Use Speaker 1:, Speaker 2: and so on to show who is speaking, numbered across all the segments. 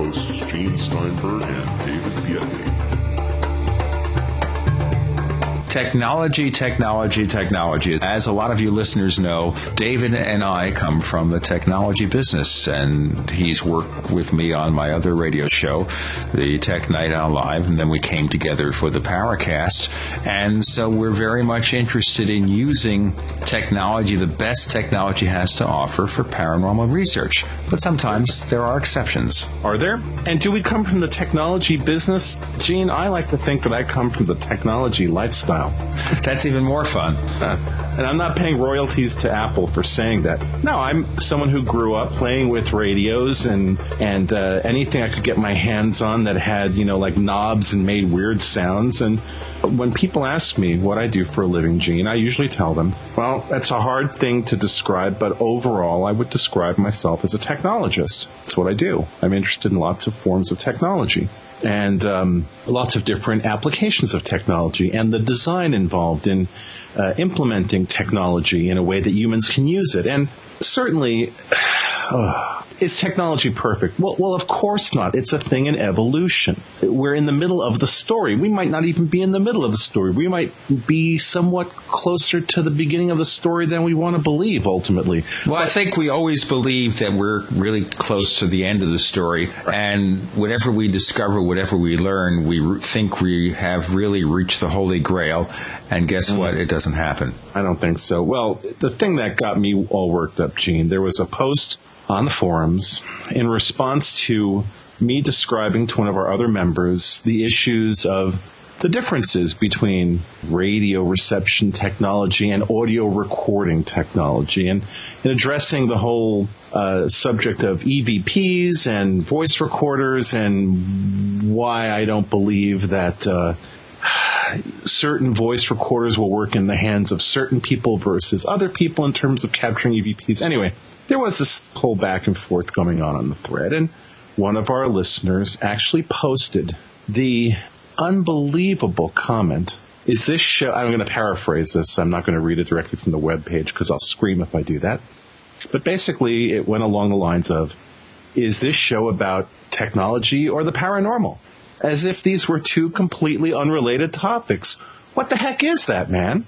Speaker 1: Hosts Gene Steinberg and David Biedney.
Speaker 2: Technology, technology, technology. As a lot of you listeners know, David and I come from the technology business, and he's worked with me on my other radio show, the Tech Night Owl Live, and then we came together for the Paracast. And so we're very much interested in using technology, the best technology has to offer for paranormal research. But sometimes there are exceptions.
Speaker 3: Are there? And do we come from the technology business? Gene, I like to think that I come from the technology lifestyle.
Speaker 2: That's even more fun.
Speaker 3: Uh, and I'm not paying royalties to Apple for saying that. No, I'm someone who grew up playing with radios and and uh, anything I could get my hands on that had you know like knobs and made weird sounds. And when people ask me what I do for a living, Gene, I usually tell them, well, that's a hard thing to describe, but overall, I would describe myself as a technologist. That's what I do. I'm interested in lots of forms of technology and um, lots of different applications of technology and the design involved in uh, implementing technology in a way that humans can use it. And certainly, uh, is technology perfect? Well, well, of course not. It's a thing in evolution. We're in the middle of the story. We might not even be in the middle of the story. We might be somewhat closer to the beginning of the story than we want to believe ultimately.
Speaker 2: Well, I think we always believe that we're really close to the end of the story, and whatever we discover, whatever we learn, we think we have really reached the Holy Grail. And guess mm. what? It doesn't happen.
Speaker 3: I don't think so. Well, the thing that got me all worked up, Gene, there was a post on the forums in response to me describing to one of our other members the issues of the differences between radio reception technology and audio recording technology and in addressing the whole uh, subject of EVPs and voice recorders and why I don't believe that uh, certain voice recorders will work in the hands of certain people versus other people in terms of capturing EVPs. Anyway, there was this whole back and forth going on on the thread, and one of our listeners actually posted the unbelievable comment. Is this show? I'm going to paraphrase this. I'm not going to read it directly from the web page because I'll scream if I do that. But basically, it went along the lines of, "Is this show about technology or the paranormal?" as if these were two completely unrelated topics. What the heck is that, man?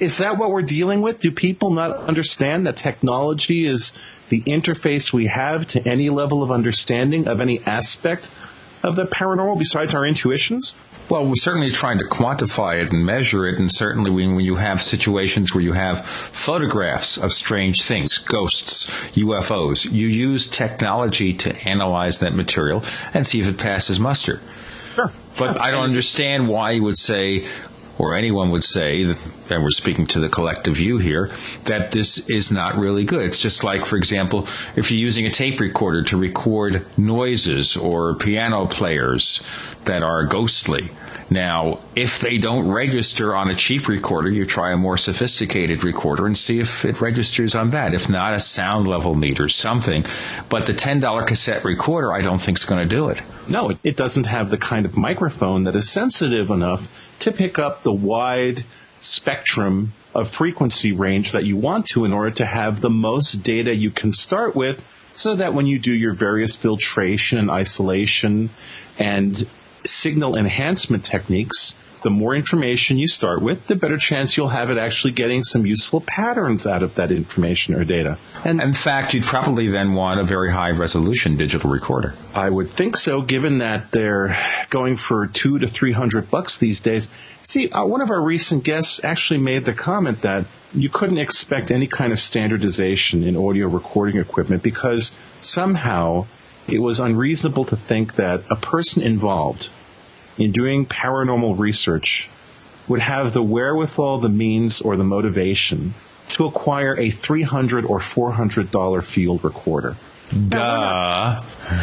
Speaker 3: Is that what we're dealing with? Do people not understand that technology is the interface we have to any level of understanding of any aspect of the paranormal besides our intuitions?
Speaker 2: Well, we're certainly trying to quantify it and measure it, and certainly when, when you have situations where you have photographs of strange things, ghosts, UFOs, you use technology to analyze that material and see if it passes muster.
Speaker 3: Sure.
Speaker 2: But I don't understand why you would say, or anyone would say, that, and we're speaking to the collective you here, that this is not really good. It's just like, for example, if you're using a tape recorder to record noises or piano players that are ghostly. Now, if they don't register on a cheap recorder, you try a more sophisticated recorder and see if it registers on that. If not, a sound level meter, something. But the $10 cassette recorder, I don't think is going to do it.
Speaker 3: No, it doesn't have the kind of microphone that is sensitive enough to pick up the wide spectrum of frequency range that you want to in order to have the most data you can start with so that when you do your various filtration and isolation and signal enhancement techniques, the more information you start with, the better chance you'll have at actually getting some useful patterns out of that information or data.
Speaker 2: And in fact, you'd probably then want a very high resolution digital recorder.
Speaker 3: I would think so, given that they're going for two to three hundred bucks these days. See, uh, one of our recent guests actually made the comment that you couldn't expect any kind of standardization in audio recording equipment because somehow it was unreasonable to think that a person involved in doing paranormal research would have the wherewithal, the means, or the motivation to acquire a 300 or $400 field recorder.
Speaker 2: Duh.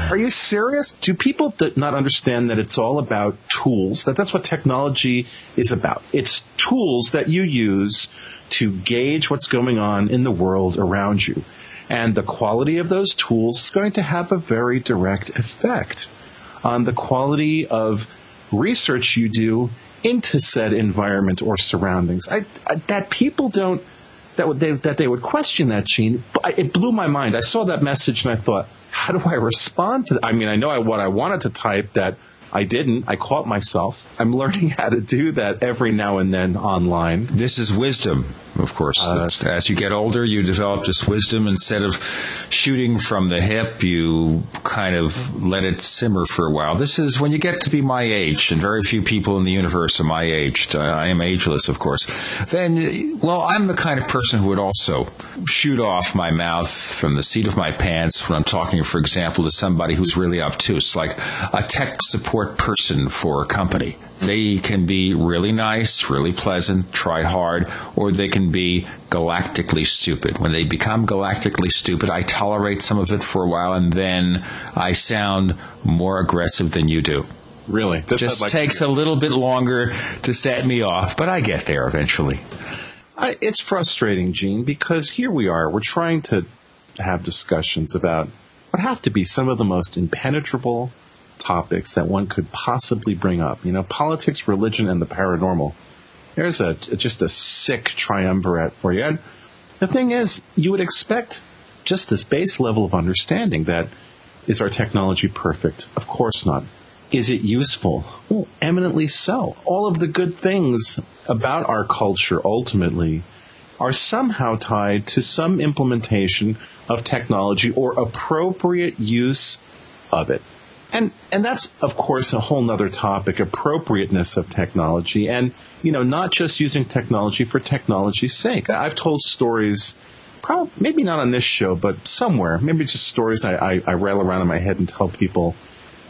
Speaker 3: Are you serious? Do people not understand that it's all about tools? That that's what technology is about. It's tools that you use to gauge what's going on in the world around you. And the quality of those tools is going to have a very direct effect on the quality of research you do into said environment or surroundings. I, I, that people don't that they, that they would question that Gene. It blew my mind. I saw that message and I thought, how do I respond to? that? I mean, I know I, what I wanted to type that I didn't. I caught myself. I'm learning how to do that every now and then online.
Speaker 2: This is wisdom, of course. Uh, As you get older, you develop this wisdom. Instead of shooting from the hip, you kind of let it simmer for a while. This is when you get to be my age, and very few people in the universe are my age. I am ageless, of course. Then, well, I'm the kind of person who would also shoot off my mouth from the seat of my pants when I'm talking, for example, to somebody who's really obtuse, like a tech support support person for a company. They can be really nice, really pleasant, try hard, or they can be galactically stupid. When they become galactically stupid, I tolerate some of it for a while and then I sound more aggressive than you do.
Speaker 3: Really?
Speaker 2: This Just like takes a little bit longer to set me off, but I get there eventually.
Speaker 3: I, it's frustrating, Gene, because here we are. We're trying to have discussions about what have to be some of the most impenetrable, topics that one could possibly bring up. You know, politics, religion, and the paranormal. There's a just a sick triumvirate for you. And the thing is, you would expect just this base level of understanding that is our technology perfect? Of course not. Is it useful? Well, eminently so. All of the good things about our culture ultimately are somehow tied to some implementation of technology or appropriate use of it. And and that's of course a whole nother topic, appropriateness of technology and you know, not just using technology for technology's sake. I've told stories probably maybe not on this show, but somewhere, maybe just stories I, I, I rail around in my head and tell people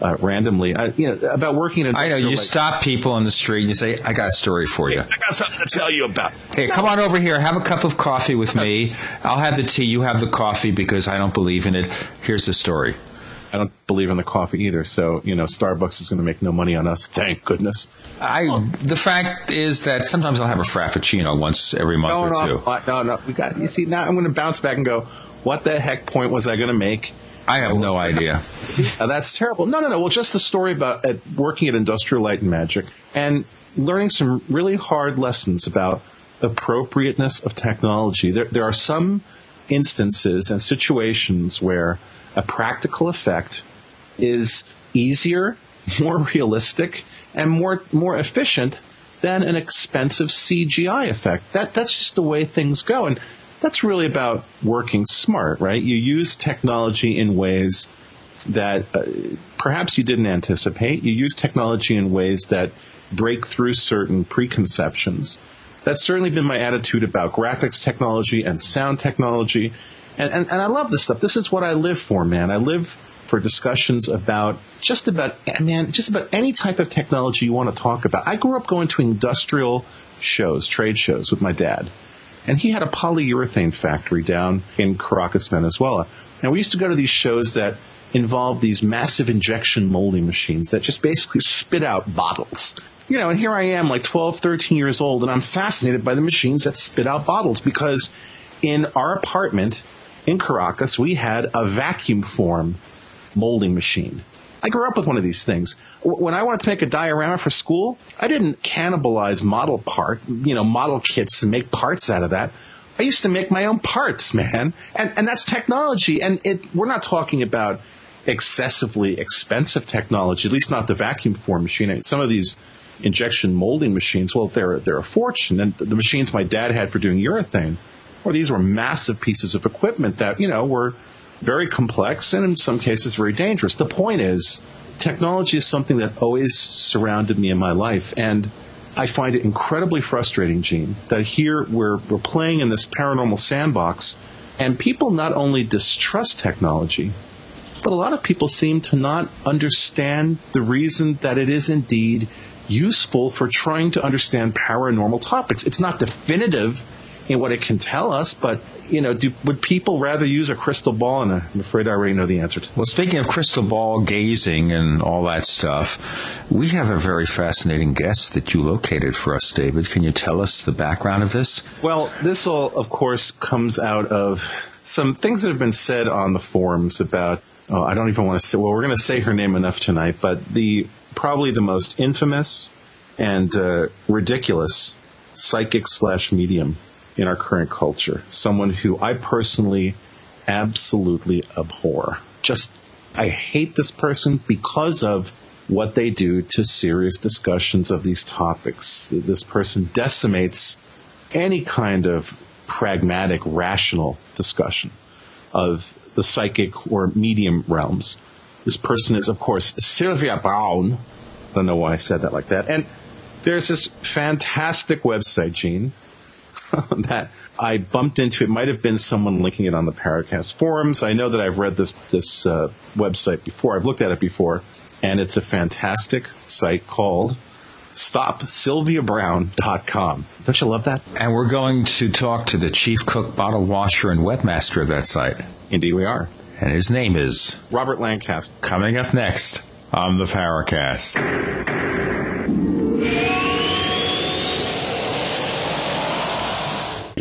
Speaker 3: uh, randomly, I, you know, about working in.
Speaker 2: I know you like, stop people on the street and you say, "I got a story for you. I
Speaker 3: got something to tell you about."
Speaker 2: Hey, no. come on over here. Have a cup of coffee with me. I'll have the tea. You have the coffee because I don't believe in it. Here's the story.
Speaker 3: I don't believe in the coffee either. So, you know, Starbucks is going to make no money on us. Thank goodness.
Speaker 2: I, the fact is that sometimes I'll have a Frappuccino once every month
Speaker 3: no,
Speaker 2: or
Speaker 3: no, two. No, no, we got, you see, now I'm going to bounce back and go, what the heck point was I going to make?
Speaker 2: I have no idea.
Speaker 3: that's terrible. No, no, no. Well, just the story about at working at Industrial Light and Magic and learning some really hard lessons about appropriateness of technology. There, there are some instances and situations where a practical effect is easier, more realistic, and more more efficient than an expensive CGI effect. That that's just the way things go, and that's really about working smart, right? You use technology in ways that uh, perhaps you didn't anticipate. You use technology in ways that break through certain preconceptions. That's certainly been my attitude about graphics technology and sound technology and, and, and I love this stuff. This is what I live for, man. I live for discussions about just about, man, just about any type of technology you want to talk about. I grew up going to industrial shows, trade shows with my dad. And he had a polyurethane factory down in Caracas, Venezuela. And we used to go to these shows that involved these massive injection molding machines that just basically spit out bottles. You know, and here I am, like 12, 13 years old, and I'm fascinated by the machines that spit out bottles because in our apartment, in Caracas, we had a vacuum form molding machine. I grew up with one of these things. When I wanted to make a diorama for school, I didn't cannibalize model part, you know, model kits and make parts out of that. I used to make my own parts, man. And, and that's technology. And it, we're not talking about excessively expensive technology, at least not the vacuum form machine. Some of these injection molding machines, well, they're, they're a fortune. And the machines my dad had for doing urethane, these were massive pieces of equipment that, you know, were very complex and in some cases very dangerous. The point is, technology is something that always surrounded me in my life. And I find it incredibly frustrating, Gene, that here we're, we're playing in this paranormal sandbox and people not only distrust technology, but a lot of people seem to not understand the reason that it is indeed useful for trying to understand paranormal topics. It's not definitive in what it can tell us, but you know, do, would people rather use a crystal ball? And I'm afraid I already know the answer to.
Speaker 2: Well, speaking of crystal ball gazing and all that stuff, we have a very fascinating guest that you located for us, David. Can you tell us the background of this?
Speaker 3: Well, this all, of course, comes out of some things that have been said on the forums about. Oh, I don't even want to say. Well, we're going to say her name enough tonight, but the probably the most infamous and uh, ridiculous psychic slash medium in our current culture. Someone who I personally absolutely abhor. Just I hate this person because of what they do to serious discussions of these topics. This person decimates any kind of pragmatic, rational discussion of the psychic or medium realms. This person is, of course, Sylvia Browne. I don't know why I said that like that. And there's this fantastic website, Gene, that I bumped into. It might have been someone linking it on the Paracast forums. I know that I've read this this uh, website before. I've looked at it before, and it's a fantastic site called StopSylviaBrowne.com. Don't you love that?
Speaker 2: And we're going to talk to the chief cook, bottle washer, and webmaster of that site.
Speaker 3: Indeed, we are.
Speaker 2: And his name is
Speaker 3: Robert Lancaster.
Speaker 2: Coming up next on the Paracast.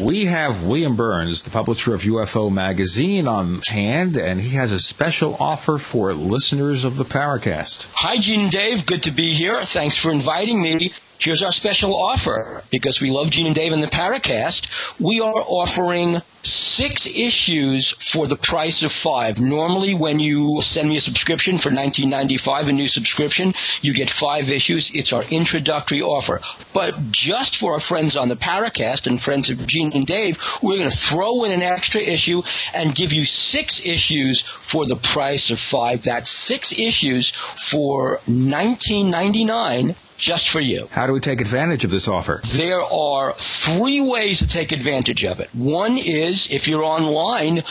Speaker 2: We have William Burns, the publisher of UFO Magazine, on hand, and he has a special offer for listeners of the Paracast.
Speaker 4: Hi, Gene Dave. Good to be here. Thanks for inviting me. Here's our special offer. Because we love Gene and Dave and the Paracast, we are offering six issues for the price of five. Normally, when you send me a subscription for 19.95, a new subscription, you get five issues. It's our introductory offer. But just for our friends on the Paracast and friends of Gene and Dave, we're going to throw in an extra issue and give you six issues for the price of five. That's six issues for 19.99 just for you.
Speaker 2: How do we take advantage of this offer?
Speaker 4: There are three ways to take advantage of it. One is if you're online,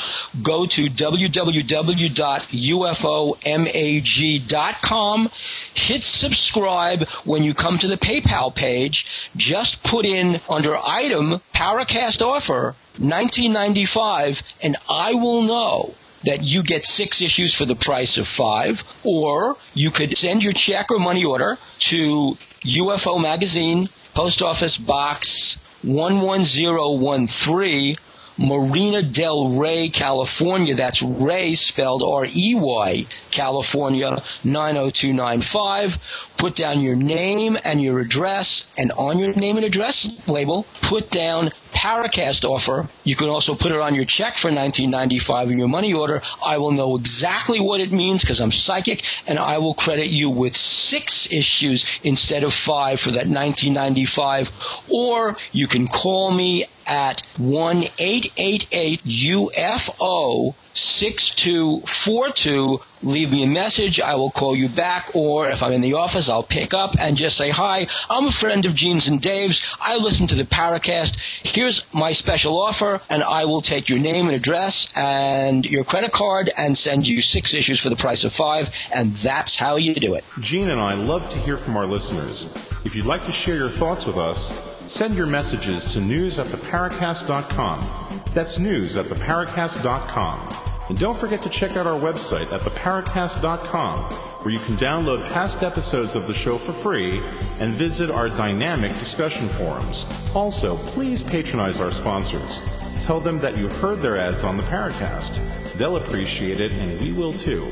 Speaker 4: go to www.ufomag.com, hit subscribe. When you come to the PayPal page, just put in under item Paracast offer 1995 and I will know that you get six issues for the price of five, or you could send your check or money order to UFO Magazine, Post Office Box 11013, Marina Del Rey, California. That's Ray spelled R-E-Y, California 90295. Put down your name and your address, and on your name and address label, put down Paracast offer. You can also put it on your check for 1995 in your money order. I will know exactly what it means because I'm psychic, and I will credit you with six issues instead of five for that 1995. Or you can call me at 1-888-UFO 6242. Leave me a message. I will call you back. Or if I'm in the office, I'll pick up and just say, hi, I'm a friend of Gene's and Dave's. I listen to the Paracast. Here's my special offer and I will take your name and address and your credit card and send you six issues for the price of five. And that's how you do it.
Speaker 3: Gene and I love to hear from our listeners. If you'd like to share your thoughts with us, send your messages to news at theparacast.com. That's news at theparacast.com. And don't forget to check out our website at theparacast.com, where you can download past episodes of the show for free and visit our dynamic discussion forums. Also, please patronize our sponsors. Tell them that you heard their ads on the Paracast. They'll appreciate it, and we will too.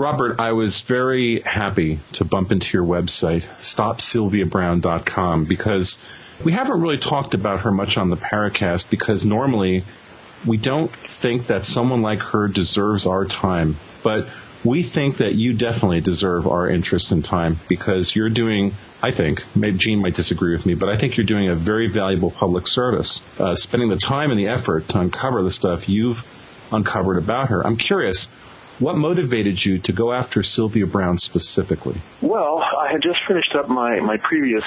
Speaker 3: Robert, I was very happy to bump into your website, stopsylviabrowne.com, because we haven't really talked about her much on the Paracast because normally we don't think that someone like her deserves our time. But we think that you definitely deserve our interest and time because you're doing, I think, maybe Gene might disagree with me, but I think you're doing a very valuable public service, uh, spending the time and the effort to uncover the stuff you've uncovered about her. I'm curious, what motivated you to go after Sylvia Browne specifically?
Speaker 5: Well, I had just finished up my, my previous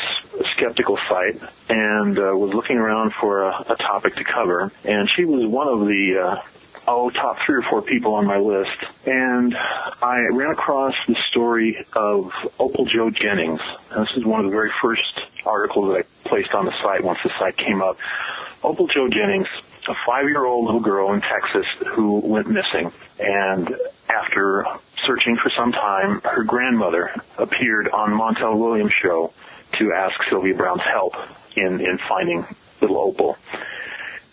Speaker 5: skeptical site and uh, was looking around for a, a, topic to cover, and she was one of the uh, oh top three or four people on my list, and I ran across the story of Opal Jo Jennings. And this is one of the very first articles that I placed on the site once the site came up. Opal Jo Jennings a five-year-old little girl in Texas who went missing. And after searching for some time, her grandmother appeared on Montel Williams' show to ask Sylvia Browne's help in, in finding little Opal.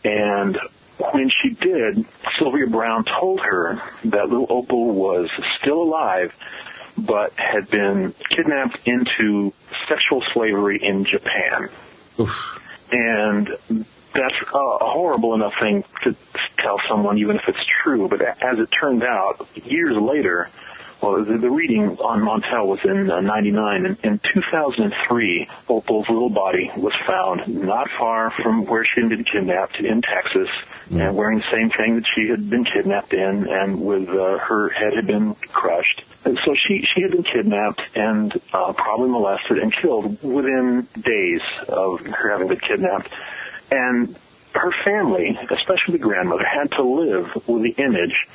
Speaker 5: And when she did, Sylvia Browne told her that little Opal was still alive, but had been kidnapped into sexual slavery in Japan.
Speaker 3: Oof.
Speaker 5: And that's a, horrible enough thing to tell someone, even if it's true. But as it turned out, years later, well, the, the reading on Montel was in uh, 99. and in 2003, Opal's little body was found not far from where she had been kidnapped in Texas and wearing the same thing that she had been kidnapped in and with uh, her head had been crushed. And so she, she had been kidnapped and uh, probably molested and killed within days of her having been kidnapped. And her family, especially the grandmother, had to live with the image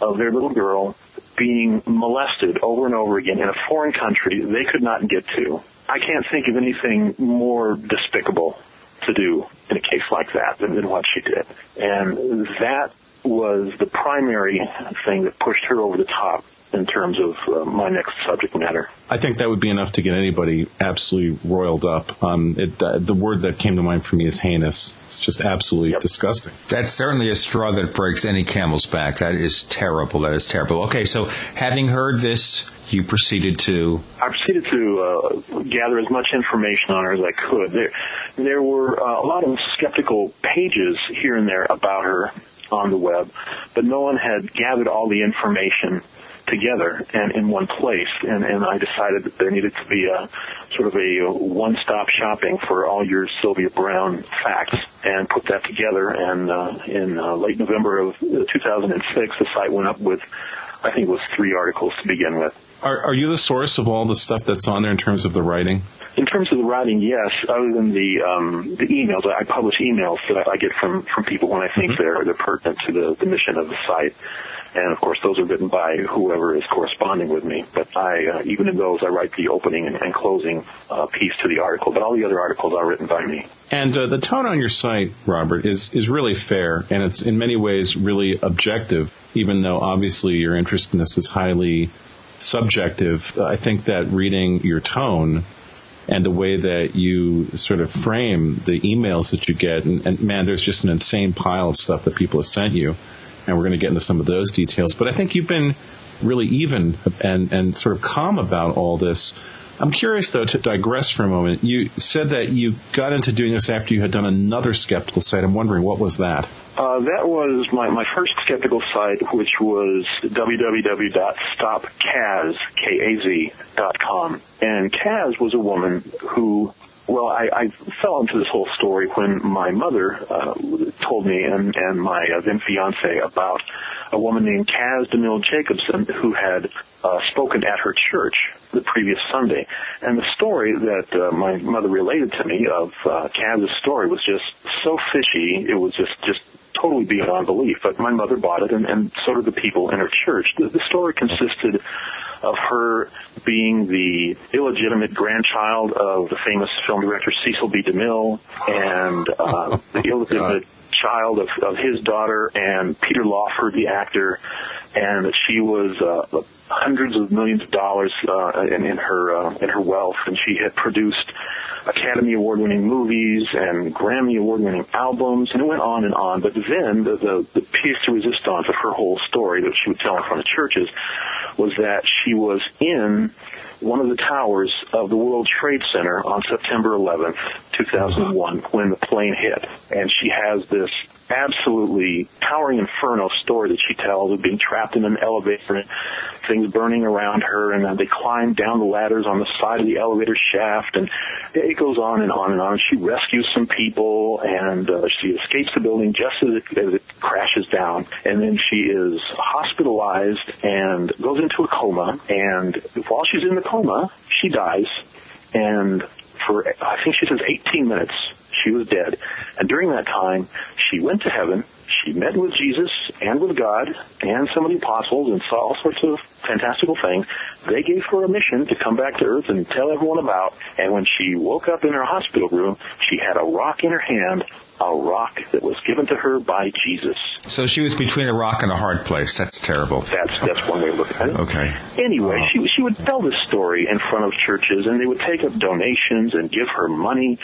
Speaker 5: of their little girl being molested over and over again in a foreign country they could not get to. I can't think of anything more despicable to do in a case like that than, than what she did. And that was the primary thing that pushed her over the top in terms of uh, my next subject matter.
Speaker 3: I think that would be enough to get anybody absolutely roiled up. Um, it, uh, the word that came to mind for me is heinous. It's just absolutely
Speaker 5: Yep.
Speaker 3: disgusting.
Speaker 2: That's certainly a straw that breaks any camel's back. That is terrible. That is terrible. Okay, so having heard this, you proceeded to.
Speaker 5: I proceeded to uh, gather as much information on her as I could. There, there were uh, a lot of skeptical pages here and there about her on the web, but no one had gathered all the information together and in one place. And, and I decided that there needed to be a sort of a one-stop shopping for all your Sylvia Browne facts, and put that together. And uh, in uh, late November of uh, 2006, the site went up with, I think it was three articles to begin with.
Speaker 3: Are, are you the source of all the stuff that's on there in terms of the writing?
Speaker 5: In terms of the writing, yes. Other than the um, the emails, I publish emails that I get from from people when I think they're they're pertinent to the, the mission of the site. And of course, those are written by whoever is corresponding with me. But I, uh, even in those, I write the opening and, and closing uh, piece to the article. But all the other articles are written by me.
Speaker 3: And uh, the tone on your site, Robert, is is really fair, and it's in many ways really objective. Even though obviously your interest in this is highly subjective, I think that reading your tone and the way that you sort of frame the emails that you get, and, and man, there's just an insane pile of stuff that people have sent you, and we're going to get into some of those details. But I think you've been really even and and sort of calm about all this. I'm curious though to digress for a moment. You said that you got into doing this after you had done another skeptical site. I'm wondering what was that?
Speaker 5: Uh, that was my, my first skeptical site, which was www.stopkaz.com. And Kaz was a woman who, well, I, I fell into this whole story when my mother uh, told me and, and my uh, then fiance about a woman named Kaz DeMille Jacobson who had uh, spoken at her church the previous Sunday. And the story that uh, my mother related to me of uh, Kaz's story was just so fishy. It was just just totally beyond belief. But my mother bought it, and, and so did the people in her church. The, the story consisted of her being the illegitimate grandchild of the famous film director Cecil B. DeMille, and uh, the illegitimate child of, of his daughter and Peter Lawford, the actor, and that she was uh, hundreds of millions of dollars uh, in, in her uh, in her wealth, and she had produced Academy Award-winning movies and Grammy Award-winning albums, and it went on and on. But then the, the, the piece de resistance of her whole story that she would tell in front of churches was that she was in one of the towers of the World Trade Center on September 11th, 2001, when the plane hit. And she has this absolutely towering inferno story that she tells of being trapped in an elevator and things burning around her and they climb down the ladders on the side of the elevator shaft and it goes on and on and on. She rescues some people and uh, she escapes the building just as it, as it crashes down and then she is hospitalized and goes into a coma and while she's in the coma she dies and for I think she says 18 minutes she was dead. And during that time, she went to heaven. She met with Jesus and with God and some of the apostles and saw all sorts of fantastical things. They gave her a mission to come back to earth and tell everyone about. And when she woke up in her hospital room, she had a rock in her hand a rock that was given to her by Jesus.
Speaker 2: So she was between a rock and a hard place. That's terrible.
Speaker 5: That's that's one way of looking at it.
Speaker 2: Okay.
Speaker 5: Anyway, she she would tell this story in front of churches, and they would take up donations and give her money,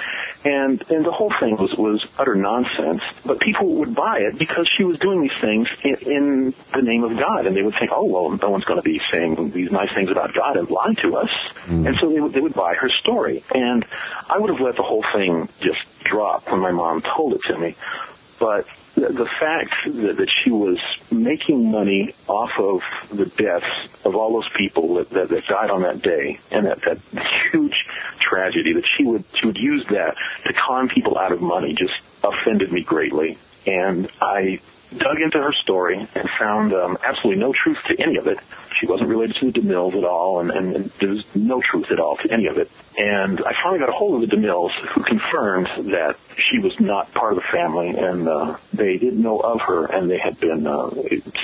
Speaker 5: and and the whole thing was was utter nonsense. But people would buy it because she was doing these things in, in the name of God, and they would think, oh well, no one's going to be saying these nice things about God and lie to us, hmm. and so they would they would buy her story, and I would have let the whole thing just drop when my mom told it to me, but the, fact that, that she was making money off of the deaths of all those people that, that, that died on that day and that, that huge tragedy that she would she would use that to con people out of money just offended me greatly and I dug into her story and found um, absolutely no truth to any of it. She wasn't related to the DeMilles at all, and, and, and there no truth at all to any of it. And I finally got a hold of the DeMilles, who confirmed that she was not part of the family, and uh, they didn't know of her, and they had been uh,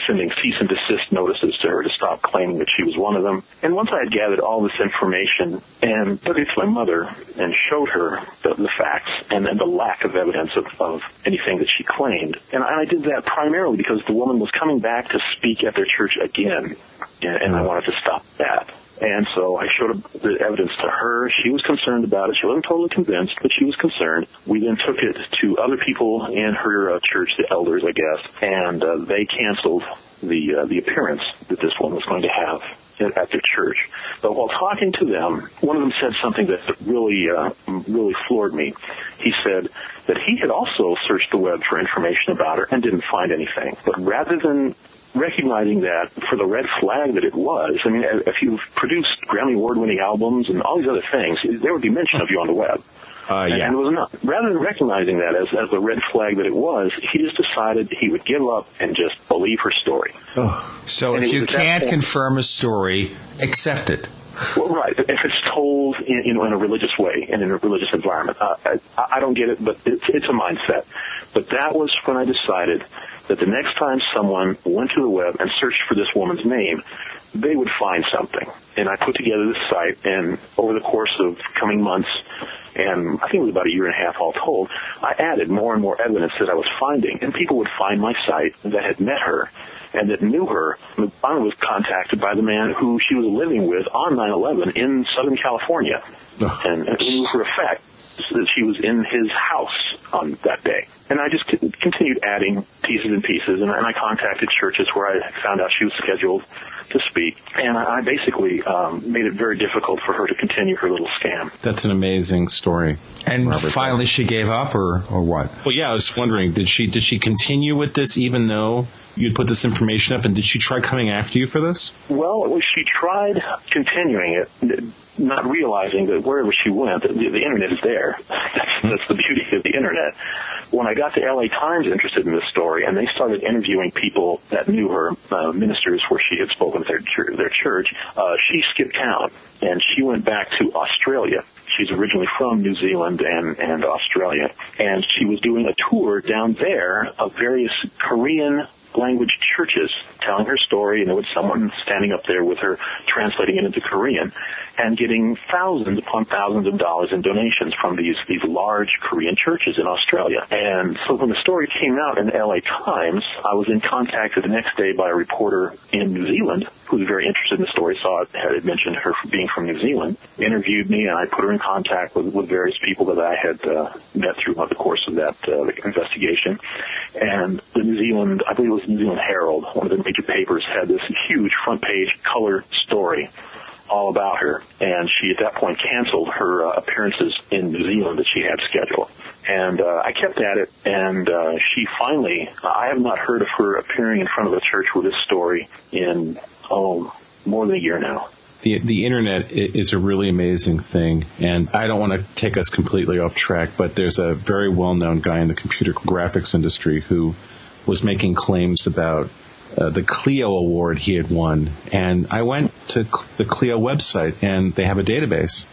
Speaker 5: sending cease and desist notices to her to stop claiming that she was one of them. And once I had gathered all this information and took it to my mother and showed her the, the facts and, and the lack of evidence of, of anything that she claimed, and I did that primarily because the woman was coming back to speak at their church again, and, and I wanted to stop that. And so I showed the evidence to her. She was concerned about it. She wasn't totally convinced, but she was concerned. We then took it to other people in her uh, church, the elders, I guess, and uh, they canceled the uh, the appearance that this woman was going to have at their church. But while talking to them, one of them said something that really, uh, really floored me. He said that he had also searched the web for information about her and didn't find anything. But rather than recognizing that for the red flag that it was, I mean, if you've produced Grammy Award-winning albums and all these other things, there would be mention of you on the web.
Speaker 3: Uh,
Speaker 5: And it was not. Rather than recognizing that as, as the red flag that it was, he just decided he would give up and just believe her story. Oh.
Speaker 2: So
Speaker 5: And
Speaker 2: if you
Speaker 5: was at that
Speaker 2: can't
Speaker 5: point-
Speaker 2: confirm a story, accept it.
Speaker 5: Well, right. If it's told in, you know, in a religious way and in a religious environment, uh, I, I don't get it, but it's, it's a mindset. But that was when I decided that the next time someone went to the web and searched for this woman's name, they would find something. And I put together this site, and over the course of coming months, and I think it was about a year and a half all told, I added more and more evidence that I was finding, and people would find my site that had met her and that knew her. I finally was contacted by the man who she was living with on 9/11 in Southern California, and, and knew for a fact that she was in his house on that day. And I just c- continued adding pieces and pieces, and, and I contacted churches where I found out she was scheduled to speak, and I, I basically um, made it very difficult for her to continue her little scam.
Speaker 3: That's an amazing story.
Speaker 2: And
Speaker 3: Robert.
Speaker 2: finally, she gave up, or or what?
Speaker 3: Well, yeah, I was wondering, did she did she continue with this even though you'd put this information up, and did she try coming after you for this?
Speaker 5: Well, she tried continuing it, not realizing that wherever she went, the, the internet is there. That's, that's the beauty of the internet. When I got the LA Times interested in this story, and they started interviewing people that knew her, uh, ministers where she had spoken at their, their church, uh, she skipped town and she went back to Australia. She's originally from New Zealand and, and Australia, and she was doing a tour down there of various Korean language churches telling her story and there was someone standing up there with her translating it into Korean and getting thousands upon thousands of dollars in donations from these these large Korean churches in Australia. And so when the story came out in the LA Times, I was in contact the next day by a reporter in New Zealand who was very interested in the story, saw it had mentioned her being from New Zealand, interviewed me, and I put her in contact with, with various people that I had uh, met throughout the course of that uh, investigation. And the New Zealand, I believe New Zealand Herald, one of the major papers, had this huge front page color story all about her. And she at that point canceled her uh, appearances in New Zealand that she had scheduled. And uh, I kept at it, and uh, she finally, I have not heard of her appearing in front of a church with this story in, oh, more than a year now.
Speaker 3: The the internet is a really amazing thing, and I don't want to take us completely off track, but there's a very well known guy in the computer graphics industry who was making claims about uh, the Clio award he had won, and I went to cl- the Clio website, and they have a database,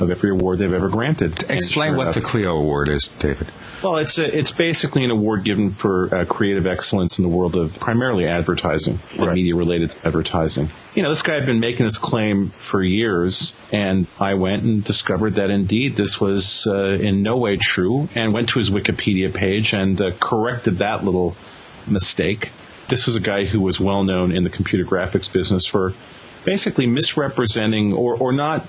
Speaker 3: of every award they've ever granted.
Speaker 2: Explain
Speaker 3: sure
Speaker 2: what
Speaker 3: enough,
Speaker 2: the Clio Award is, David.
Speaker 3: Well, it's a, it's basically an award given for uh, creative excellence in the world of primarily advertising and media related advertising. You know, this guy had been making this claim for years, and I went and discovered that indeed this was uh, in no way true, and went to his Wikipedia page and uh, corrected that little mistake. This was a guy who was well known in the computer graphics business for basically misrepresenting or, or not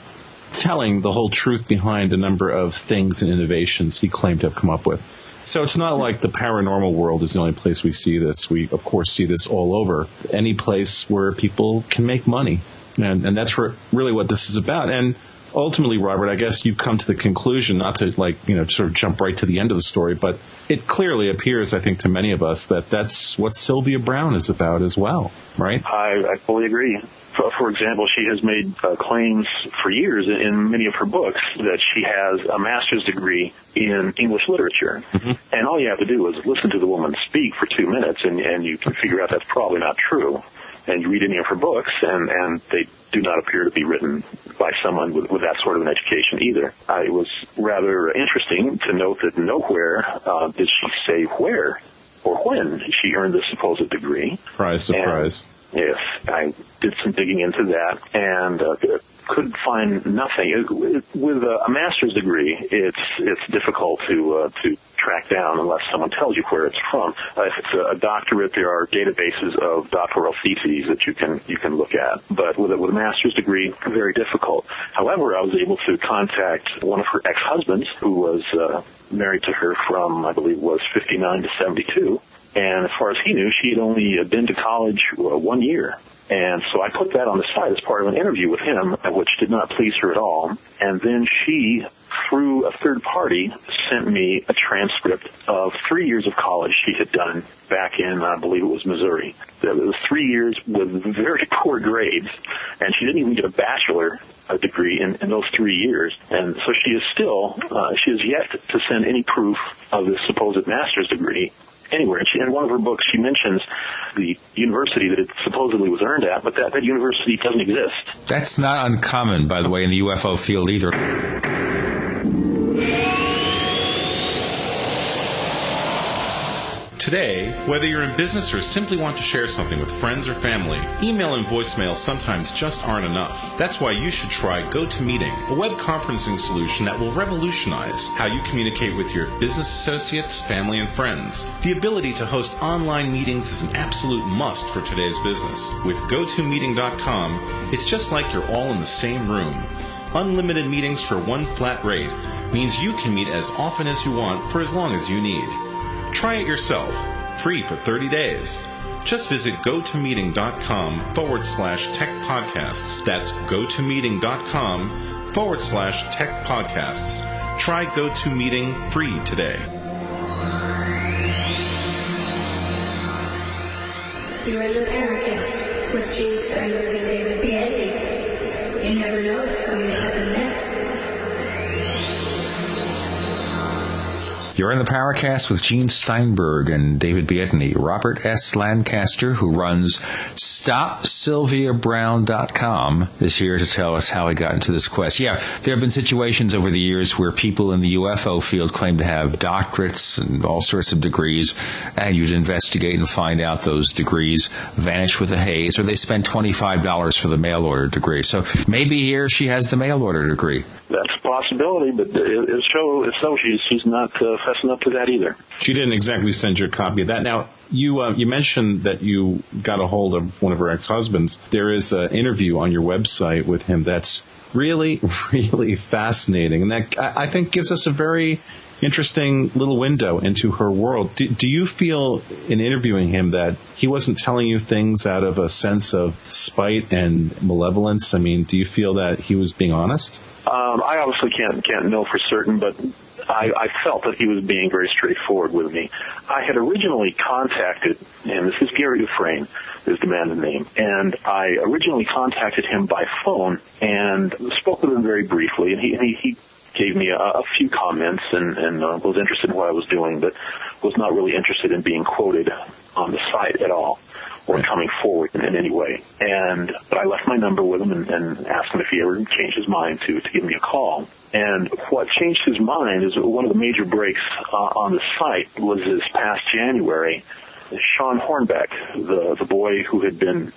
Speaker 3: telling the whole truth behind a number of things and innovations he claimed to have come up with. So it's not like the paranormal world is the only place we see this. We, of course, see this all over. Any place where people can make money. And, and that's re- really what this is about. And ultimately, Robert, I guess you've come to the conclusion, not to like, you know, sort of jump right to the end of the story, but it clearly appears, I think, to many of us that that's what Sylvia Browne is about as well, right?
Speaker 5: I, I fully agree. For, for example, she has made uh, claims for years in, in many of her books that she has a master's degree in English literature. And all you have to do is listen to the woman speak for two minutes and, and you can figure out that's probably not true. And you read any of her books and, and they do not appear to be written by someone with, with that sort of an education either. Uh, it was rather interesting to note that nowhere uh, did she say where or when she earned the supposed degree.
Speaker 3: Surprise, surprise.
Speaker 5: Yes, I did some digging into that and uh, could find nothing. With a a master's degree, it's it's difficult to uh, to track down unless someone tells you where it's from. Uh, if it's a, a doctorate, there are databases of doctoral theses that you can you can look at. But with a, with a master's degree, very difficult. However, I was able to contact one of her ex-husbands who was uh, married to her from I believe was 59 to 72. And as far as he knew, she had only been to college uh, one year. And so I put that on the side as part of an interview with him, which did not please her at all. And then she, through a third party, sent me a transcript of three years of college she had done back in, I believe it was Missouri. It was three years with very poor grades, and she didn't even get a bachelor degree in, in those three years. And so she is still, uh, she has yet to send any proof of this supposed master's degree anywhere. And she, in one of her books, she mentions the university that it supposedly was earned at, but that, that university doesn't exist.
Speaker 2: That's not uncommon, by the way, in the UFO field either.
Speaker 6: Today, whether you're in business or simply want to share something with friends or family, email and voicemail sometimes just aren't enough. That's why you should try GoToMeeting, a web conferencing solution that will revolutionize how you communicate with your business associates, family, and friends. The ability to host online meetings is an absolute must for today's business. With GoToMeeting.com, it's just like you're all in the same room. Unlimited meetings for one flat rate means you can meet as often as you want for as long as you need. Try it yourself, free for 30 days. Just visit gotomeeting.com forward slash tech podcasts. That's gotomeeting.com forward slash tech podcasts. Try GoToMeeting free today.
Speaker 7: You're the Paracast with Gene Steinberg and David Biedney. You never know
Speaker 2: You're in the Paracast with Gene Steinberg and David Biedney. Robert S. Lancaster, who runs StopSylviaBrowne.com, is here to tell us how he got into this quest. Yeah, there have been situations over the years where people in the UFO field claim to have doctorates and all sorts of degrees, and you'd investigate and find out those degrees vanish with a haze, or they spend $25 for the mail order degree. So maybe here she has the mail order degree.
Speaker 5: That's a possibility, but it, it so, if so, she's, she's not uh, fessing up to that either.
Speaker 3: She didn't exactly send you a copy of that. Now, you uh, you mentioned that you got a hold of one of her ex-husbands. There is an interview on your website with him that's really, really fascinating, and that I I think gives us a very interesting little window into her world. Do, do you feel in interviewing him that he wasn't telling you things out of a sense of spite and malevolence? I mean, do you feel that he was being honest?
Speaker 5: Um, I obviously can't can't know for certain, but I, I felt that he was being very straightforward with me. I had originally contacted, and this is Gary Dufresne, is the man's name, and I originally contacted him by phone and spoke with him very briefly, and he and he, he gave me a, a few comments and, and uh, was interested in what I was doing, but was not really interested in being quoted on the site at all. or coming forward in, in any way. And but I left my number with him and, and asked him if he ever changed his mind to to give me a call. And what changed his mind is one of the major breaks uh, on the site was this past January. Shawn Hornbeck, the the boy who had been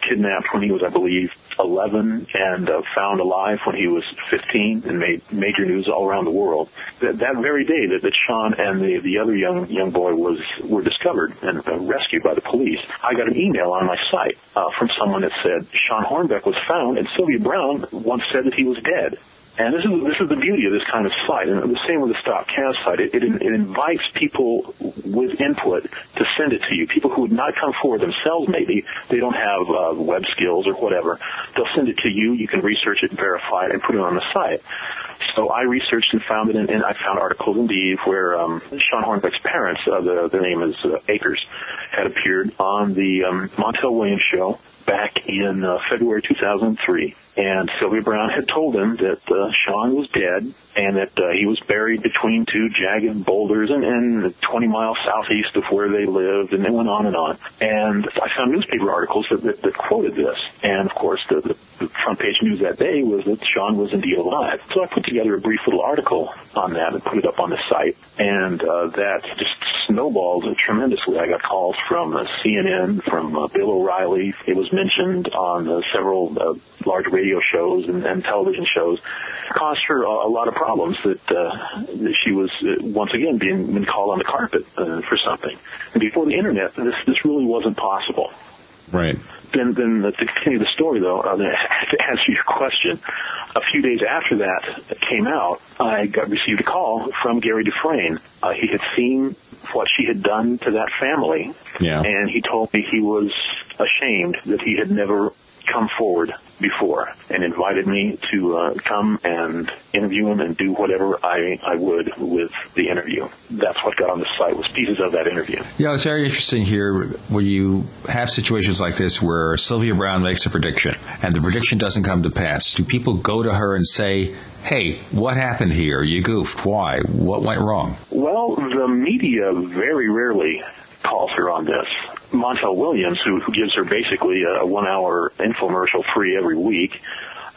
Speaker 5: kidnapped when he was, I believe, 11 and uh, found alive when he was 15 and made major news all around the world. That, that very day that, that Shawn and the, the other young young boy was were discovered and uh, rescued by the police, I got an email on my site uh, from someone that said Shawn Hornbeck was found and Sylvia Browne once said that he was dead. And this is this is the beauty of this kind of site, and the same with the Stop Caz site. It, it, it invites people with input to send it to you. People who would not come forward themselves, maybe they don't have uh, web skills or whatever. They'll send it to you. You can research it, verify it, and put it on the site. So I researched and found it, and, and I found articles indeed where um, Shawn Hornbeck's parents, uh, the, their name is uh, Akers, had appeared on the um, Montel Williams show back in uh, February 2003 and Sylvia Browne had told him that uh, Shawn was dead and that uh, he was buried between two jagged boulders and, and 20 miles southeast of where they lived, and it went on and on. And I found newspaper articles that, that, that quoted this, and of course the, the, the front page news that day was that Shawn was indeed alive. So I put together a brief little article on that and put it up on the site, and uh, that just snowballed tremendously. I got calls from uh, CNN, from uh, Bill O'Reilly. It was mentioned on uh, several uh, large radio shows and, and television shows. Caused her a, a lot of problems that, uh, that she was uh, once again being, being called on the carpet uh, for something. And before the internet, this this really wasn't possible.
Speaker 3: Right.
Speaker 5: Then, then to continue the story, though, uh, to answer your question, a few days after that came out, I got received a call from Gary Dufresne. Uh, he had seen what she had done to that family,
Speaker 3: Yeah.
Speaker 5: and he told me he was ashamed that he had never come forward before and invited me to uh, come and interview him and do whatever I, I would with the interview. That's what got on the site was pieces of that interview.
Speaker 2: Yeah, it's very interesting here when you have situations like this where Sylvia Browne makes a prediction and the prediction doesn't come to pass. Do people go to her and say, hey, what happened here? You goofed. Why? What went wrong?
Speaker 5: Well, the media very rarely calls her on this. Montel Williams, who, who gives her basically a, a one-hour infomercial free every week,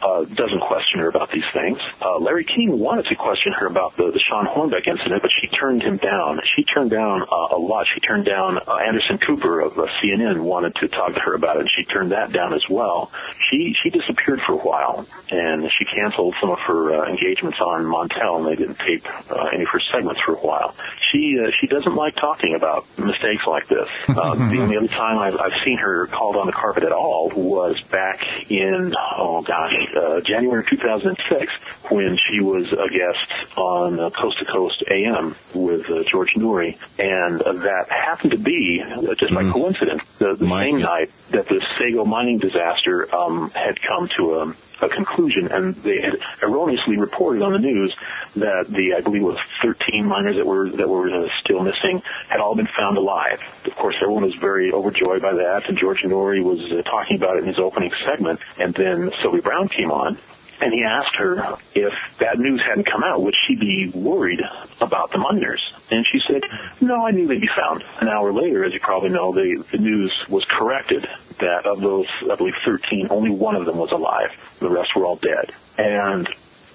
Speaker 5: uh, doesn't question her about these things. Uh, Larry King wanted to question her about the, the Shawn Hornbeck incident, but she turned him down. She turned down uh, a lot. She turned down uh, Anderson Cooper of uh, CNN wanted to talk to her about it, and she turned that down as well. She she disappeared for a while, and she canceled some of her uh, engagements on Montel, and they didn't tape uh, any of her segments for a while. She uh, she doesn't like talking about mistakes like this. Uh, the only other time I've, I've seen her called on the carpet at all was back in oh gosh uh, January 2006 when she was a guest on uh, Coast to Coast AM with uh, George Noory, and uh, that happened to be uh, just by coincidence the, the same night that the Sago mining disaster um, had come to a, a conclusion, and they had erroneously reported on the news that the I believe it was 13 miners that were that were uh, still missing had all been found alive. Of course, everyone was very overjoyed by that, and George Noory was uh, talking about it in his opening segment, and then Sylvie Browne came on. And he asked her if that news hadn't come out, would she be worried about the miners? And she said, no, I knew they'd be found. An hour later, as you probably know, the, the news was corrected that of those, I believe, 13, only one of them was alive. The rest were all dead. And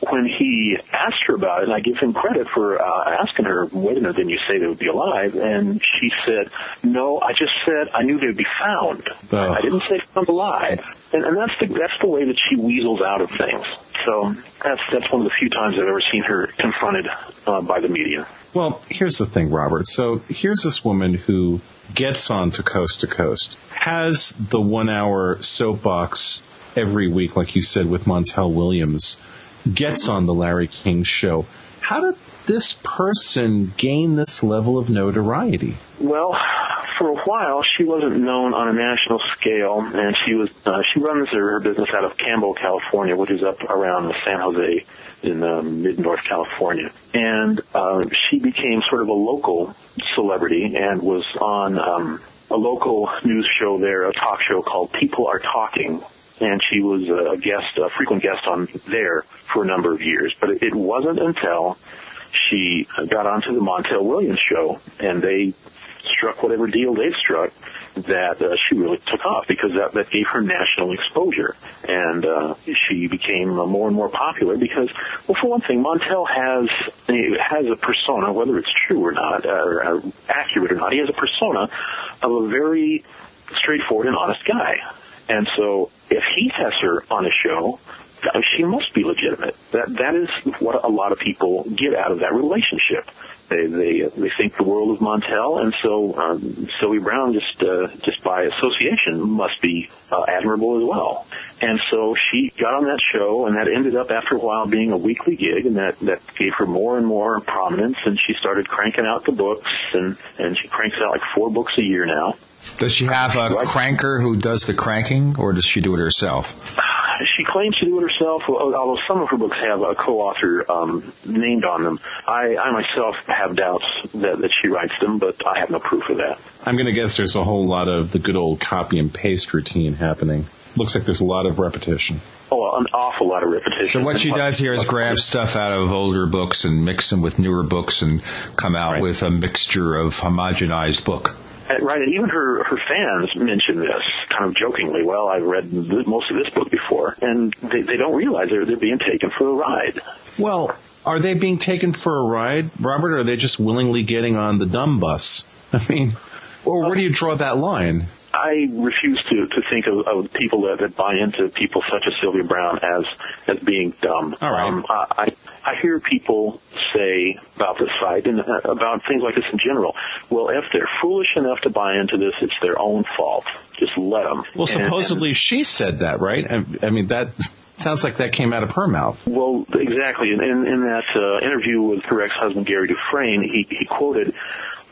Speaker 5: when he asked her about it, and I give him credit for uh, asking her, wait a minute, didn't you say they would be alive? And she said, no, I just said I knew they'd be found.
Speaker 3: Oh.
Speaker 5: I didn't say found alive. And, and that's the that's the way that she weasels out of things. So that's that's one of the few times I've ever seen her confronted uh, by the media.
Speaker 3: Well, here's the thing, Robert. So here's this woman who gets on to Coast to Coast, has the one hour soapbox every week, like you said, with Montel Williams, gets on the Larry King show. How did this person gain this level of notoriety?
Speaker 5: Well, for a while, she wasn't known on a national scale, and she was uh, she runs her, her business out of Campbell, California, which is up around San Jose in uh, mid North California. And uh, she became sort of a local celebrity and was on um, a local news show there, a talk show called People Are Talking. And she was a guest, a frequent guest on there for a number of years. But it, wasn't until she got onto the Montel Williams show and they struck whatever deal they struck that uh, she really took off because that, that gave her national exposure. And uh, she became uh, more and more popular because, well, for one thing, Montel has has a persona, whether it's true or not, uh, or uh, accurate or not, he has a persona of a very straightforward and honest guy. And so if he has her on a show, she must be legitimate. That that is what a lot of people get out of that relationship. They they they think the world of Montel, and so um, Sylvia Browne just uh, just by association must be uh, admirable as well. And so she got on that show, and that ended up after a while being a weekly gig, and that that gave her more and more prominence. And she started cranking out the books, and and she cranks out like four books a year now.
Speaker 2: Does she have a cranker who does the cranking, or does she do it herself?
Speaker 5: She claims to do it herself, although some of her books have a co-author um, named on them. I, I myself have doubts that, that she writes them, but I have no proof of that.
Speaker 3: I'm going to guess there's a whole lot of the good old copy and paste routine happening. Looks like there's a lot of repetition.
Speaker 5: Oh, an awful lot of repetition.
Speaker 2: So what she does here is grab stuff out of older books and mix them with newer books and come out
Speaker 5: Right.
Speaker 2: with a mixture of homogenized book.
Speaker 5: Uh, Right, and even her her fans mention this kind of jokingly. Well, I've read th- most of this book before, and they, they don't realize they're they're being taken for a ride.
Speaker 3: Well, are they being taken for a ride, Robert, or are they just willingly getting on the dumb bus? I mean, or where do you draw that line?
Speaker 5: I refuse to, to think of, of people that, that buy into people such as Sylvia Browne as as being dumb.
Speaker 3: All right.
Speaker 5: Um, I I hear people say about this site and uh, about things like this in general. Well, if they're foolish enough to buy into this, it's their own fault. Just let them.
Speaker 3: Well, supposedly she said that, right? I, I mean, that sounds like that came out of her mouth.
Speaker 5: Well, exactly. In, in, in that uh, interview with her ex-husband Gary Dufresne, he, he quoted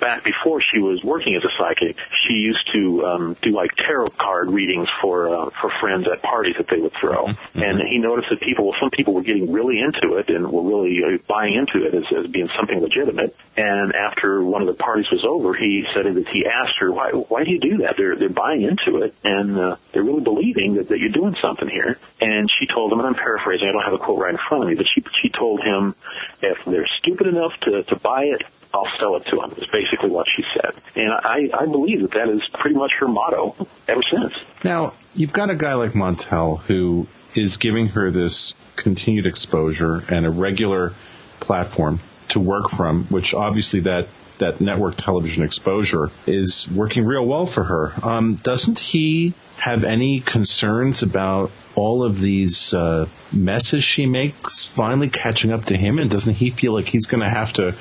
Speaker 5: back before she was working as a psychic, she used to um, do like tarot card readings for uh, for friends at parties that they would throw. And he noticed that people, well, some people were getting really into it and were really uh, buying into it as, as being something legitimate. And after one of the parties was over, he said that he asked her, "Why why do you do that? They're they're buying into it and uh, they're really believing that, that you're doing something here." And she told him, and I'm paraphrasing, I don't have a quote right in front of me, but she she told him, if they're stupid enough to to buy it, I'll sell it to him. Is basically what she said, and I I believe that that is pretty much her motto ever since.
Speaker 3: Now, you've got a guy like Montel who is giving her this continued exposure and a regular platform to work from, which obviously that that network television exposure is working real well for her. Um, doesn't he have any concerns about all of these uh, messes she makes finally catching up to him? And doesn't he feel like he's going to have to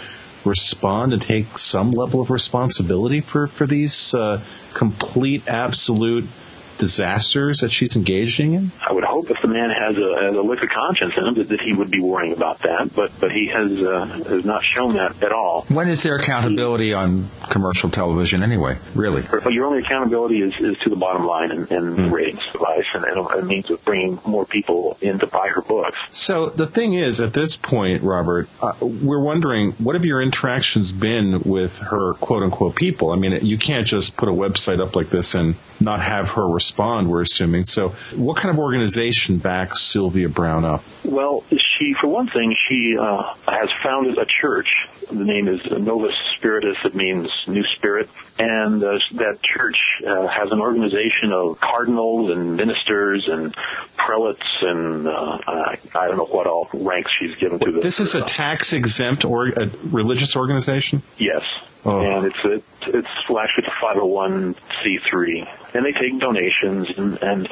Speaker 3: respond and take some level of responsibility for, for these uh, complete, absolute disasters that she's engaging in?
Speaker 5: I would hope if the man has a, has a lick of conscience in him that, that he would be worrying about that, but but he has uh, has not shown that at all.
Speaker 2: When is there accountability on commercial television anyway? Really?
Speaker 5: But your only accountability is, is to the bottom line and, and the ratings device and, and a means of bringing more people in to buy her books.
Speaker 3: So the thing is, at this point, Robert, uh, we're wondering what have your interactions been with her quote unquote people? I mean, you can't just put a website up like this and not have her respond, we're assuming. So what kind of organization backs Sylvia Browne up?
Speaker 5: Well, she, for one thing, she uh, has founded a church. The name is Novus Spiritus. It means New Spirit. And uh, that church uh, has an organization of cardinals and ministers and prelates and uh, I, I don't know what all ranks she's given to this.
Speaker 3: This is a tax exempt or a religious organization?
Speaker 5: Yes.
Speaker 3: Oh.
Speaker 5: And it's a, it's well, actually it's a 501c3, and they take donations and, and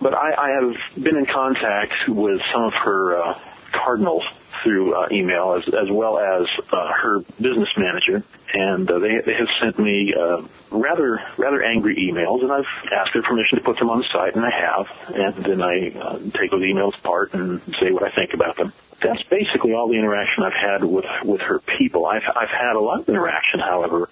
Speaker 5: but I, I have been in contact with some of her uh, cardinals through uh, email as as well as uh, her business manager, and uh, they they have sent me uh, rather rather angry emails, and I've asked their permission to put them on the site, and I have, and then I uh, take those emails apart and say what I think about them that's basically all the interaction I've had with with her people. I've I've had a lot of interaction, however,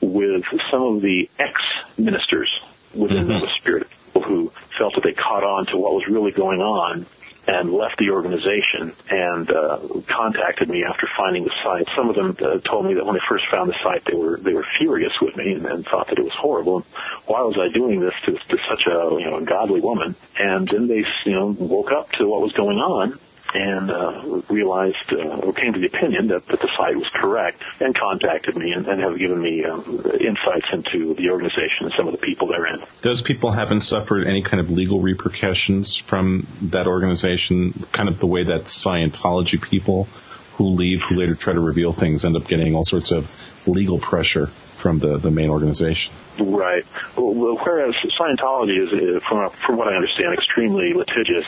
Speaker 5: with some of the ex ministers within the Spirit people who felt that they caught on to what was really going on and left the organization and uh, contacted me after finding the site. Some of them uh, told me that when they first found the site, they were they were furious with me and, and thought that it was horrible. And why was I doing this to, to such a you know godly woman? And then they you know woke up to what was going on and uh, realized uh, or came to the opinion that, that the site was correct and contacted me and, and have given me um, insights into the organization and some of the people therein.
Speaker 3: Those people haven't suffered any kind of legal repercussions from that organization, kind of the way that Scientology people who leave, who later try to reveal things, end up getting all sorts of legal pressure from the, the main organization.
Speaker 5: Right. Well, whereas Scientology is, from, from what I understand, extremely litigious,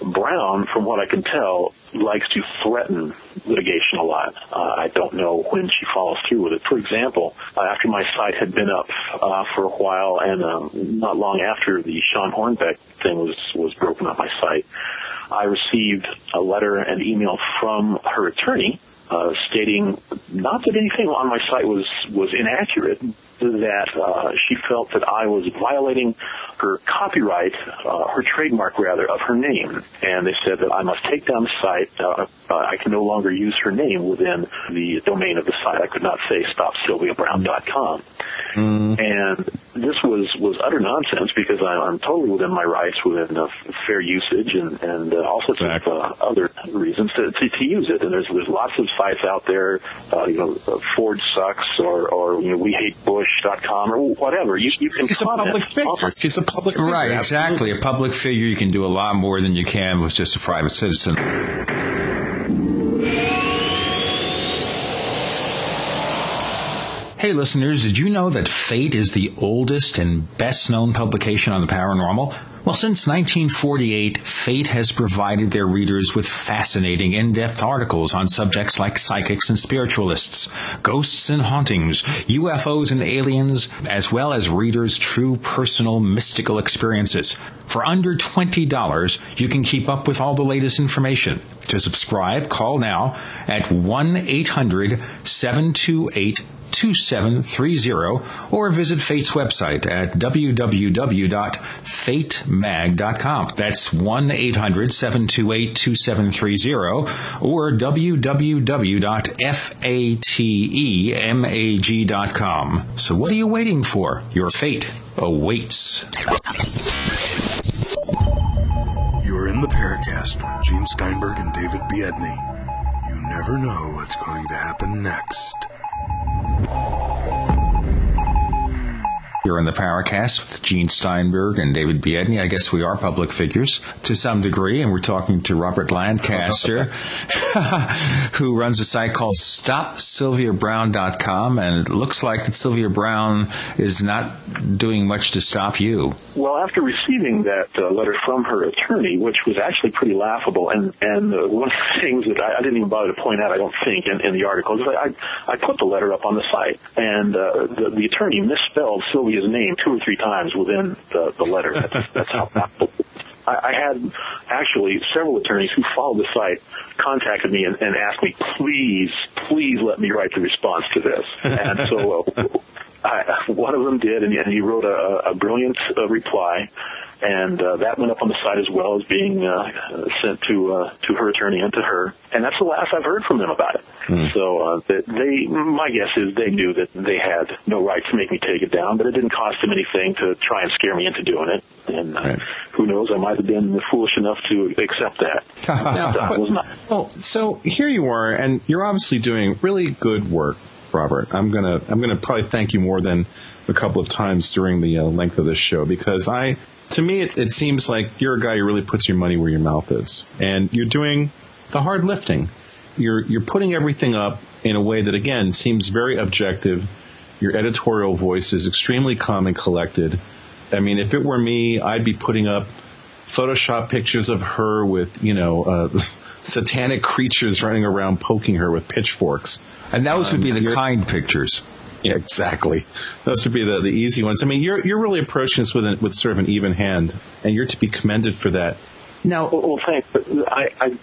Speaker 5: Browne, from what I can tell, likes to threaten litigation a lot. Uh, I don't know when she follows through with it. For example, uh, after my site had been up uh, for a while, and um, not long after the Shawn Hornbeck thing was was broken on my site, I received a letter and email from her attorney uh, stating not that anything on my site was was inaccurate, that uh, she felt that I was violating her copyright, uh, her trademark rather, of her name. And they said that I must take down the site. Uh, uh, I can no longer use her name within the domain of the site. I could not say stopsylviabrowne.com. Mm. And this was, was utter nonsense because I, I'm totally within my rights within uh, fair usage and, and uh, all sorts exactly. of uh, other reasons to, to, to use it. And there's, there's lots of sites out there, uh, you know, Ford sucks or, or, you know, we hate Bush.com or whatever. You, you can
Speaker 3: He's a public figure. He's a public figure.
Speaker 2: Right, exactly. A public figure, you can do a lot more than you can with just a private citizen. Hey listeners, did you know that Fate is the oldest and best known publication on the paranormal? Well, since 1948, Fate has provided their readers with fascinating in-depth articles on subjects like psychics and spiritualists, ghosts and hauntings, UFOs and aliens, as well as readers' true personal mystical experiences. For under $20, you can keep up with all the latest information. To subscribe, call now at 1-800-728 2730 or visit Fate's website at www.fatemag.com. That's 1-800-728-2730 or www.fatemag.com. So what are you waiting for? Your fate awaits.
Speaker 8: You're in the Paracast with Gene Steinberg and David Biedney. You never know what's going to happen next. Thank you.
Speaker 2: You're in the Paracast with Gene Steinberg and David Biedney. I guess we are public figures to some degree, and we're talking to Robert Lancaster, who runs a site called StopSylviaBrowne.com, and it looks like that Sylvia Browne is not doing much to stop you.
Speaker 5: Well, after receiving that uh, letter from her attorney, which was actually pretty laughable, and and uh, one of the things that I, I, didn't even bother to point out, I don't think, in, in the article is I, I put the letter up on the site, and uh, the, the attorney misspelled Sylvia his name two or three times within the, the letter. That's, that's how I, I had actually several attorneys who followed the site contacted me and, and asked me, please, please let me write the response to this. And so uh, I, one of them did, and he wrote a, a brilliant uh, reply and uh, that went up on the site as well as being uh, sent to uh, to her attorney and to her. And that's the last I've heard from them about it. Mm. So uh, they, my guess is they knew that they had no right to make me take it down, but it didn't cost them anything to try and scare me into doing it. And uh, right. who knows, I might have been foolish enough to accept that.
Speaker 3: now, was not. Well, so here you are, and you're obviously doing really good work, Robert. I'm gonna I'm gonna probably thank you more than a couple of times during the uh, length of this show because I to me, it, it seems like you're a guy who really puts your money where your mouth is, and you're doing the hard lifting. You're you're putting everything up in a way that again seems very objective. Your editorial voice is extremely calm and collected. I mean, if it were me, I'd be putting up Photoshop pictures of her with, you know, uh, satanic creatures running around poking her with pitchforks.
Speaker 2: And those would be the um, kind pictures.
Speaker 3: Yeah, exactly. Those would be the, the easy ones. I mean, you're you're really approaching this with an, with sort of an even hand, and you're to be commended for that.
Speaker 5: Now, well, well thanks. I, I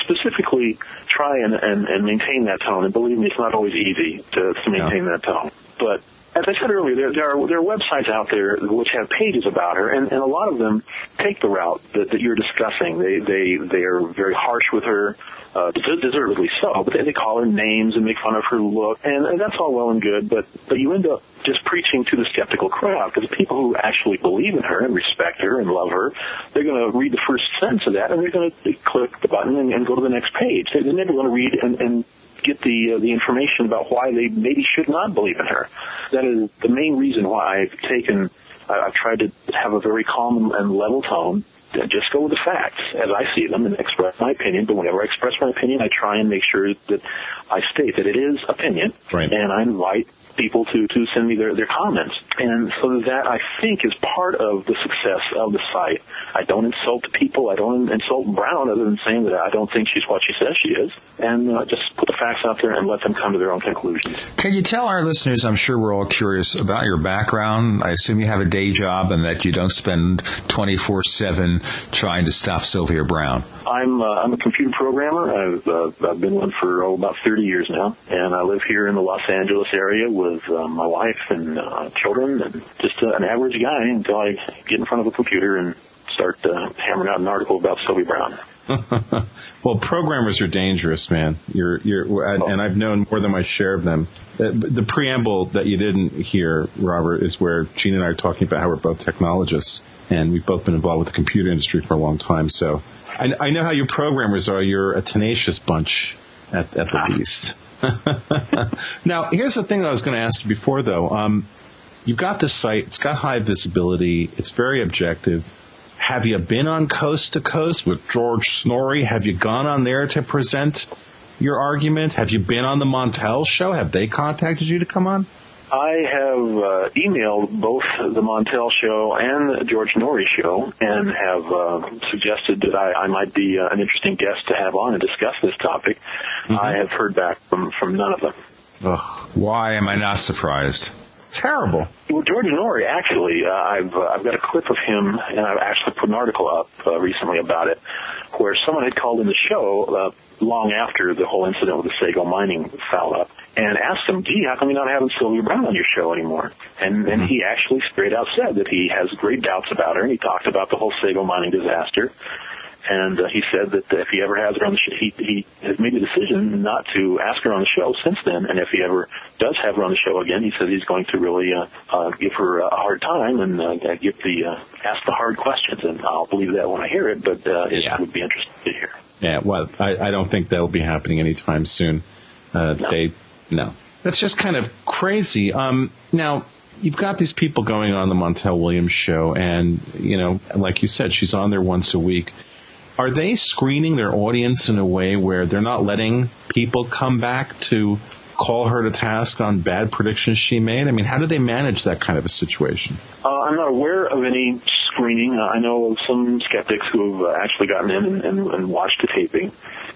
Speaker 5: specifically try and, and, and maintain that tone, and believe me, it's not always easy to, to maintain no. that tone. But as I said earlier, there, there, are there are websites out there which have pages about her, and, and a lot of them take the route that, that you're discussing. They they they are very harsh with her, uh, deservedly so. But they, they call her names and make fun of her look, and, and that's all well and good. But but you end up just preaching to the skeptical crowd because the people who actually believe in her and respect her and love her, they're going to read the first sentence of that and they're going to click the button and, and go to the next page. They're never going to read and, and get the uh, the information about why they maybe should not believe in her. That is the main reason why I've taken. I've tried to have a very calm and level tone. Just go with the facts as I see them and express my opinion. But whenever I express my opinion, I try and make sure that I state that it is opinion,
Speaker 3: right.
Speaker 5: and I invite people to, to send me their, their comments. And so that I think is part of the success of the site. I don't insult people. I don't insult Browne other than saying that I don't think she's what she says she is. And uh, just put the facts out there and let them come to their own conclusions.
Speaker 2: Can you tell our listeners, I'm sure we're all curious about your background. I assume you have a day job and that you don't spend 24 7 trying to stop Sylvia Browne.
Speaker 5: I'm uh, I'm a computer programmer. I've uh, I've been one for oh, about 30 years now, and I live here in the Los Angeles area with uh, my wife and uh, children, and just uh, an average guy until I get in front of a computer and start uh, hammering out an article about Sylvia Browne.
Speaker 3: well, programmers are dangerous, man. You're, you're, and I've known more than my share of them. The preamble that you didn't hear, Robert, is where Gene and I are talking about how we're both technologists, and we've both been involved with the computer industry for a long time. So I, I know how you programmers are. You're a tenacious bunch at, at the least. now, here's the thing that I was going to ask you before, though. Um, you've got this site. It's got high visibility. It's very objective. Have you been on Coast to Coast with George Noory? Have you gone on there to present your argument? Have you been on the Montel show? Have they contacted you to come on?
Speaker 5: I have uh, emailed both the Montel show and the George Noory show and have uh, suggested that I, I might be uh, an interesting guest to have on and discuss this topic. Mm-hmm. I have heard back from, from none of them.
Speaker 2: Ugh. Why am I not surprised?
Speaker 3: It's terrible.
Speaker 5: Well, George Noory, actually, uh, I've uh, I've got a clip of him, and I've actually put an article up uh, recently about it, where someone had called in the show uh, long after the whole incident with the Sago mining foul up, and asked him, "Gee, how come you're not having Sylvia Browne on your show anymore?" And and he actually straight out said that he has great doubts about her, and he talked about the whole Sago mining disaster and uh, he said that if he ever has her on the show, he, he has made the decision not to ask her on the show since then. And if he ever does have her on the show again, he says he's going to really uh, uh, give her a hard time and uh, give the uh, ask the hard questions. And I'll believe that when I hear it, but uh, it
Speaker 3: yeah.
Speaker 5: would be interesting to hear.
Speaker 3: Yeah, well, I, I don't think that'll be happening anytime soon. Uh, no. They no, that's just kind of crazy. Um, now you've got these people going on the Montel Williams show, and you know, like you said, she's on there once a week are they screening their audience in a way where they're not letting people come back to call her to task on bad predictions she made? I mean, how do they manage that kind of a situation?
Speaker 5: Uh, I'm not aware of any screening. Uh, I know of some skeptics who have uh, actually gotten in and, and, and watched the taping.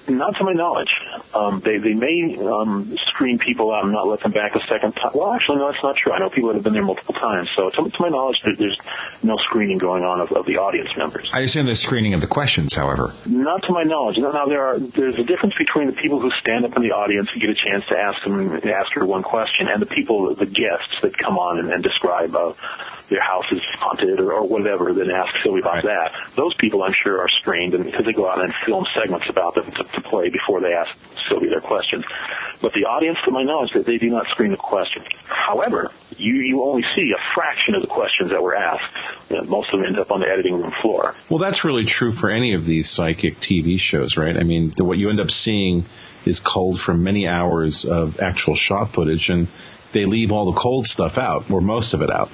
Speaker 5: Not to my knowledge. Um, they they may um, screen people out and not let them back a second time. Well, actually, no, that's not true. I know people that have been there multiple times. So, to, to my knowledge, there, there's no screening going on of, of the audience members.
Speaker 2: I assume there's screening of the questions, however.
Speaker 5: Not to my knowledge. Now, there are there's a difference between the people who stand up in the audience and get a chance to ask them ask her one question, and the people, the guests that come on and, and describe. Uh, their house is haunted or, or whatever, then ask Sylvie about right. that. Those people, I'm sure, are screened and because they go out and film segments about them to, to play before they ask Sylvie their questions. But the audience, to my knowledge, that they do not screen the questions. However, you, you only see a fraction of the questions that were asked. You know, most of them end up on the editing room floor.
Speaker 3: Well, that's really true for any of these psychic TV shows, right? I mean, the, what you end up seeing is culled from many hours of actual shot footage, and they leave all the cold stuff out, or most of it out.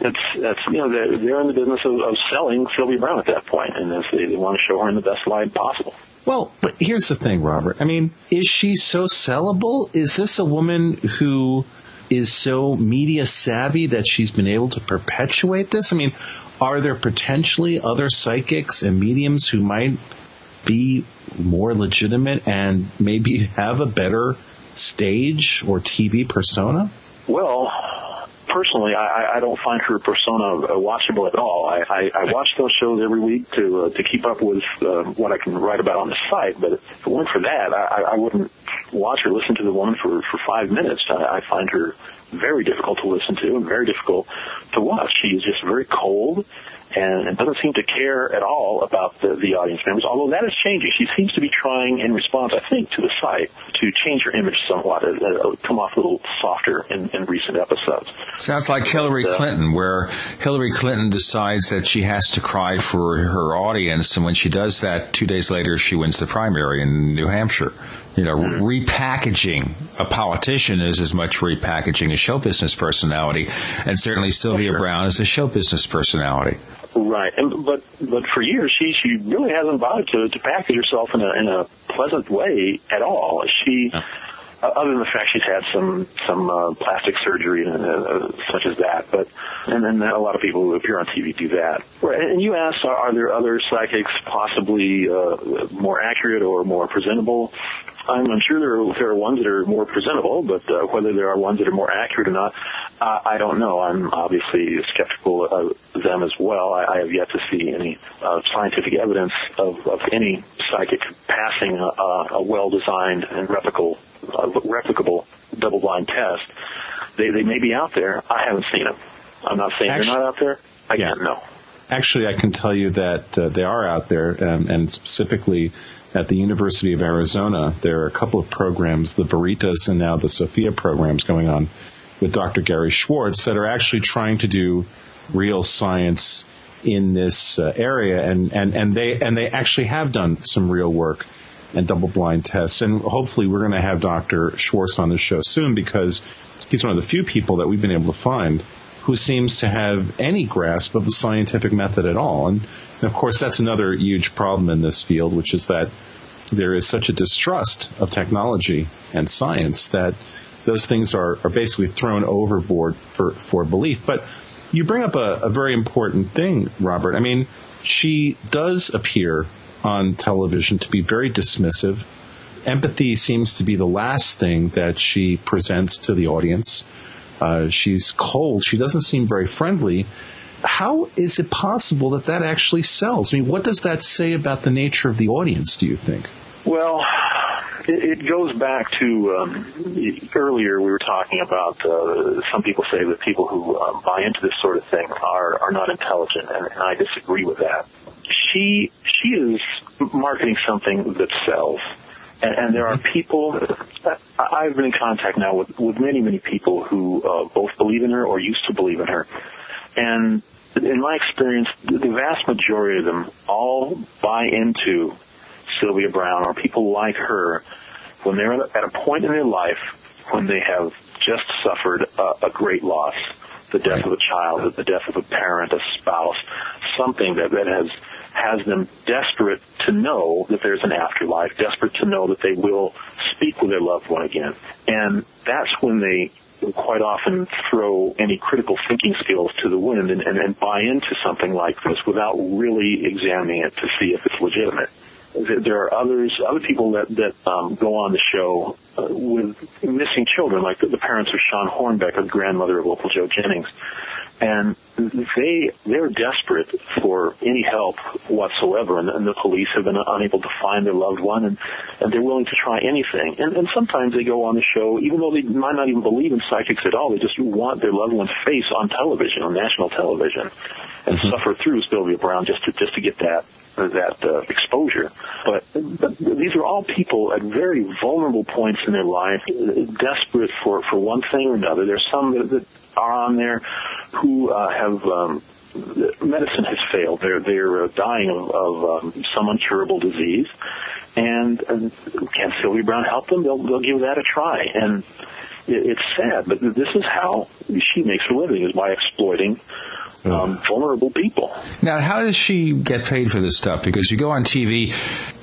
Speaker 5: It's that's you know they're, they're in the business of, of selling Sylvia Browne at that point, and they, they want to show her in the best light possible.
Speaker 3: Well, but here's the thing, Robert. I mean, is she so sellable? Is this a woman who is so media savvy that she's been able to perpetuate this? I mean, are there potentially other psychics and mediums who might be more legitimate and maybe have a better stage or TV persona?
Speaker 5: Well, personally, I, I don't find her persona watchable at all. I, I, I watch those shows every week to uh, to keep up with uh, what I can write about on the site. But if it weren't for that, I, I wouldn't watch or listen to the woman for for five minutes. I, I find her very difficult to listen to and very difficult to watch. She's just very cold and doesn't seem to care at all about the, the audience members, although that is changing. She seems to be trying in response, I think, to the site to change her image somewhat, uh, uh, come off a little softer in, in recent episodes.
Speaker 2: Sounds like Hillary
Speaker 5: uh,
Speaker 2: Clinton, where Hillary Clinton decides that she has to cry for her audience, and when she does that, two days later she wins the primary in New Hampshire. You know,
Speaker 5: Mm-hmm.
Speaker 2: repackaging a politician is as much repackaging a show business personality, and certainly Sylvia Browne is a show business personality.
Speaker 5: Right, and but but for years she she really hasn't bothered to to package herself in a in a pleasant way at all. She, other than the fact she's had some some uh, plastic surgery and uh, such as that, but and then a lot of people who appear on TV do that. Right, and you asked, are, are there other psychics possibly uh, more accurate or more presentable? I'm, I'm sure there are, there are ones that are more presentable, but uh, whether there are ones that are more accurate or not, uh, I don't know. I'm obviously skeptical of them as well. I, I have yet to see any uh, scientific evidence of, of any psychic passing a, a well-designed and replicable, uh, replicable double-blind test. They, they may be out there. I haven't seen them. I'm not saying
Speaker 3: Actually-
Speaker 5: they're not out there. I
Speaker 3: Yeah.
Speaker 5: can't know.
Speaker 3: Actually, I can tell you that uh, they are out there, um, and specifically at the University of Arizona, there are a couple of programs, the Veritas and now the Sophia programs going on with Dr. Gary Schwartz that are actually trying to do real science in this uh, area, and, and, and they and they actually have done some real work and double blind tests, and hopefully we're going to have Dr. Schwartz on the show soon because he's one of the few people that we've been able to find who seems to have any grasp of the scientific method at all. And, and of course, that's another huge problem in this field, which is that there is such a distrust of technology and science that those things are, are basically thrown overboard for, for belief. But you bring up a, a very important thing, Robert. I mean, she does appear on television to be very dismissive. Empathy seems to be the last thing that she presents to the audience. Uh, she's cold. She doesn't seem very friendly. How is it possible that that actually sells? I mean, what does that say about the nature of the audience, do you think?
Speaker 5: Well, it, goes back to um, earlier we were talking about uh, some people say that people who uh, buy into this sort of thing are are not intelligent, and, and I disagree with that. She she is marketing something that sells, and, and there are people. I- I've been in contact now with with many many people who uh, both believe in her or used to believe in her, and in my experience, the the vast majority of them all buy into Sylvia Browne or people like her when they're at a point in their life when they have just suffered a, a great loss, the death of a child, the death of a parent, a spouse, something that, that has has them desperate to know that there's an afterlife, desperate to know that they will speak with their loved one again. And that's when they quite often throw any critical thinking skills to the wind and, and, and buy into something like this without really examining it to see if it's legitimate. There are others, other people that that um, go on the show uh, with missing children, like the, the parents of Shawn Hornbeck, the grandmother of Opal Jo Jennings, and they they're desperate for any help whatsoever, and, and the police have been unable to find their loved one, and and they're willing to try anything. And, and sometimes they go on the show, even though they might not even believe in psychics at all, they just want their loved one's face on television, on national television, and suffer through Sylvia Browne just to just to get that that uh, exposure. But, but these are all people at very vulnerable points in their life, uh, desperate for, for one thing or another. There's some that, that are on there who uh, have um, medicine has failed. They're they're uh, dying of, of um, some incurable disease, and, and can Sylvia Browne help them? They'll they'll give that a try, and it, it's sad, but this is how she makes her living is by exploiting um, vulnerable people.
Speaker 2: Now, how does she get paid for this stuff? Because you go on TV,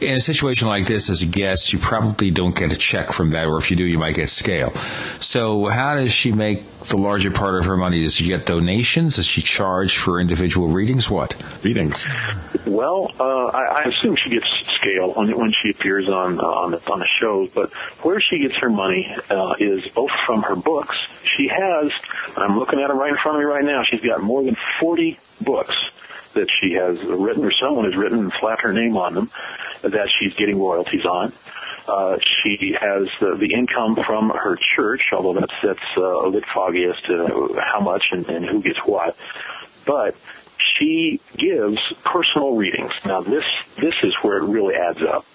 Speaker 2: in a situation like this, as a guest, you probably don't get a check from that, or if you do, you might get scale. So, how does she make the larger part of her money? Does she get donations? Does she charge for individual readings? What
Speaker 3: readings?
Speaker 5: Well, uh, I, I assume she gets scale when, when she appears on uh, on the on the shows, but where she gets her money uh, is both from her books. She has, I'm looking at them right in front of me right now. She's got more than 40 books that she has written or someone has written and slapped her name on them that she's getting royalties on. Uh, she has the, the income from her church, although that's that's uh, a bit foggy as to how much and, and who gets what. But she gives personal readings. Now this this is where it really adds up.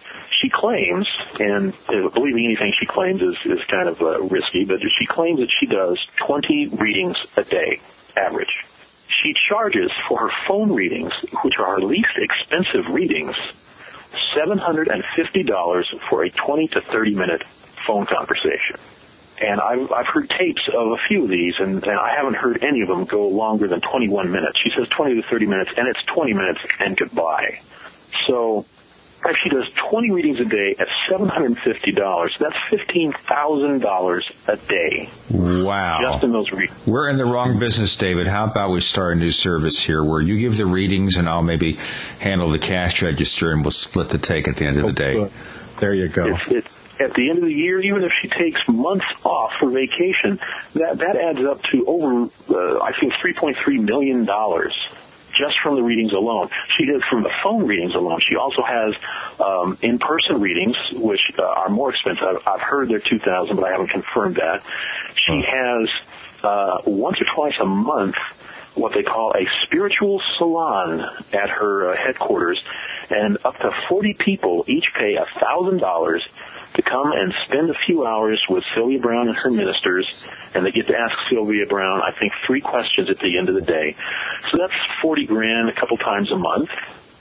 Speaker 5: She claims, and uh, believing anything she claims is is kind of uh, risky, but she claims that she does 20 readings a day, average. She charges for her phone readings, which are her least expensive readings, $750 for a 20 to 30 minute phone conversation. And I've, I've heard tapes of a few of these, and, and I haven't heard any of them go longer than 21 minutes. She says 20 to 30 minutes, and it's 20 minutes and goodbye. So if she does 20 readings a day at $750, that's $15,000 a day.
Speaker 2: Wow.
Speaker 5: Just in those readings.
Speaker 2: We're in the wrong business, David. How about we start a new service here where you give the readings and I'll maybe handle the cash register and we'll split the take at the end of the day.
Speaker 3: There you go.
Speaker 5: It's, it's, at the end of the year, even if she takes months off for vacation, that, that adds up to over, uh, I think, $3.3 million just from the readings alone. She does from the phone readings alone. She also has um, in-person readings, which uh, are more expensive. I've, I've heard they're two thousand, but I haven't confirmed that. She has uh, once or twice a month what they call a spiritual salon at her uh, headquarters, and up to 40 people each pay a thousand dollars to come and spend a few hours with Sylvia Browne and her ministers, and they get to ask Sylvia Browne, I think, three questions at the end of the day. So that's 40 grand a couple times a month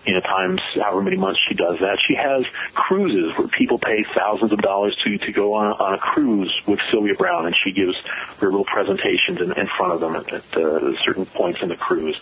Speaker 5: you know, times however many months she does that. She has cruises where people pay thousands of dollars to to go on, on a cruise with Sylvia Browne, and she gives her little presentations in, in front of them at, at uh, certain points in the cruise.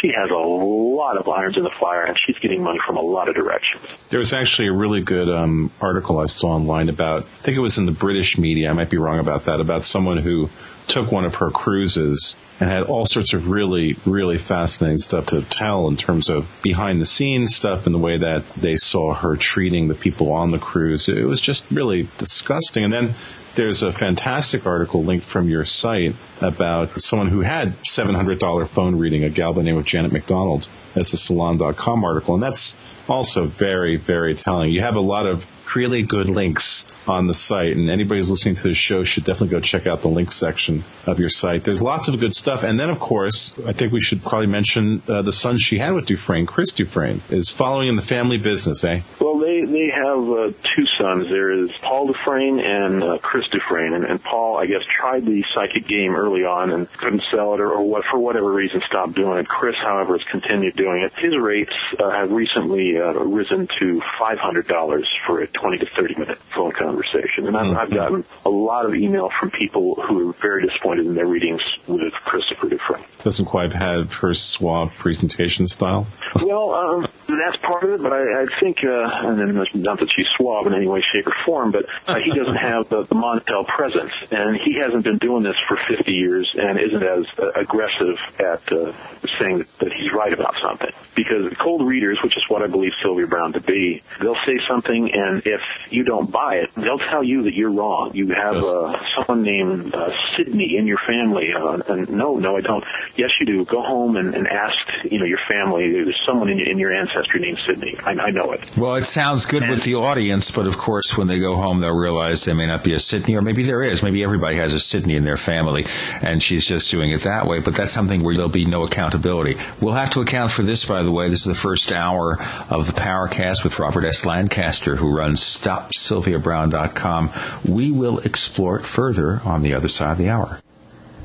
Speaker 5: She has a lot of irons in the fire, and she's getting money from a lot of directions.
Speaker 3: There was actually a really good um, article I saw online about, I think it was in the British media, I might be wrong about that, about someone who took one of her cruises and had all sorts of really, really fascinating stuff to tell in terms of behind the scenes stuff and the way that they saw her treating the people on the cruise. It was just really disgusting. And then there's a fantastic article linked from your site about someone who had $700 phone reading, a gal by the name of Janet McDonald. That's a salon.com article. And that's also very, very telling. You have a lot of really good links on the site, and anybody who's listening to the show should definitely go check out the link section of your site. There's lots of good stuff, and then of course, I think we should probably mention uh, the son she had with Dufresne, Chris Dufresne, is following in the family business, eh?
Speaker 5: Well, they they have uh, two sons. There is Paul Dufresne and uh, Chris Dufresne, and, and Paul, I guess, tried the psychic game early on and couldn't sell it, or, or what for whatever reason stopped doing it. Chris, however, has continued doing it. His rates uh, have recently uh, risen to five hundred dollars for a 20 to 30 minute phone conversation. And I've, mm-hmm. I've gotten a lot of email from people who are very disappointed in their readings with Christopher Dufresne.
Speaker 3: Doesn't quite have her suave presentation style.
Speaker 5: well, um, that's part of it, but I, I think, uh, and not that she's suave in any way, shape, or form, but uh, he doesn't have the, the Montel presence, and he hasn't been doing this for 50 years and isn't as uh, aggressive at uh, saying that, that he's right about something. Because cold readers, which is what I believe Sylvia Browne to be, they'll say something, and if you don't buy it, they'll tell you that you're wrong. You have yes. uh, someone named uh, Sydney in your family, uh, and no, no, I don't. Yes, you do. Go home and, and ask, you know, your family. There's someone in, in your ancestry named Sydney. I, I know it.
Speaker 2: Well, it sounds good and, with the audience, but of course, when they go home, they'll realize there may not be a Sydney, or maybe there is. Maybe everybody has a Sydney in their family, and she's just doing it that way. But that's something where there'll be no accountability. We'll have to account for this, by the way. This is the first hour of the Paracast with Robert S. Lancaster, who runs StopSylviaBrowne.com. We will explore it further on the other side of the hour.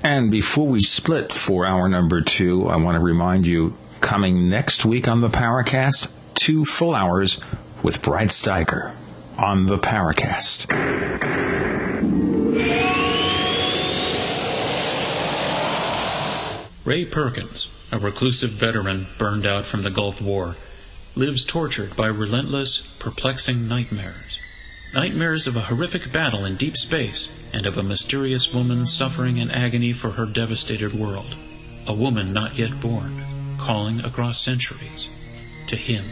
Speaker 2: And before we split for hour number two, I want to remind you coming next week on the Paracast, two full hours with Brad Steiger on the Paracast.
Speaker 9: Ray Perkins, a reclusive veteran burned out from the Gulf War, lives tortured by relentless, perplexing nightmares. Nightmares of a horrific battle in deep space and of a mysterious woman suffering in agony for her devastated world. A woman not yet born, calling across centuries to him.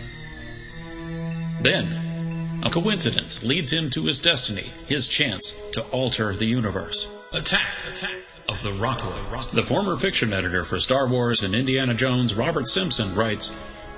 Speaker 9: Then, a coincidence leads him to his destiny, his chance to alter the universe. Attack! Attack! Of the Rockoids. The former fiction editor for Star Wars and Indiana Jones, Robert Simpson, writes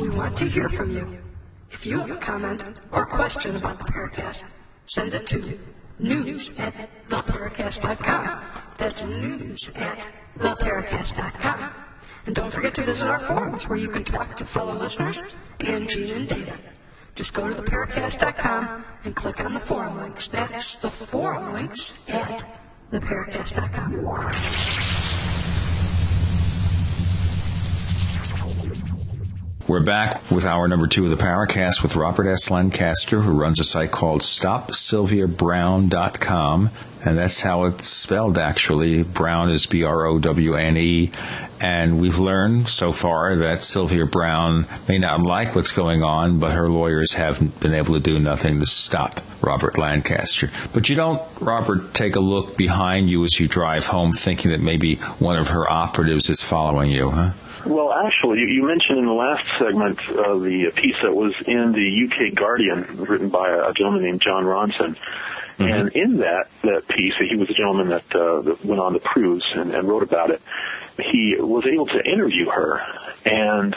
Speaker 7: We want to hear from you. If you have a comment or question about the Paracast, send it to news at theparacast.com. That's news at theparacast.com. And don't forget to visit our forums where you can talk to fellow listeners and Gene and Data. Just go to theparacast.com and click on the forum links. That's the forum links at theparacast.com.
Speaker 2: We're back with hour number two of the Paracast with Robert S. Lancaster, who runs a site called StopSylviaBrowne.com. And that's how it's spelled, actually. Browne is B R O W N E. And we've learned so far that Sylvia Browne may not like what's going on, but her lawyers haven't been able to do nothing to stop Robert Lancaster. But you don't, Robert, take a look behind you as you drive home thinking that maybe one of her operatives is following you, huh?
Speaker 5: Well, actually, you, you mentioned in the last segment uh, the piece that was in the UK Guardian, written by a gentleman named Jon Ronson. Mm-hmm. And in that that piece, he was a gentleman that, uh, that went on the cruise and, and wrote about it. He was able to interview her, and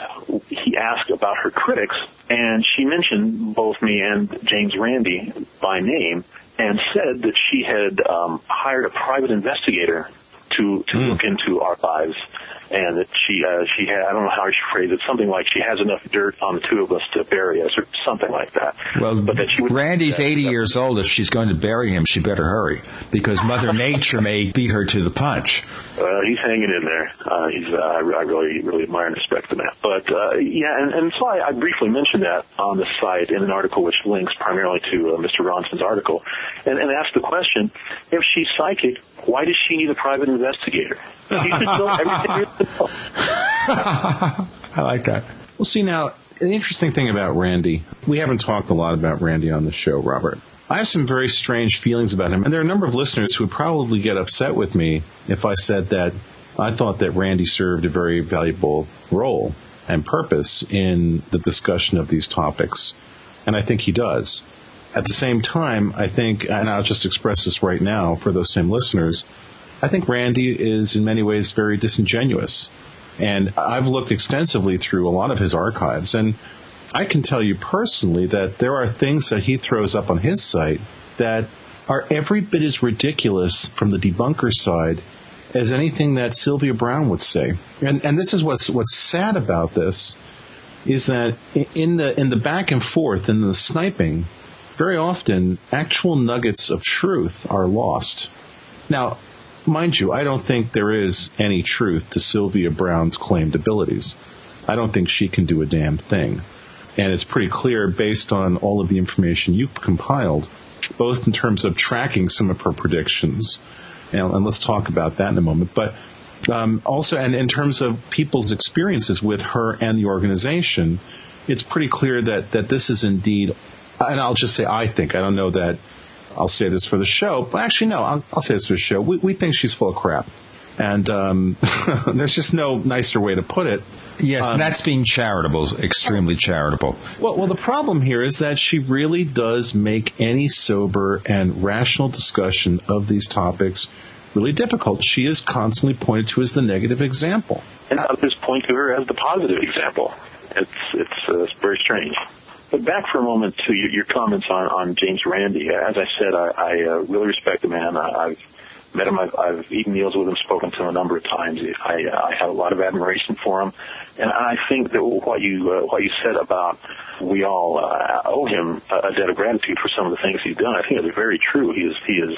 Speaker 5: he asked about her critics, and she mentioned both me and James Randi by name, and said that she had um, hired a private investigator to to mm. look into our lives and that she uh, she had I don't know how she phrased it something like she has enough dirt on the two of us to bury us or something like that.
Speaker 2: Well, but that she would, Randi's 80 years old. If she's going to bury him, she better hurry because Mother Nature may beat her to the punch.
Speaker 5: Well, he's hanging in there. Uh, he's uh, I, I really really admire and respect the man. But uh, yeah, and, and so I, I briefly mentioned that on the site in an article which links primarily to uh, Mr. Ronson's article, and, and asked the question: If she's psychic, why does she need a private investigator? Should know everything there is to know.
Speaker 2: I like that.
Speaker 3: Well, see now, the interesting thing about Randi, we haven't talked a lot about Randi on the show, Robert. I have some very strange feelings about him, and there are a number of listeners who would probably get upset with me if I said that I thought that Randi served a very valuable role and purpose in the discussion of these topics. And I think he does. At the same time, I think, and I'll just express this right now for those same listeners, I think Randi is in many ways very disingenuous. And I've looked extensively through a lot of his archives, and I can tell you personally that there are things that he throws up on his site that are every bit as ridiculous from the debunker side as anything that Sylvia Browne would say. And, and this is what's, what's sad about this is that in the, in the back and forth, in the sniping, very often actual nuggets of truth are lost. Now, mind you, I don't think there is any truth to Sylvia Browne's claimed abilities. I don't think she can do a damn thing. And it's pretty clear based on all of the information you've compiled, both in terms of tracking some of her predictions, and, and let's talk about that in a moment, but um, also, and in terms of people's experiences with her and the organization, it's pretty clear that, that this is indeed, and I'll just say I think, I don't know that I'll say this for the show, but actually, no, I'll, I'll say this for the show. We, we think she's full of crap. And um, there's just no nicer way to put it.
Speaker 2: Yes,
Speaker 3: um,
Speaker 2: that's being charitable, extremely charitable.
Speaker 3: Well, well, the problem here is that she really does make any sober and rational discussion of these topics really difficult. She is constantly pointed to as the negative example.
Speaker 5: And others point to her as the positive example. It's it's, uh, it's very strange. But back for a moment to your, your comments on, on James Randi. As I said, I, I uh, really respect the man. I, I've met him. I've, I've eaten meals with him, spoken to him a number of times. I, I have a lot of admiration for him, and I think that what you uh, what you said about we all uh, owe him a debt of gratitude for some of the things he's done. I think it's very true. He is he is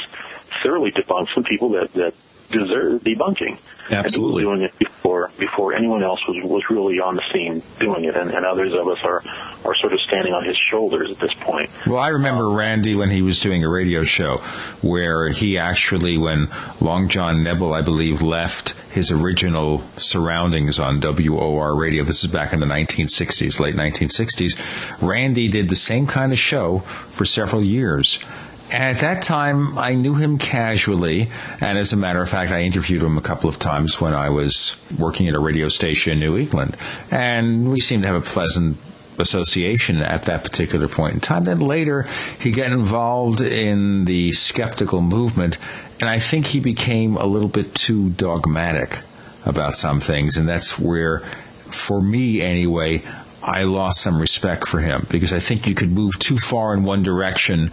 Speaker 5: thoroughly debunked some people that that deserve debunking.
Speaker 3: Absolutely.
Speaker 5: doing it before before anyone else was was really on the scene doing it, and, and others of us are are sort of standing on his shoulders at this point.
Speaker 2: Well, I remember um, Randi when he was doing a radio show where he actually, when Long John Nebel, I believe, left his original surroundings on WOR radio. This is back in the 1960s, late 1960s. Randi did the same kind of show for several years. And at that time, I knew him casually. And as a matter of fact, I interviewed him a couple of times when I was working at a radio station in New England. And we seemed to have a pleasant association at that particular point in time. Then later, he got involved in the skeptical movement. And I think he became a little bit too dogmatic about some things. And that's where, for me anyway, I lost some respect for him because I think you could move too far in one direction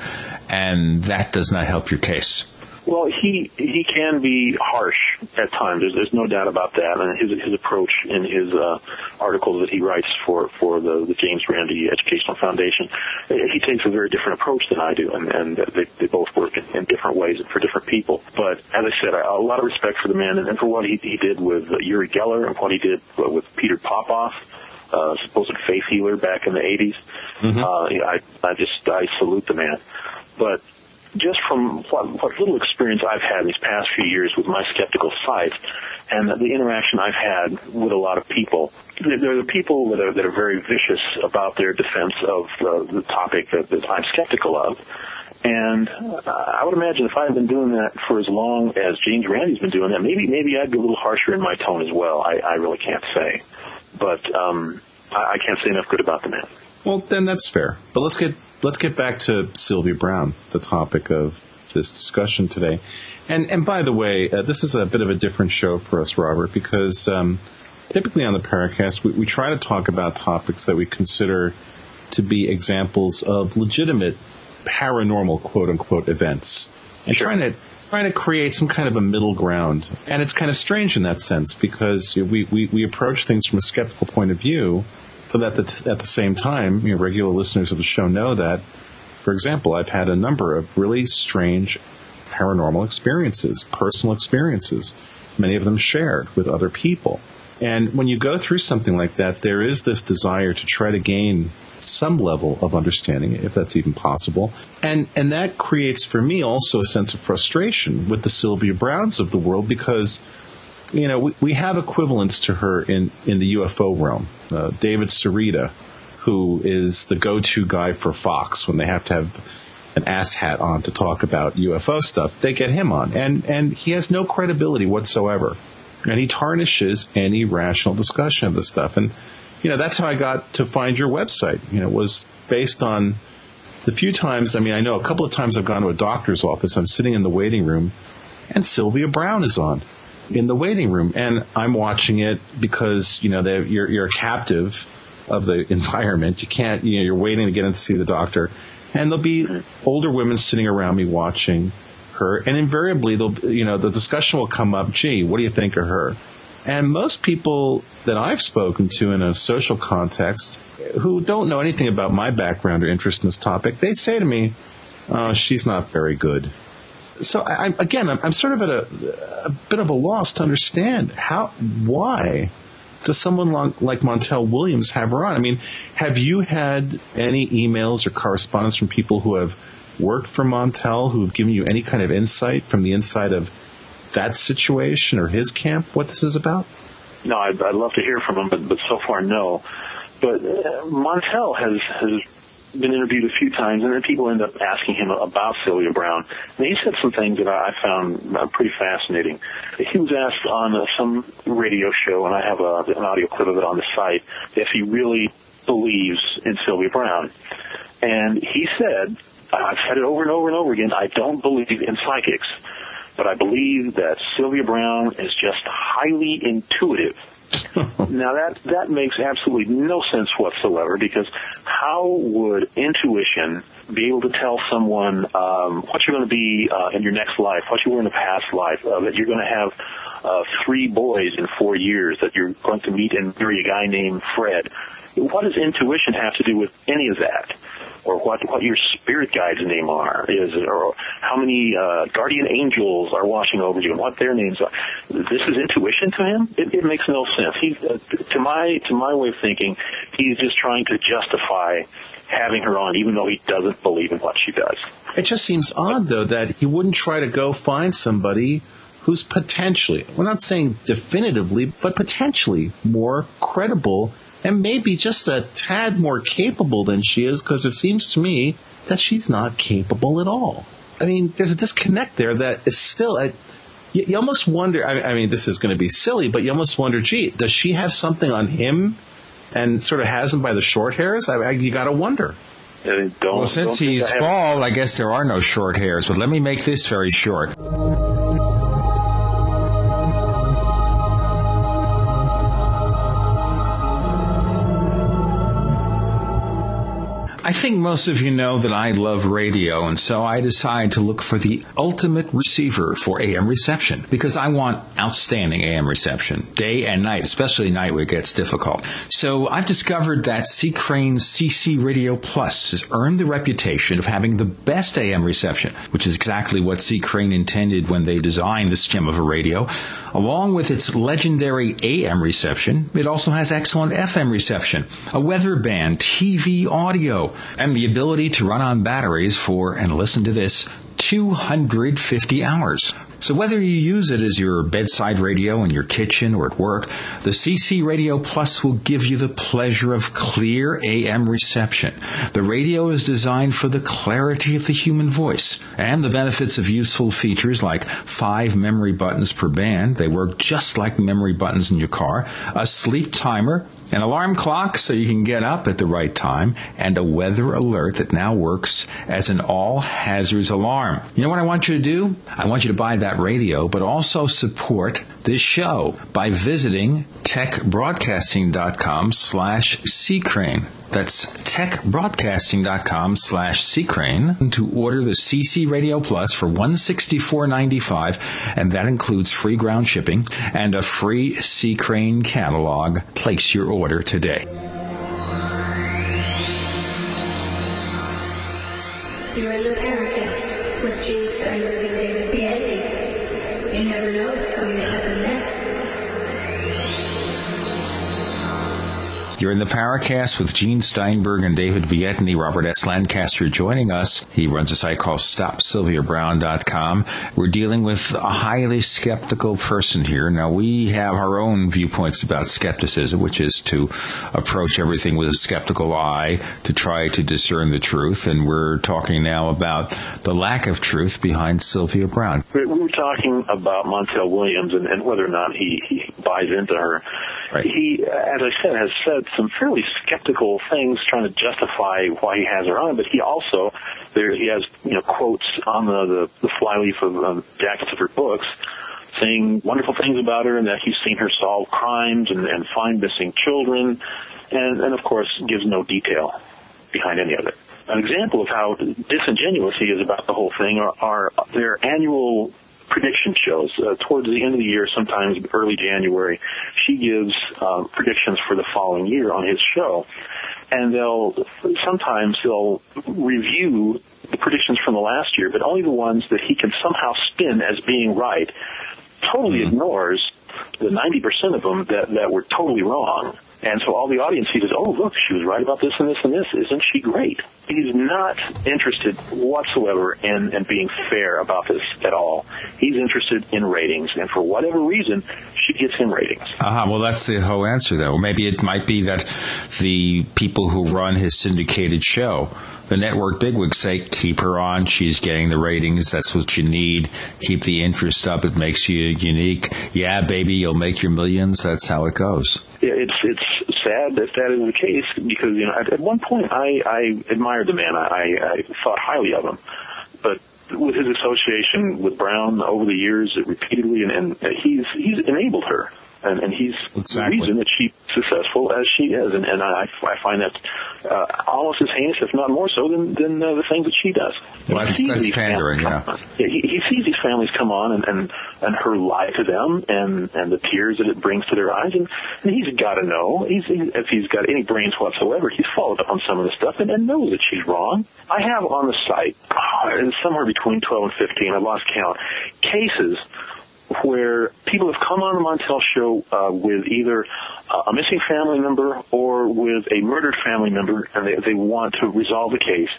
Speaker 2: and that does not help your case.
Speaker 5: Well, he he can be harsh at times. There's, there's no doubt about that. And his his approach in his uh, articles that he writes for for the, the James Randi Educational Foundation, he takes a very different approach than I do, and and they, they both work in, in different ways and for different people. But as I said, a lot of respect for the man and, and for what he he did with uh, Uri Geller and what he did with Peter Popoff. Uh, supposed faith healer back in the 80s. Mm-hmm. Uh, I, I just, I salute the man. But just from what, what little experience I've had these past few years with my skeptical site and the interaction I've had with a lot of people, there are the people that are, that are very vicious about their defense of uh, the topic that, that I'm skeptical of. And I would imagine if I had been doing that for as long as James Randi's been doing that, maybe maybe I'd be a little harsher in my tone as well. I, I really can't say, but um, I, I can't say enough good about the man.
Speaker 3: Well, then that's fair. But let's get let's get back to Sylvia Browne, the topic of this discussion today. And and by the way, uh, this is a bit of a different show for us, Robert, because um, typically on the Paracast we, we try to talk about topics that we consider to be examples of legitimate paranormal quote unquote events. And sure. trying to trying to create some kind of a middle ground. And it's kind of strange in that sense because we, we, we approach things from a skeptical point of view but at the, at the same time, you know, regular listeners of the show know that, for example, I've had a number of really strange paranormal experiences, personal experiences, many of them shared with other people. And when you go through something like that, there is this desire to try to gain some level of understanding, if that's even possible. And, and that creates for me also a sense of frustration with the Sylvia Brownes of the world because you know, we, we have equivalents to her in, in the UFO realm. Uh, David Sereda, who is the go-to guy for Fox when they have to have an ass hat on to talk about UFO stuff, they get him on. And, and he has no credibility whatsoever. And he tarnishes any rational discussion of this stuff. And, you know, that's how I got to find your website. You know, it was based on the few times, I mean, I know a couple of times I've gone to a doctor's office, I'm sitting in the waiting room, and Sylvia Browne is on in the waiting room, and I'm watching it because you know you're you're a captive of the environment. You can't you know you're waiting to get in to see the doctor, and there'll be older women sitting around me watching her, and invariably they'll you know the discussion will come up. Gee, what do you think of her? And most people that I've spoken to in a social context who don't know anything about my background or interest in this topic, they say to me, oh, she's not very good so I, again, I'm, sort of at a, a, bit of a loss to understand how, why does someone like, like Montel Williams have her on? I mean, have you had any emails or correspondence from people who have worked for Montel who have given you any kind of insight from the inside of that situation or his camp, what this is about?
Speaker 5: No, I'd, I'd love to hear from him, but, but so far, no. But uh, Montel has, has been interviewed a few times, and then people end up asking him about Sylvia Browne. And he said some things that I found uh, pretty fascinating. He was asked on uh, some radio show, and I have a, an audio clip of it on the site, if he really believes in Sylvia Browne. And he said, I've said it over and over and over again, I don't believe in psychics, but I believe that Sylvia Browne is just highly intuitive now that that makes absolutely no sense whatsoever because how would intuition be able to tell someone um, what you're going to be uh, in your next life, what you were in the past life, uh, that you're going to have uh, three boys in four years, that you're going to meet and marry a guy named Fred. What does intuition have to do with any of that? Or what what your spirit guide's name are is, or how many uh, guardian angels are watching over you, and what their names are. This is intuition to him. It, it makes no sense. He, uh, to my to my way of thinking, he's just trying to justify having her on, even though he doesn't believe in what she does.
Speaker 3: It just seems odd, though, that he wouldn't try to go find somebody who's potentially, we're not saying definitively, but potentially more credible and maybe just a tad more capable than she is because it seems to me that she's not capable at all. I mean, there's a disconnect there that is still, a, you, you, almost wonder, I, I mean, this is going to be silly, but you almost wonder, gee, does she have something on him and sort of has him by the short hairs? I, I, you got to wonder.
Speaker 2: well, since he's bald, I guess there are no short hairs, but let me make this very short. I think most of you know that I love radio, and so I decided to look for the ultimate receiver for AM reception because I want outstanding AM reception, day and night, especially night where it gets difficult. So I've discovered that C Crane CC Radio Plus has earned the reputation of having the best AM reception, which is exactly what C Crane intended when they designed this gem of a radio. Along with its legendary AM reception, it also has excellent FM reception, a weather band, TV audio, and the ability to run on batteries for, and listen to this, 250 hours. So whether you use it as your bedside radio in your kitchen or at work, the CC Radio Plus will give you the pleasure of clear AM reception. The radio is designed for the clarity of the human voice and the benefits of useful features like five memory buttons per band. They work just like memory buttons in your car, a sleep timer, an alarm clock so you can get up at the right time, and a weather alert that now works as an all hazards alarm. You know what I want you to do? I want you to buy that radio, but also support this show by visiting techbroadcasting.com slash ccrane. That's techbroadcasting.com slash ccrane to order the CC Radio Plus for $164.95, and that includes free ground shipping and a free C Crane catalog. Place your order today.
Speaker 7: You're in the Paracast with Gene and David Biedny.
Speaker 2: You're in the Paracast with Gene Steinberg and David Biedny. Robert S. Lancaster joining us. He runs a site called StopSylviaBrowne.com. We're dealing with a highly skeptical person here. Now, we have our own viewpoints about skepticism, which is to approach everything with a skeptical eye to try to discern the truth. And we're talking now about the lack of truth behind Sylvia Browne.
Speaker 5: We were talking about Montel Williams and, and whether or not he, he buys into her. Right. He, as I said, has said some fairly skeptical things trying to justify why he has her on, but he also, there, he has, you know, quotes on the, the, the flyleaf of um, jackets of her books saying wonderful things about her and that he's seen her solve crimes and, and find missing children and, and of course gives no detail behind any of it. An example of how disingenuous he is about the whole thing are, are their annual prediction shows. Uh, towards the end of the year, sometimes early January, she gives uh, predictions for the following year on his show. And they'll, sometimes they'll review the predictions from the last year, but only the ones that he can somehow spin as being right. Totally mm-hmm. ignores the 90% of them that, that were totally wrong. And so all the audience sees is, oh, look, she was right about this and this and this. Isn't she great? He's not interested whatsoever in, in being fair about this at all. He's interested in ratings. And for whatever reason, she gets him ratings.
Speaker 2: Uh-huh. Well, that's the whole answer, though. Maybe it might be that the people who run his syndicated show the network bigwigs say, keep her on. She's getting the ratings. That's what you need. Keep the interest up. It makes you unique. Yeah, baby, you'll make your millions. That's how it goes.
Speaker 5: Yeah, it's it's sad that that is the case because you know at, at one point I I admired the man. I, I thought highly of him, but with his association with Browne over the years it repeatedly, and, and he's he's enabled her and, and he's
Speaker 3: Exactly.
Speaker 5: the reason that she's successful as she is, and, and I, I find that uh, almost as heinous, if not more so, than, than uh, the things that she does.
Speaker 2: Well,
Speaker 5: He
Speaker 2: that's-
Speaker 5: sees
Speaker 2: that's
Speaker 5: these
Speaker 2: pandering,
Speaker 5: families come on. Yeah, he, he sees these families come on and, and and her lie to them, and and the tears that it brings to their eyes, and, and he's got to know. He's he, if he's got any brains whatsoever, he's followed up on some of the stuff and, and knows that she's wrong. I have on the site uh, somewhere between 12 and 15. I lost count cases where people have come on the Montel show uh, with either uh, a missing family member or with a murdered family member, and they, they want to resolve the case.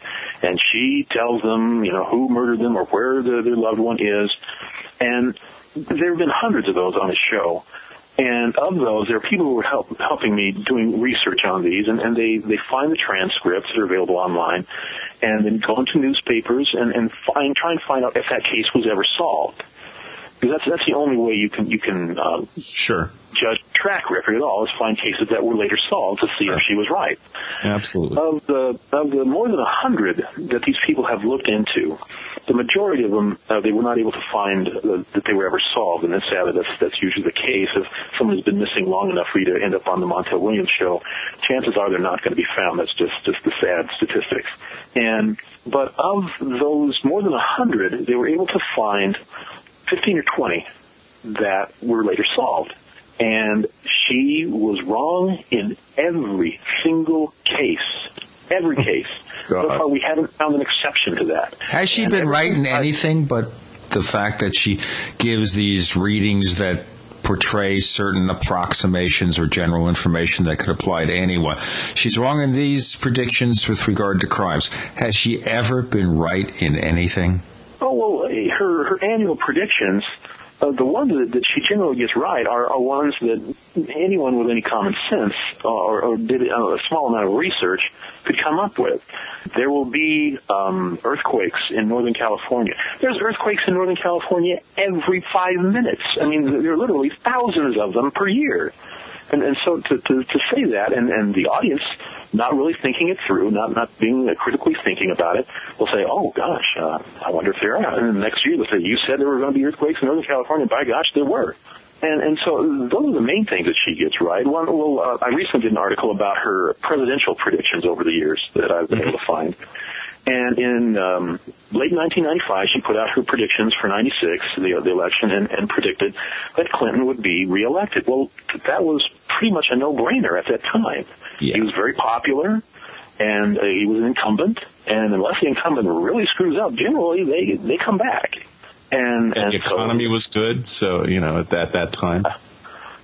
Speaker 5: And she tells them, you know, who murdered them or where the, their loved one is. And there have been hundreds of those on the show. And of those, there are people who are help, helping me doing research on these, and, and they, they find the transcripts that are available online, and then go into newspapers and, and find, try and find out if that case was ever solved because that's that's the only way you can you can uh,
Speaker 3: Sure.
Speaker 5: judge track record at all is find cases that were later solved to see if she was right.
Speaker 3: Absolutely.
Speaker 5: Of the of the more than a hundred that these people have looked into, the majority of them uh, they were not able to find uh, that they were ever solved, and that's sadly that's that's usually the case. If someone has been missing long enough for you to end up on the Montel Williams show, chances are they're not going to be found. That's just just the sad statistics. And but of those more than a hundred, they were able to find 15 or 20 that were later solved. And she was wrong in every single case. Every hmm. case. So far, we haven't found an exception to that.
Speaker 2: Has she
Speaker 5: And
Speaker 2: been right in anything but the fact that she gives these readings that portray certain approximations or general information that could apply to anyone? She's wrong in these predictions with regard to crimes. Has she ever been right in anything?
Speaker 5: Her her annual predictions, uh, the ones that, that she generally gets right are, are ones that anyone with any common sense or, or did a small amount of research could come up with. There will be um, earthquakes in Northern California. There's earthquakes in Northern California every five minutes. I mean, there are literally thousands of them per year. And, and so to, to, to say that, and, and the audience not really thinking it through, not not being uh, critically thinking about it, will say, "Oh gosh, uh, I wonder if there are." And next year they'll say, "You said there were going to be earthquakes in Northern California. By gosh, there were." And and so those are the main things that she gets right. One, well, uh, I recently did an article about her presidential predictions over the years that I've been able to find. And in um, late 1995, she put out her predictions for 96, the, the election, and, and predicted that Clinton would be reelected. Well, that was pretty much a no-brainer at that time. He was very popular, and uh, he was an incumbent. And unless the incumbent really screws up, generally they they come back. And,
Speaker 3: And the economy was good, so you know at that that time.
Speaker 5: so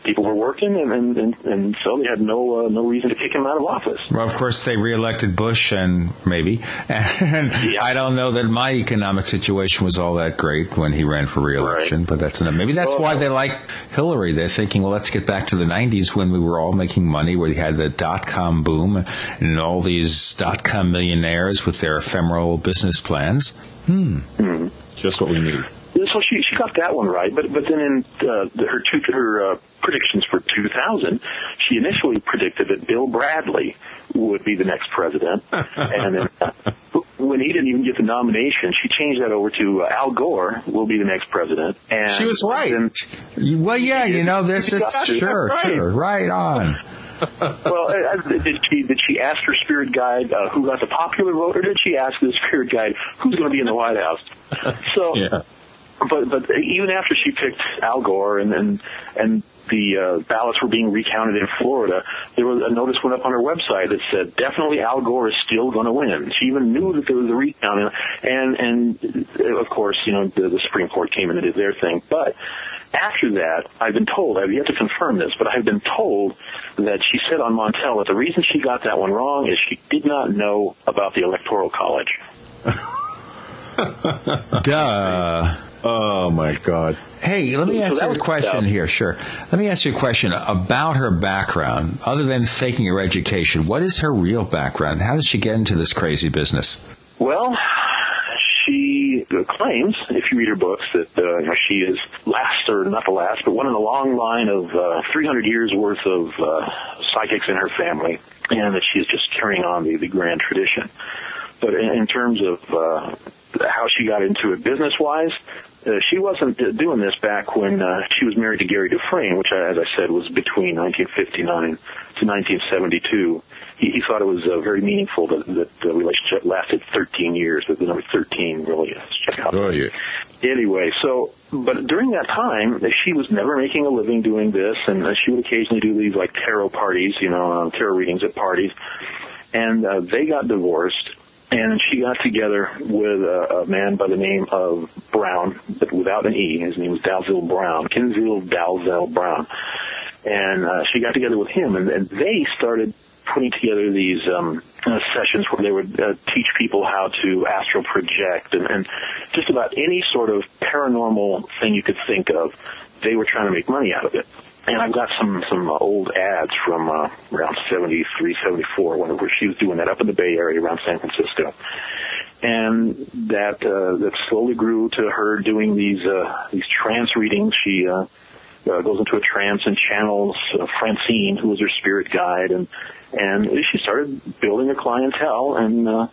Speaker 5: people were working, and and, and, and so they had no uh, no reason to kick him out of office.
Speaker 2: Well, of course, they reelected Bush, and maybe. And I don't know that my economic situation was all that great when he ran for reelection, but that's enough. Maybe that's why they like Hillary. They're thinking, well, let's get back to the 90s when we were all making money, where we had the dot com boom and all these dot com millionaires with their ephemeral business plans. Hmm.
Speaker 3: Just what we need.
Speaker 5: So she she got that one right, but but then in uh, the, her two her uh, predictions for 2000, she initially predicted that Bill Bradley would be the next president, and then uh, when he didn't even get the nomination, she changed that over to uh, Al Gore will be the next president. And
Speaker 3: She was right.
Speaker 5: then-
Speaker 2: Well, yeah, you know, this is sure,
Speaker 5: Right.
Speaker 2: sure, right on.
Speaker 5: well, uh, did she did she ask her spirit guide uh, who got the popular vote, or did she ask the spirit guide who's going to be in the White House? So,
Speaker 3: Yeah.
Speaker 5: But but even after she picked Al Gore and and and the uh, ballots were being recounted in Florida, there was a notice went up on her website that said definitely Al Gore is still going to win. She even knew that there was a recount, and and uh, of course you know the, the Supreme Court came in and did their thing, but. After that, I've been told, I've yet to confirm this, but I've been told that she said on Montel that the reason she got that one wrong is she did not know about the Electoral College.
Speaker 2: Duh.
Speaker 3: Oh my God.
Speaker 2: Hey, let me ask
Speaker 5: that
Speaker 2: you a question
Speaker 5: yeah.
Speaker 2: here. Sure. Let me ask you a question about her background. Other than faking her education, what is her real background? How did she get into this crazy business?
Speaker 5: Well, she claims, if you read her books, that uh, she is last, or not the last, but one in a long line of uh, 300 years worth of uh, psychics in her family, and that she is just carrying on the, the grand tradition. But in, in terms of uh, how she got into it business-wise, uh, she wasn't uh, doing this back when uh, she was married to Gary Dufresne, which, uh, as I said, was between 1959 to 1972. He, he thought it was uh, very meaningful that, that the relationship lasted 13 years. That the number 13 really is check out.
Speaker 3: Oh yeah.
Speaker 5: Anyway, so but during that time, she was never making a living doing this, and uh, she would occasionally do these like tarot parties, you know, um, tarot readings at parties. And uh, they got divorced, and she got together with a, a man by the name of Brown, but without an E. His name was Dalzell Brown, Kenzil Dalzell Brown. And uh, she got together with him, and, and they started putting together these um, uh, sessions where they would uh, teach people how to astral project and, and just about any sort of paranormal thing you could think of. They were trying to make money out of it. And I've got some some old ads from uh, around 73, 74, whenever she was doing that up in the Bay Area around San Francisco. And that uh, that slowly grew to her doing these uh, these trance readings. She uh, uh, goes into a trance and channels uh, Francine, who was her spirit guide, and and she started building a clientele. And uh,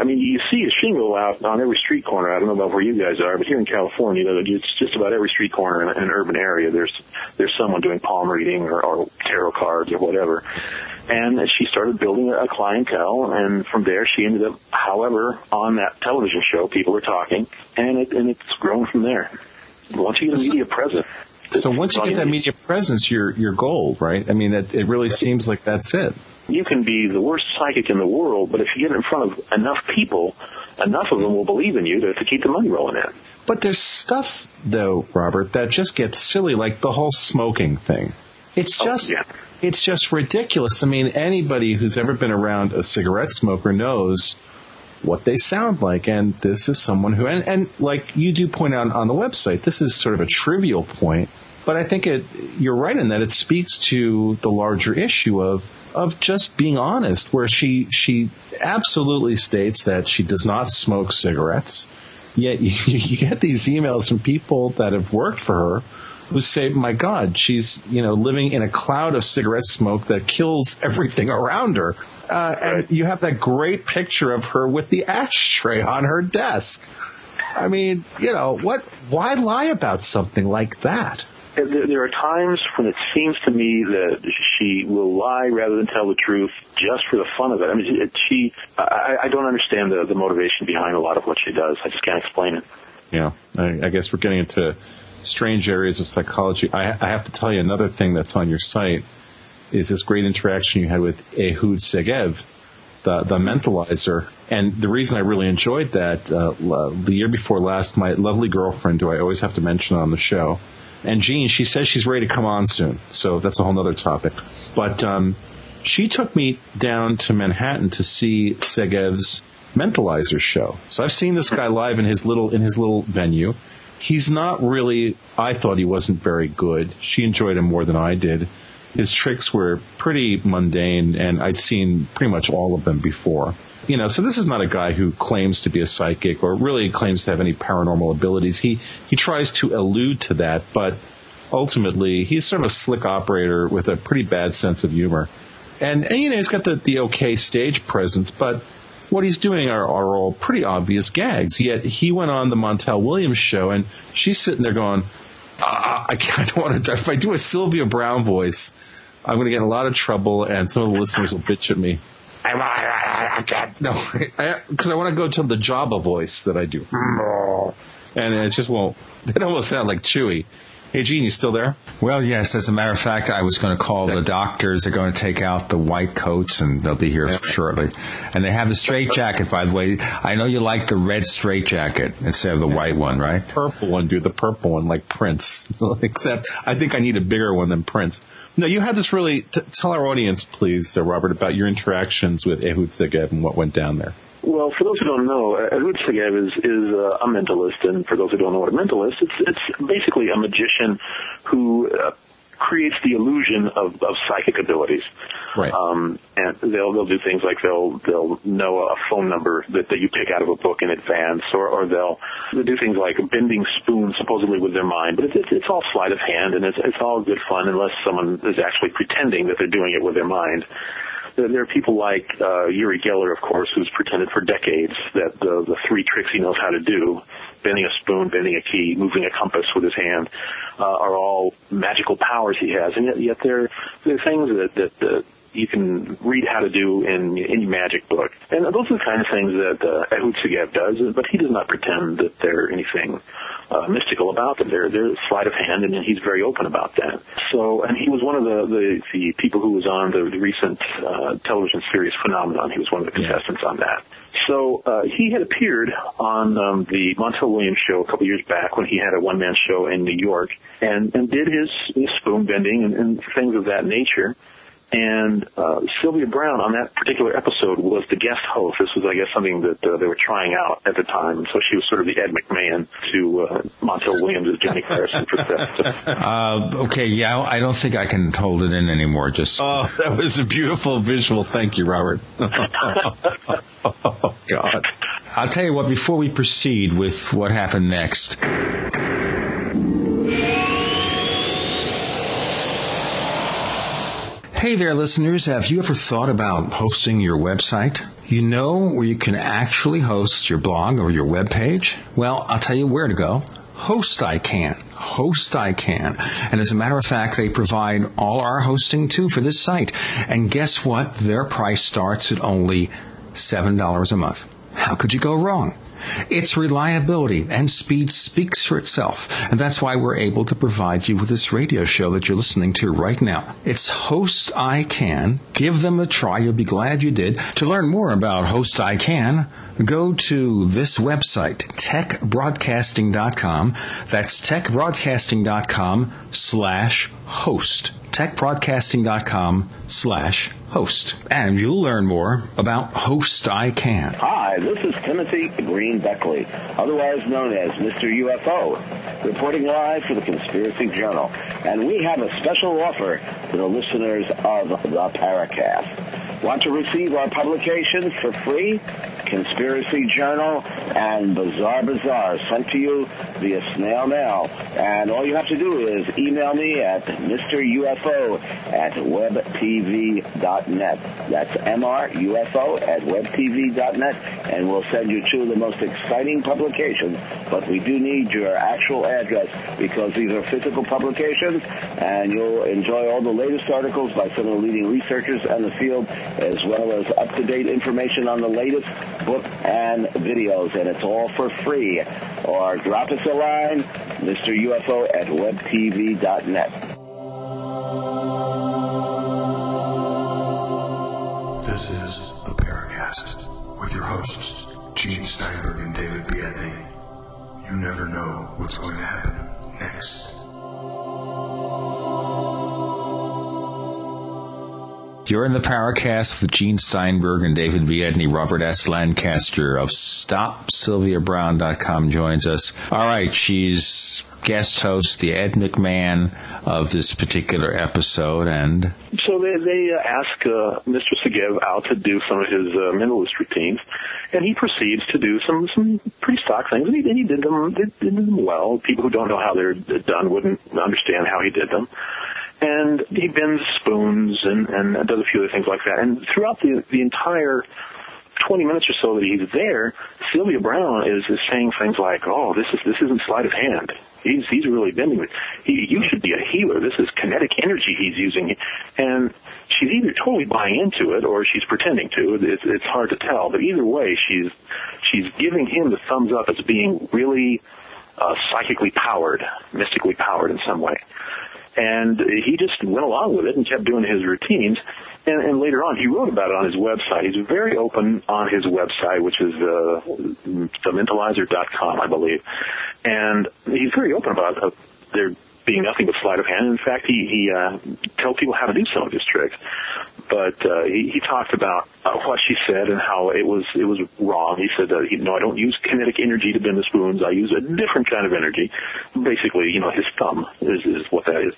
Speaker 5: I mean, you see a shingle out on every street corner. I don't know about where you guys are, but here in California, you know, it's just about every street corner in an urban area. There's there's someone doing palm reading or, or tarot cards or whatever. And she started building a clientele, and from there she ended up, however, on that television show. People are talking, and it and it's grown from there. Once you get a media presence,
Speaker 3: So once you get that media presence, you're you're gold, right? I mean, it, it really seems like that's it.
Speaker 5: You can be the worst psychic in the world, but if you get in front of enough people, enough of them will believe in you to, to keep the money rolling in.
Speaker 3: But there's stuff, though, Robert, that just gets silly, like the whole smoking thing. It's oh, just, it's just ridiculous. I mean, anybody who's ever been around a cigarette smoker knows what they sound like, and this is someone who, and, and like you do point out on the website, this is sort of a trivial point, but I think it, you're right in that it speaks to the larger issue of of just being honest, where she she absolutely states that she does not smoke cigarettes. Yet you, you get these emails from people that have worked for her who say, "My God, she's you know living in a cloud of cigarette smoke that kills everything around her." Uh, and you have that great picture of her with the ashtray on her desk. I mean, you know what? Why lie about something like that?
Speaker 5: There, are times when it seems to me that she will lie rather than tell the truth just for the fun of it. I mean, she, I, I don't understand the, the motivation behind a lot of what she does. I just can't explain it.
Speaker 3: Yeah, I, I guess we're getting into strange areas of psychology. I, I have to tell you another thing that's on your site is this great interaction you had with Ehud Segev, the the mentalizer. And the reason I really enjoyed that, uh, the year before last, my lovely girlfriend, who I always have to mention on the show, and Gene, she says she's ready to come on soon. So that's a whole other topic. But um, she took me down to Manhattan to see Segev's Mentalizer show. So I've seen this guy live in his little in his little venue. He's not really. I thought he wasn't very good. She enjoyed him more than I did. His tricks were pretty mundane, and I'd seen pretty much all of them before. You know, so this is not a guy who claims to be a psychic or really claims to have any paranormal abilities. He he tries to allude to that, but ultimately he's sort of a slick operator with a pretty bad sense of humor. And, and you know, he's got the, the okay stage presence, but what he's doing are, are all pretty obvious gags. Yet he went on the Montel Williams show, and she's sitting there going, I, I don't want to. If I do a Sylvia Browne voice, I'm going to get in a lot of trouble, and some of the listeners will bitch at me. I, I, I can't. No, because I, want to go to the Jabba voice that I do, and it just won't. It almost sound like Chewie. Hey, Gene, you still there?
Speaker 2: Well, yes. As a matter of fact, I was going to call the doctors. They're going to take out the white coats, and they'll be here shortly. And they have the straight jacket, by the way. I know you like the red straight jacket instead of the white one, right?
Speaker 3: Purple one, dude. The purple one, like Prince. Except, I think I need a bigger one than Prince. No, you had this really. T- tell our audience, please, uh, Robert, about your interactions with Ehud Segev and what went down there.
Speaker 5: Well, for those who don't know, Ehud Segev is, is uh, a mentalist, and for those who don't know what a mentalist, it's, it's basically a magician who uh, creates the illusion of, of psychic abilities.
Speaker 3: Right.
Speaker 5: Um, and they'll they'll do things like they'll they'll know a phone number that, that you pick out of a book in advance, or, or they'll they'll do things like bending spoons supposedly with their mind. But it's it's, it's all sleight of hand, and it's it's all good fun unless someone is actually pretending that they're doing it with their mind. There, are people like uh, Uri Geller, of course, who's pretended for decades that the, the three tricks he knows how to do, bending a spoon, bending a key, moving a compass with his hand, uh, are all magical powers he has. And yet, yet they're, they're things that, that, that you can read how to do in any magic book. And those are the kind of things that uh, Ehud does, but he does not pretend that they're anything uh, mystical about them. They're, they're sleight of hand, and he's very open about that. So, and he was one of the, the, the people who was on the, the recent uh, television series Phenomenon. He was one of the contestants on that. So uh, he had appeared on um, the Montel Williams show a couple years back when he had a one-man show in New York, and and did his, his spoon bending and, and things of that nature. And uh, Sylvia Browne on that particular episode was the guest host. This was, I guess, something that uh, they were trying out at the time. So she was sort of the Ed McMahon to uh, Montel Williams' Johnny Carson for that.
Speaker 2: Uh, okay, yeah, I don't think I can hold it in anymore. Just
Speaker 3: oh, that was a beautiful visual. Thank you, Robert. oh God.
Speaker 2: I'll tell you what. Before we proceed with what happened next. Hey there, listeners. Have you ever thought about hosting your website? You know where you can actually host your blog or your web page? Well, I'll tell you where to go. Host I Can. Host I Can. And as a matter of fact, they provide all our hosting too for this site. And guess what? Their price starts at only $7 a month. How could you go wrong? Its reliability and speed speaks for itself, and that's why we're able to provide you with this radio show that you're listening to right now. It's Host I Can. Give them a try. You'll be glad you did. To learn more about Host I Can, go to this website, techbroadcasting.com. That's techbroadcasting.com slash host. techbroadcasting.com slash host. And you'll learn more about Host I Can.
Speaker 10: Hi, this is Timothy Green Beckley, otherwise known as Mr. UFO, reporting live for the Conspiracy Journal. And we have a special offer for the listeners of the Paracast. Want to receive our publications for free? Conspiracy Journal and Bizarre Bazaar sent to you via snail mail. And all you have to do is email me at MrUFO at webtv.net. That's MRUFO at webtv.net, and we'll send you two of the most exciting publications. But we do need your actual address because these are physical publications, and you'll enjoy all the latest articles by some of the leading researchers in the field, as well as up-to-date information on the latest book and videos, and it's all for free. Or drop us a line, Mr. UFO at webtv.net.
Speaker 8: This is the Paracast with your hosts, Gene Steinberg and David Biedny. You never know what's going to happen next.
Speaker 2: You're in the Paracast with Gene Steinberg and David Biedny. Robert S. Lancaster of StopSylviaBrowne.com joins us. All right, she's guest host, the Ed McMahon of this particular episode, and
Speaker 5: so they, they uh, ask uh, Mr. Segev out to do some of his uh, mentalist routines, and he proceeds to do some some pretty stock things, and he, and he did them did, did them well. People who don't know how they're done wouldn't understand how he did them and he bends spoons and, and does a few other things like that. And throughout the the entire 20 minutes or so that he's there, Sylvia Browne is, is saying things like, "Oh, this is this isn't sleight of hand. He's he's really bending. He, you should be a healer. This is kinetic energy he's using." And she's either totally buying into it or she's pretending to. It's, it's hard to tell. But either way, she's she's giving him the thumbs up as being really uh, psychically powered, mystically powered in some way. And he just went along with it and kept doing his routines. And, and later on, he wrote about it on his website. He's very open on his website, which is uh, thementalizer.com, I believe. And he's very open about uh, there being nothing but sleight of hand. In fact, he, he uh, tells people how to do some of his tricks but uh, he, he talked about uh, what she said and how it was it was wrong. He said that you know I don't use kinetic energy to bend the spoons. I use a different kind of energy. Basically, you know, his thumb is, is what that is,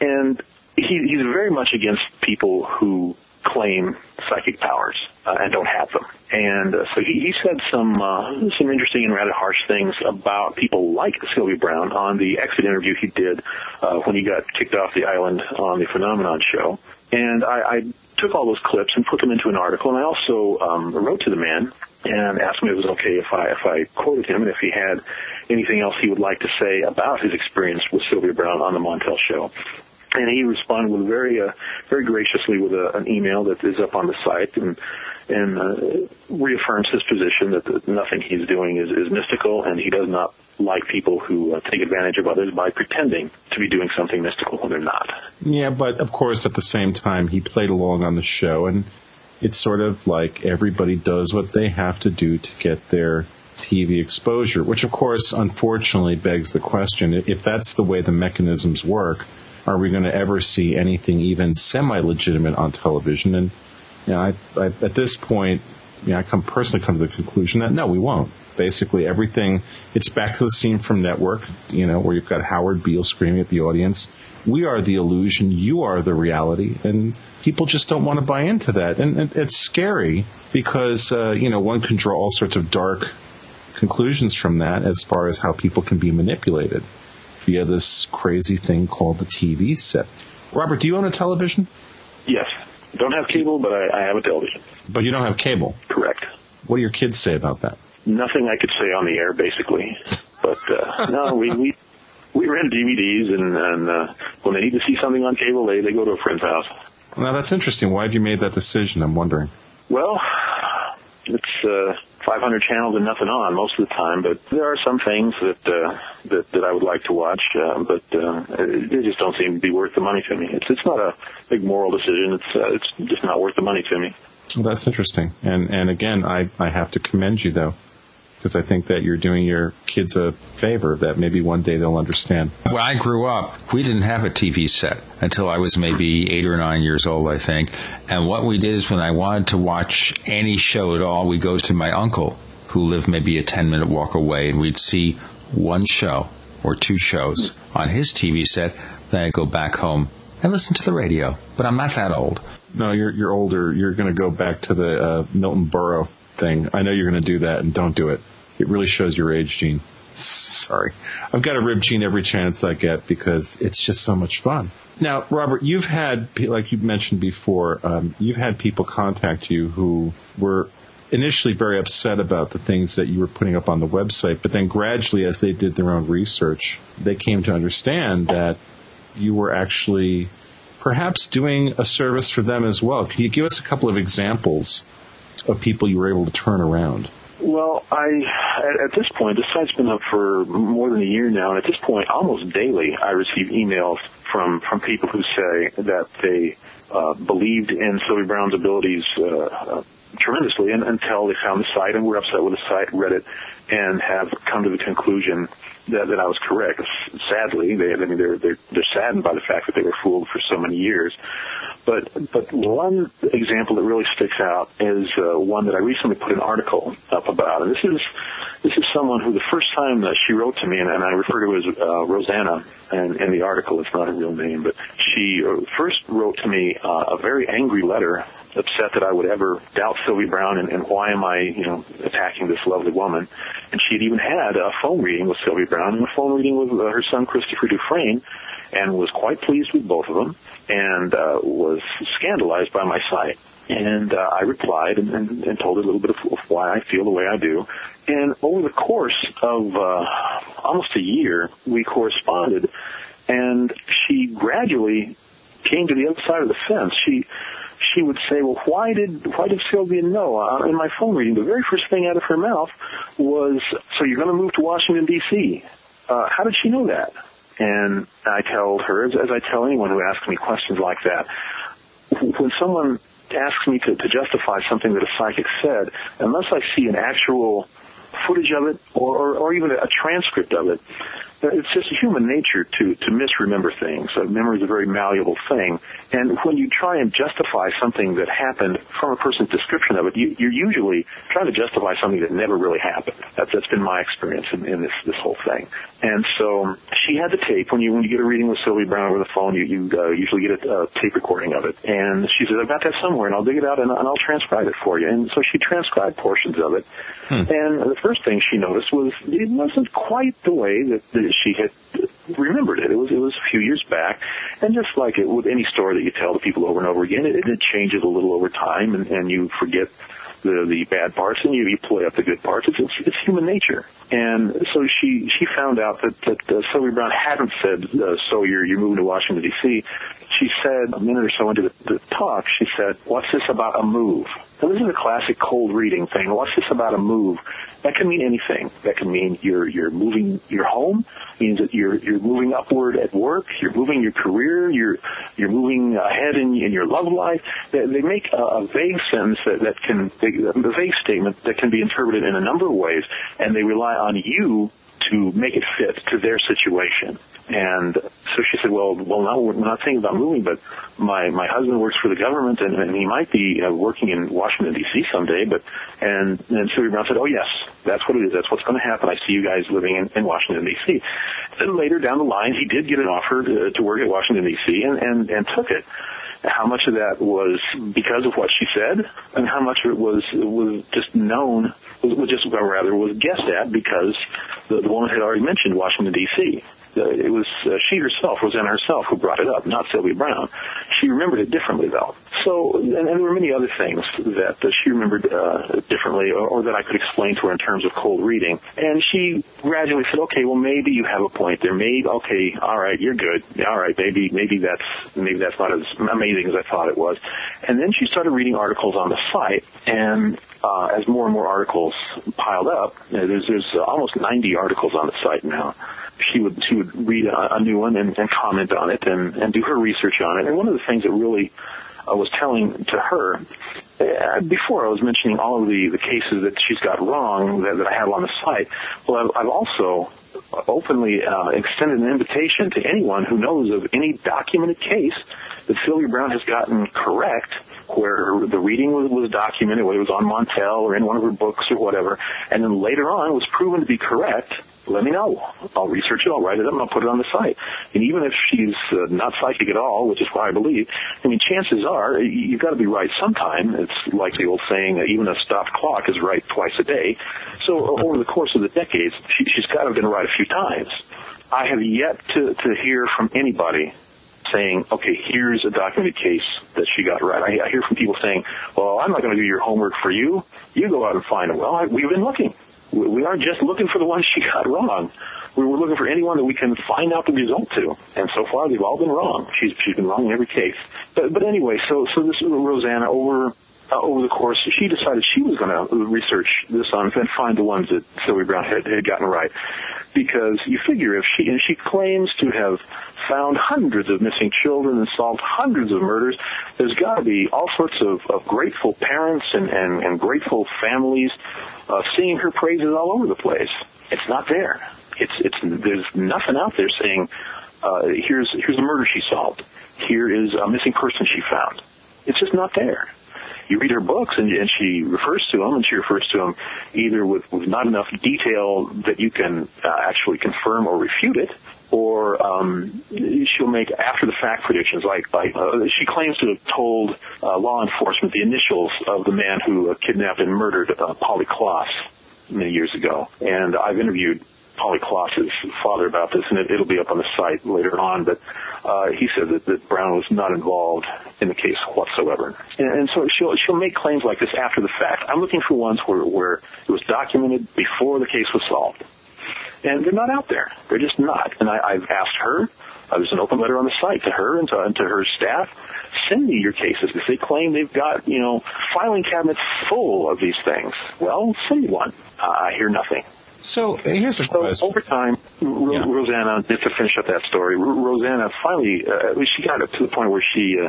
Speaker 5: and he, he's very much against people who claim psychic powers uh, and don't have them. And uh, so he, he said some uh, some interesting and rather harsh things about people like Sylvia Browne on the exit interview he did uh, when he got kicked off the island on the Phenomenon show. And I, I took all those clips and put them into an article, and I also um, wrote to the man and asked him if it was okay if I if I quoted him and if he had anything else he would like to say about his experience with Sylvia Browne on the Montel show. And he responded with very uh, very graciously with a, an email that is up on the site and and uh, reaffirms his position that, that nothing he's doing is, is mystical and he does not like people who uh, take advantage of others by pretending to be doing something mystical when they're not.
Speaker 3: Yeah, but of course, at the same time, he played along on the show, and it's sort of like everybody does what they have to do to get their TV exposure, which of course, unfortunately, begs the question if that's the way the mechanisms work, are we going to ever see anything even semi-legitimate on television? And you know, I, I, at this point, you know, I come personally come to the conclusion that no, we won't. Basically, everything it's back to the scene from Network, you know, where you've got Howard Beale screaming at the audience, "We are the illusion, you are the reality," and people just don't want to buy into that, and it, it's scary because uh, you know one can draw all sorts of dark conclusions from that as far as how people can be manipulated via this crazy thing called the TV set. Robert, do you own a television?
Speaker 5: Yes. Don't have cable, but I, I have a television.
Speaker 3: But you don't have cable?
Speaker 5: Correct.
Speaker 3: What do your kids say about that?
Speaker 5: Nothing I could say on the air, basically. But uh, no, we we we rent DVDs, and, and uh, when they need to see something on cable, they they go to a friend's house.
Speaker 3: Now that's interesting. Why have you made that decision? I'm wondering.
Speaker 5: Well, it's uh, 500 channels and nothing on most of the time, but there are some things that uh, that that I would like to watch, uh, but uh, they just don't seem to be worth the money to me. It's it's not a big moral decision. It's uh, it's just not worth the money to me.
Speaker 3: Well, that's interesting. And and again, I I have to commend you though because I think that you're doing your kids a favor that maybe one day they'll understand.
Speaker 2: When I grew up, we didn't have a TV set until I was maybe eight or nine years old, I think. And what we did is when I wanted to watch any show at all, we'd go to my uncle who lived maybe a 10 minute walk away and we'd see one show or two shows on his TV set. Then I'd go back home and listen to the radio. But I'm not that old.
Speaker 3: No, you're, you're older. You're going to go back to the uh, Milton Berle thing. I know you're going to do that and don't do it. It really shows your age, Gene. Sorry. I've got to rib Gene every chance I get because it's just so much fun. Now, Robert, you've had, like you mentioned before, um, you've had people contact you who were initially very upset about the things that you were putting up on the website, but then gradually, as they did their own research, they came to understand that you were actually perhaps doing a service for them as well. Can you give us a couple of examples of people you were able to turn around?
Speaker 5: Well, I at, at this point, the site's been up for more than a year now, and at this point, almost daily, I receive emails from from people who say that they uh, believed in Sylvia Browne's abilities uh, uh, tremendously and, until they found the site and were upset with the site, read it, and have come to the conclusion that, that I was correct. Sadly, they, I mean, they're, they're, they're saddened by the fact that they were fooled for so many years. But, but one example that really sticks out is uh, one that I recently put an article up about. And this is, this is someone who the first time that she wrote to me, and, and I refer to as uh, Rosanna in, in the article, it's not a real name, but she uh, first wrote to me uh, a very angry letter upset that I would ever doubt Sylvia Browne and, and why am I, you know, attacking this lovely woman. And she had even had a phone reading with Sylvia Browne and a phone reading with uh, her son Christopher Dufresne and was quite pleased with both of them and uh, was scandalized by my site. And uh, I replied and, and, and told her a little bit of, of why I feel the way I do. And over the course of uh, almost a year, we corresponded, and she gradually came to the other side of the fence. She she would say, "Well, why did why did Sylvia know?" Uh, in my phone reading, the very first thing out of her mouth was, "So you're going to move to Washington D.C." Uh, how did she know that? And I tell her, as, I tell anyone who asks me questions like that, when someone asks me to, to justify something that a psychic said, unless I see an actual footage of it or, or, or even a transcript of it, it's just human nature to to misremember things. Uh, memory is a very malleable thing, and when you try and justify something that happened from a person's description of it, you, you're usually trying to justify something that never really happened. That's that's been my experience in, in this this whole thing. And so she had the tape. When you when you get a reading with Sylvia Browne over the phone, you you uh, usually get a, a tape recording of it. And she said, "I've got that somewhere, and I'll dig it out and, and I'll transcribe it for you." And so she transcribed portions of it. Hmm. And the first thing she noticed was it wasn't quite the way that, that she had remembered it. It was it was a few years back, and just like it with any story that you tell to people over and over again, it, it changes a little over time, and, and you forget the the bad parts and you, you play up the good parts. It's, it's, it's human nature. And so she she found out that that uh, Sylvia Browne hadn't said, uh, "So you're you're moving to Washington D.C." She said a minute or so into the, the talk, she said, "What's this about a move?" Now this is a classic cold reading thing. What's this about a move? That can mean anything. That can mean you're you're moving your home. Means that you're you're moving upward at work. You're moving your career. You're you're moving ahead in, in your love life. They, they make a, a vague sentence that, that can they, a vague statement that can be interpreted in a number of ways, and they rely on you to make it fit to their situation. And so she said, well, well, now we're not thinking about moving, but my, my husband works for the government and, and he might be uh, working in Washington DC someday, but, and then Sylvia Browne said, oh yes, that's what it is. That's what's going to happen. I see you guys living in, in Washington DC. Then later down the line, he did get an offer to, to work at Washington DC and, and, and took it how much of that was because of what she said, and how much of it was was just known, was, was just rather was guessed at because the, the woman had already mentioned Washington D.C. Uh, it was uh, she herself, Rosanna herself, who brought it up, not Sylvia Browne. She remembered it differently, though. So, and, and there were many other things that uh, she remembered uh, differently, or, or that I could explain to her in terms of cold reading. And she gradually said, "Okay, well, maybe you have a point there. Maybe, okay, all right, you're good. All right, maybe, maybe that's maybe that's not as amazing as I thought it was." And then she started reading articles on the site, and uh, as more and more articles piled up, you know, there's there's almost 90 articles on the site now she would she would read a, a new one and, and comment on it and, and do her research on it. And one of the things that really uh, was telling to her uh, before I was mentioning all of the, the cases that she's got wrong that, that I have on the site. Well, I've, I've also openly uh, extended an invitation to anyone who knows of any documented case that Sylvia Browne has gotten correct where the reading was, was documented, whether it was on Montel or in one of her books or whatever, and then later on was proven to be correct, let me know. I'll research it, I'll write it up, and I'll put it on the site. And even if she's uh, not psychic at all, which is what I believe, I mean, chances are you've got to be right sometime. It's like the old saying, even a stopped clock is right twice a day. So uh, over the course of the decades, she, she's got to have been right a few times. I have yet to, to hear from anybody saying, okay, here's a documented case that she got right. I, I hear from people saying, well, I'm not going to do your homework for you. You go out and find it. Well, I, we've been looking we aren't just looking for the ones she got wrong. We were looking for anyone that we can find out the result to. And so far, they've all been wrong. She's she's been wrong in every case. But but anyway, so so this Rosanna over uh, over the course, she decided she was going to research this on and find the ones that Sylvia Browne had, had gotten right. Because you figure if she, and she claims to have found hundreds of missing children and solved hundreds of murders, there's got to be all sorts of, of grateful parents and, and, and grateful families uh, singing her praises all over the place. It's not there. It's, it's, there's nothing out there saying, uh, here's, here's a murder she solved. Here is a missing person she found. It's just not there you read her books and, and she refers to them and she refers to them either with, with not enough detail that you can uh, actually confirm or refute it or um, she'll make after the fact predictions like like uh, she claims to have told uh, law enforcement the initials of the man who uh, kidnapped and murdered uh, Polly Klaas many years ago and I've interviewed Polly Klaas's father about this, and it, will be up on the site later on. But uh, he said that, that Browne was not involved in the case whatsoever, and, and so she'll she'll make claims like this after the fact. I'm looking for ones where where it was documented before the case was solved, and they're not out there. They're just not. And I, I've asked her. Uh, there's an open letter on the site to her and to, and to her staff. Send me your cases because they claim they've got you know filing cabinets full of these things. Well, send me one. Uh, I hear nothing.
Speaker 3: So here's a so question.
Speaker 5: Over time, Ro- yeah. Rosanna, just to finish up that story, R- Rosanna finally, uh, at least she got up to the point where she uh,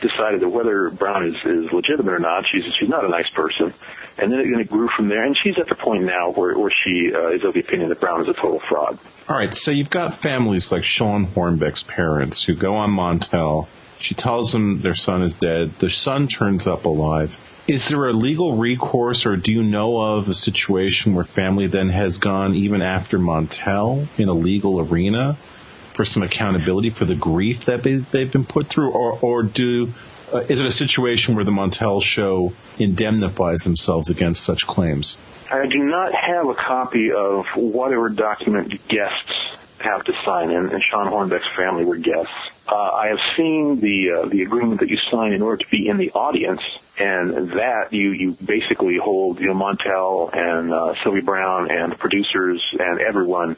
Speaker 5: decided that whether Browne is, is legitimate or not, she's she's not a nice person. And then it, and it grew from there, and she's at the point now where, where she uh, is of the opinion that Browne is a total fraud.
Speaker 3: All right, so you've got families like Shawn Hornbeck's parents who go on Montel. She tells them their son is dead. The son turns up alive is there a legal recourse, or do you know of a situation where family then has gone even after Montel in a legal arena for some accountability for the grief that they, have been put through, or, or do uh, is it a situation where the Montel show indemnifies themselves against such claims?
Speaker 5: I do not have a copy of whatever document guests have to sign, in, and Shawn Hornbeck's family were guests. Uh, I have seen the uh, the agreement that you sign in order to be in the audience, and that you you basically hold you know Montel and uh, Sylvie Browne and the producers and everyone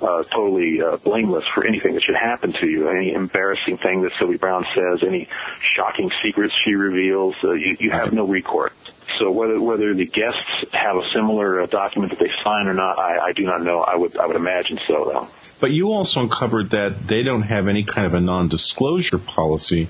Speaker 5: uh, totally uh, blameless for anything that should happen to you. Any embarrassing thing that Sylvie Browne says, any shocking secrets she reveals, uh, you, you have no recourse. So whether whether the guests have a similar uh, document that they sign or not, I, I do not know. I would I would imagine so though.
Speaker 3: But you also uncovered that they don't have any kind of a non-disclosure policy,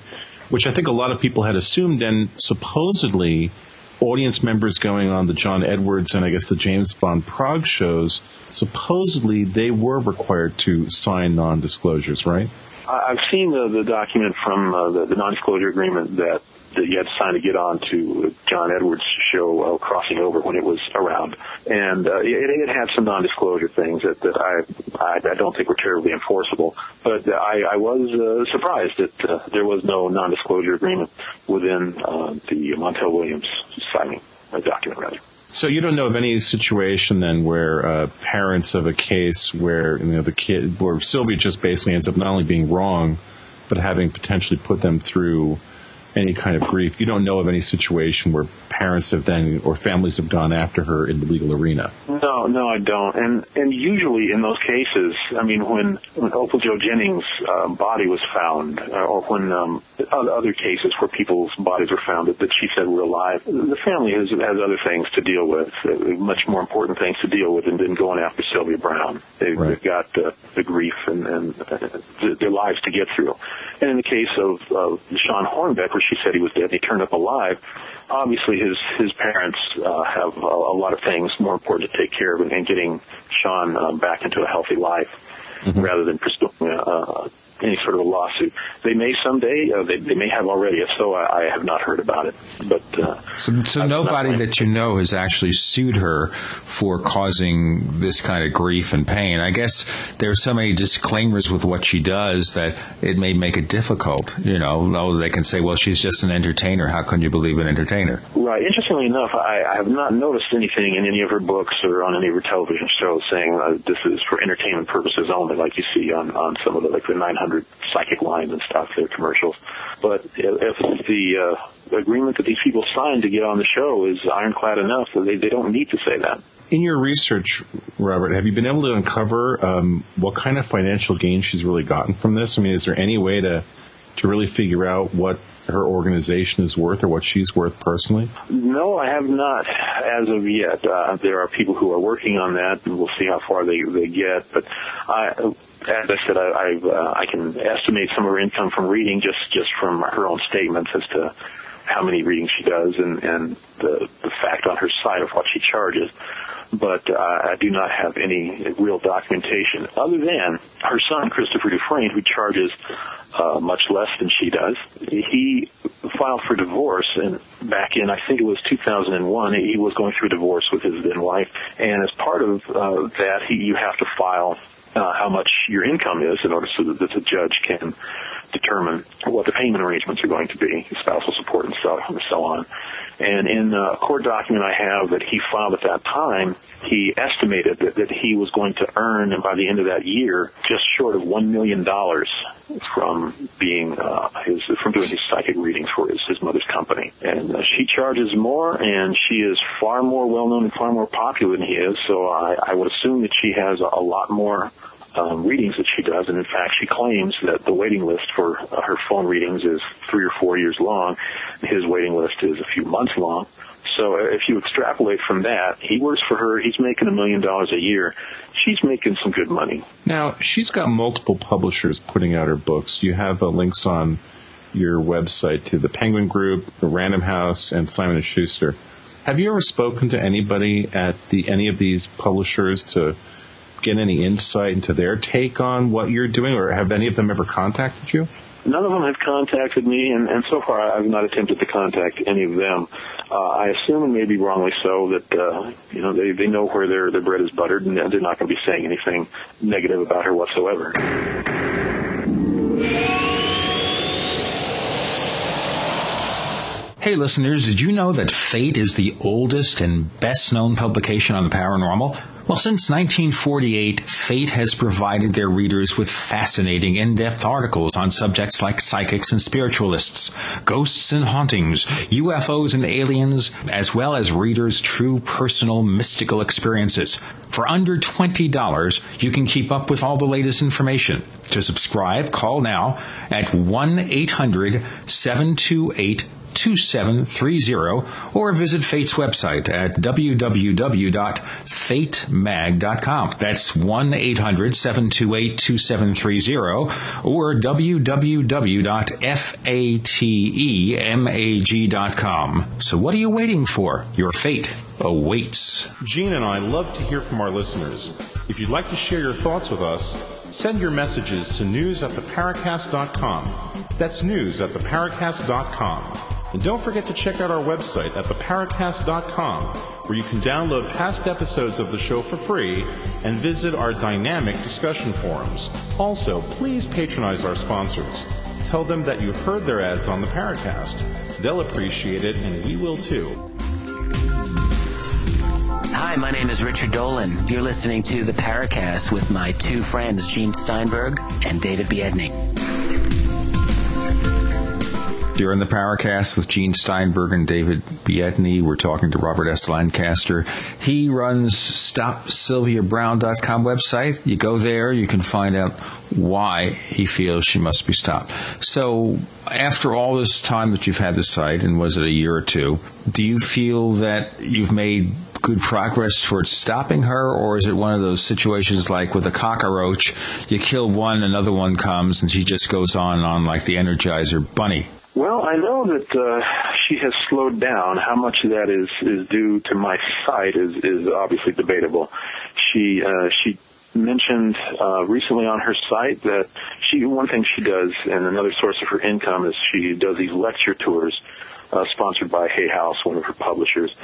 Speaker 3: which I think a lot of people had assumed, and supposedly audience members going on the John Edwards and I guess the James Van Praagh shows, supposedly they were required to sign non-disclosures, right?
Speaker 5: I've seen the, the document from uh, the, the non-disclosure agreement that that you had to sign to get on to John Edwards' show uh, Crossing Over when it was around, and uh, it, it had some non-disclosure things that, that I, I I don't think were terribly enforceable. But I, I was uh, surprised that uh, there was no non-disclosure agreement within uh, the Montel Williams signing uh, document, rather.
Speaker 3: So you don't know of any situation then where uh, parents of a case where you know the kid, where Sylvia just basically ends up not only being wrong, but having potentially put them through any kind of grief. You don't know of any situation where parents have then or families have gone after her in the legal arena.
Speaker 5: No, no, I don't. And and usually in those cases, I mean, when when Opal Jo Jennings' uh, body was found, uh, or when um, other cases where people's bodies were found that, that she said were alive, the family has has other things to deal with, uh, much more important things to deal with than, than going after Sylvia Browne. They, right. They've got uh, the grief and, and uh, their lives to get through. And in the case of, of Shawn Hornbeck, where she said he was dead, he turned up alive obviously his his parents uh, have a, a lot of things more important to take care of, and, getting Shawn uh, back into a healthy life mm-hmm. rather than pursuing uh, any sort of a lawsuit. They may someday. Uh, they, they may have already. If so, I, I have not heard about it. But uh,
Speaker 2: so, so nobody that you know has actually sued her for causing this kind of grief and pain. I guess there are so many disclaimers with what she does that it may make it difficult. You know, though they can say, "Well, she's just an entertainer. How can you believe an entertainer?"
Speaker 5: Right. Interestingly enough, I, I have not noticed anything in any of her books or on any of her television shows saying uh, this is for entertainment purposes only, like you see on on some of the like the 900 100 psychic lines and stuff, their commercials. But if the uh, agreement that these people signed to get on the show is ironclad enough, they, they don't need to say that.
Speaker 3: In your research, Robert, have you been able to uncover um, what kind of financial gain she's really gotten from this? I mean, is there any way to to really figure out what her organization is worth or what she's worth personally?
Speaker 5: No, I have not as of yet. Uh, there are people who are working on that, and we'll see how far they they get. But I, as I said, I, I, uh, I can estimate some of her income from reading just just from her own statements as to how many readings she does and and the the fact on her side of what she charges. But uh, I do not have any real documentation other than her son Christopher Dufresne, who charges uh, much less than she does. He filed for divorce and back in I think it was 2001. He was going through a divorce with his then wife, and as part of uh, that, he, you have to file uh, how much your income is in order so that the judge can determine what the payment arrangements are going to be, spousal support and so, and so on. And in a court document I have that he filed at that time, he estimated that, that he was going to earn, by the end of that year, just short of one million dollars from being uh, his from doing his psychic readings for his, his mother's company. And uh, she charges more, and she is far more well known and far more popular than he is. So I, I would assume that she has a, a lot more um, readings that she does, and in fact, she claims that the waiting list for uh, her phone readings is three or four years long. His waiting list is a few months long. So uh, if you extrapolate from that, he works for her. He's making a million dollars a year. She's making some good money.
Speaker 3: Now she's got multiple publishers putting out her books. You have uh, links on your website to the Penguin Group, the Random House, and Simon and Schuster. Have you ever spoken to anybody at the any of these publishers to get any insight into their take on what you're doing, or have any of them ever contacted you?
Speaker 5: None of them have contacted me, and, and so far I've not attempted to contact any of them. Uh, I assume, and maybe wrongly so, that uh, you know they, they know where their their bread is buttered, and they're not going to be saying anything negative about her whatsoever.
Speaker 2: Hey listeners, did you know that Fate is the oldest and best known publication on the paranormal? Well, since 1948, Fate has provided their readers with fascinating, in-depth articles on subjects like psychics and spiritualists, ghosts and hauntings, UFOs and aliens, as well as readers' true personal mystical experiences. For under $20, you can keep up with all the latest information. To subscribe, call now at 1-800-728 2730 or visit Fate's website at www.fatemag.com. That's 1-800-728-2730 or www.fatemag.com. So what are you waiting for? Your fate awaits.
Speaker 6: Gene and I love to hear from our listeners. If you'd like to share your thoughts with us, send your messages to news at theparacast.com. That's news at theparacast.com. And don't forget to check out our website at theparacast.com, where you can download past episodes of the show for free and visit our dynamic discussion forums. Also, please patronize our sponsors. Tell them that you heard their ads on the Paracast. They'll appreciate it, and we will too.
Speaker 11: Hi, my name is Richard Dolan. You're listening to the Paracast with my two friends, Gene Steinberg and David Biedny.
Speaker 2: You're in the Paracast with Gene Steinberg and David Biedny. We're talking to Robert S. Lancaster. He runs StopSylviaBrowne.com website. You go there, you can find out why he feels she must be stopped. So, after all this time that you've had the site, and was it a year or two, do you feel that you've made good progress towards stopping her, or is it one of those situations like with a cockroach, you kill one, another one comes, and she just goes on and on like the Energizer Bunny?
Speaker 5: Well, I know that uh, she has slowed down. How much of that is is due to my site is is obviously debatable. She uh, she mentioned uh, recently on her site that she one thing she does and another source of her income is she does these lecture tours uh, sponsored by Hay House, one of her publishers,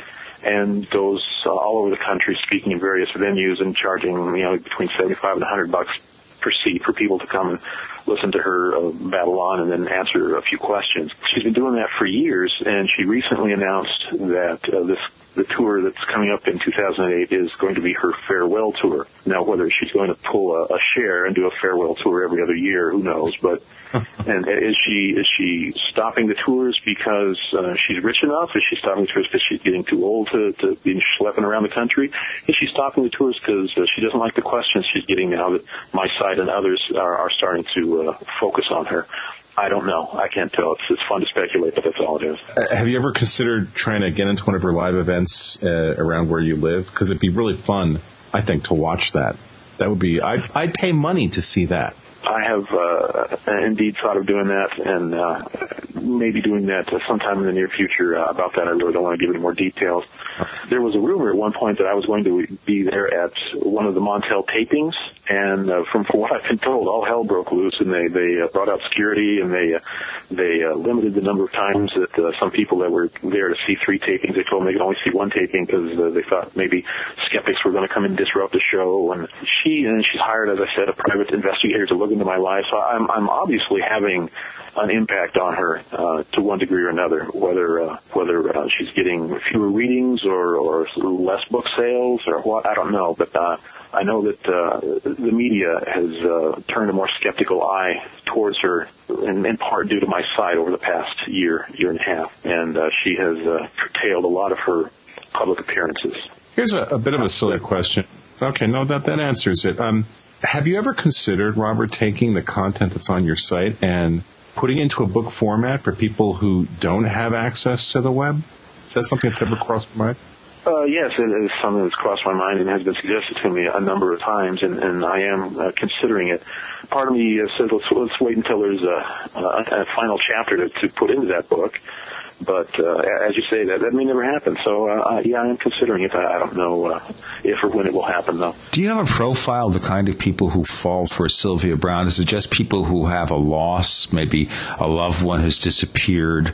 Speaker 5: and goes uh, all over the country speaking in various venues and charging you know between seventy five and a hundred bucks per seat for people to come and listen to her uh, babble on and then answer a few questions. She's been doing that for years, and she recently announced that uh, this the tour that's coming up in 2008 is going to be her farewell tour. Now, whether she's going to pull a, a Cher and do a farewell tour every other year, who knows? But and is she is she stopping the tours because uh, she's rich enough? Is she stopping the tours because she's getting too old to, to be schlepping around the country? Is she stopping the tours because uh, she doesn't like the questions she's getting now that my site and others are, are starting to uh, focus on her? I don't know. I can't tell. It's, it's fun to speculate, but that's all it is.
Speaker 3: Uh, have you ever considered trying to get into one of her live events uh, around where you live? Because it'd be really fun, I think, to watch that. That would be. I'd, I'd pay money to see that.
Speaker 5: I have uh, indeed thought of doing that, and uh, maybe doing that sometime in the near future. Uh, about that, I really don't want to give any more details. There was a rumor at one point that I was going to be there at one of the Montel tapings, and uh, from, from what I've been told, all hell broke loose, and they they uh, brought out security, and they uh, they uh, limited the number of times that uh, some people that were there to see three tapings. They told them they could only see one taping because uh, they thought maybe skeptics were going to come and disrupt the show. And she and she's hired, as I said, a private investigator to look into my life. So I'm I'm obviously having an impact on her uh, to one degree or another, whether uh, whether uh, she's getting fewer readings or, or less book sales or what I don't know, but uh, I know that uh, the media has uh, turned a more skeptical eye towards her, in, in part due to my site over the past year year and a half, and uh, she has uh, curtailed a lot of her public appearances.
Speaker 3: Here's a, a bit of a silly question. Okay, no, that that answers it. Um, have you ever considered, Robert, taking the content that's on your site and putting it into a book format for people who don't have access to the web? Is that something that's ever crossed your mind?
Speaker 5: Uh, yes, it is something that's crossed my mind and has been suggested to me a number of times, and, and I am uh, considering it. Part of me uh, says let's, let's wait until there's a, a, a final chapter to, to put into that book. But uh, as you say, that that may never happen. So uh, yeah, I am considering it. I, I don't know uh, if or when it will happen, though.
Speaker 2: Do you have a profile of the kind of people who fall for Sylvia Browne? Is it just people who have a loss, maybe a loved one has disappeared?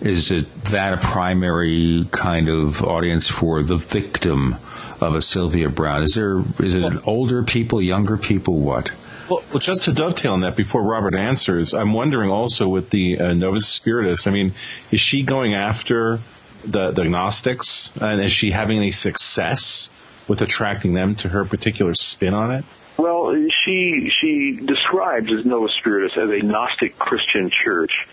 Speaker 2: Is it that a primary kind of audience for the victim of a Sylvia Browne? Is there is it older people, younger people, what?
Speaker 3: Well, well, just to dovetail on that, before Robert answers, I'm wondering also with the uh, Novus Spiritus. I mean, is she going after the the Gnostics, and is she having any success with attracting them to her particular spin on it?
Speaker 5: Well, she she describes as Novus Spiritus as a Gnostic Christian church,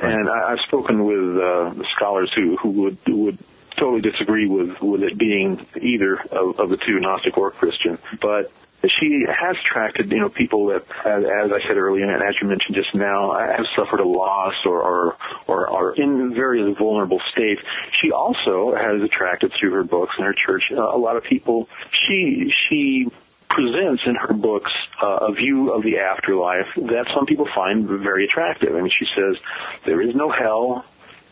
Speaker 5: and I, I've spoken with uh, scholars who who would who would totally disagree with with it being either of, of the two, Gnostic or Christian. But she has attracted, you know, people that, as, I said earlier, and as you mentioned just now, have suffered a loss or, or, or are in various vulnerable states. She also has attracted through her books and her church uh, a lot of people. She, she presents in her books uh, a view of the afterlife that some people find very attractive. I mean, she says there is no hell,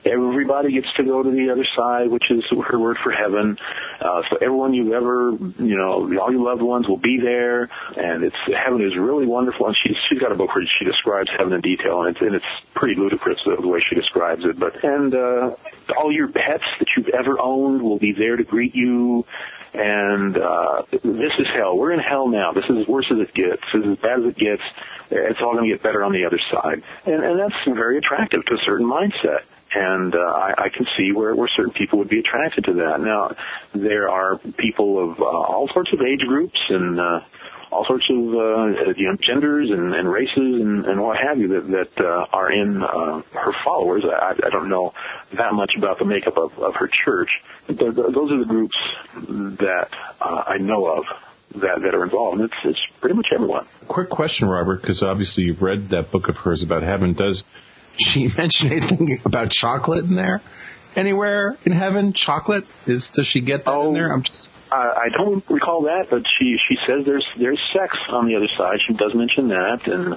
Speaker 5: everybody gets to go to the other side, which is her word for heaven. Uh, so everyone you've ever, you know, all your loved ones will be there, and it's heaven is really wonderful. And she's she's got a book where she describes heaven in detail, and it's and it's pretty ludicrous the, way she describes it. But and uh, all your pets that you've ever owned will be there to greet you. And uh, this is hell. We're in hell now. This is as worse as it gets. This is as bad as it gets. It's all going to get better on the other side. And, and that's very attractive to a certain mindset and uh, I, I can see where, where certain people would be attracted to that. Now, there are people of uh, all sorts of age groups and uh, all sorts of uh, you know genders and, and races and, and what have you that that uh, are in uh, her followers. I, I don't know that much about the makeup of, of her church. But those are the groups that uh, I know of that that are involved. And it's it's pretty much everyone.
Speaker 3: Quick question, Robert, because obviously you've read that book of hers about heaven. Does she mention anything about chocolate in there? Anywhere in heaven, chocolate is? Does she get that
Speaker 5: oh,
Speaker 3: in there? I'm just.
Speaker 5: I, I don't recall that, but she she says there's there's sex on the other side. She does mention that, and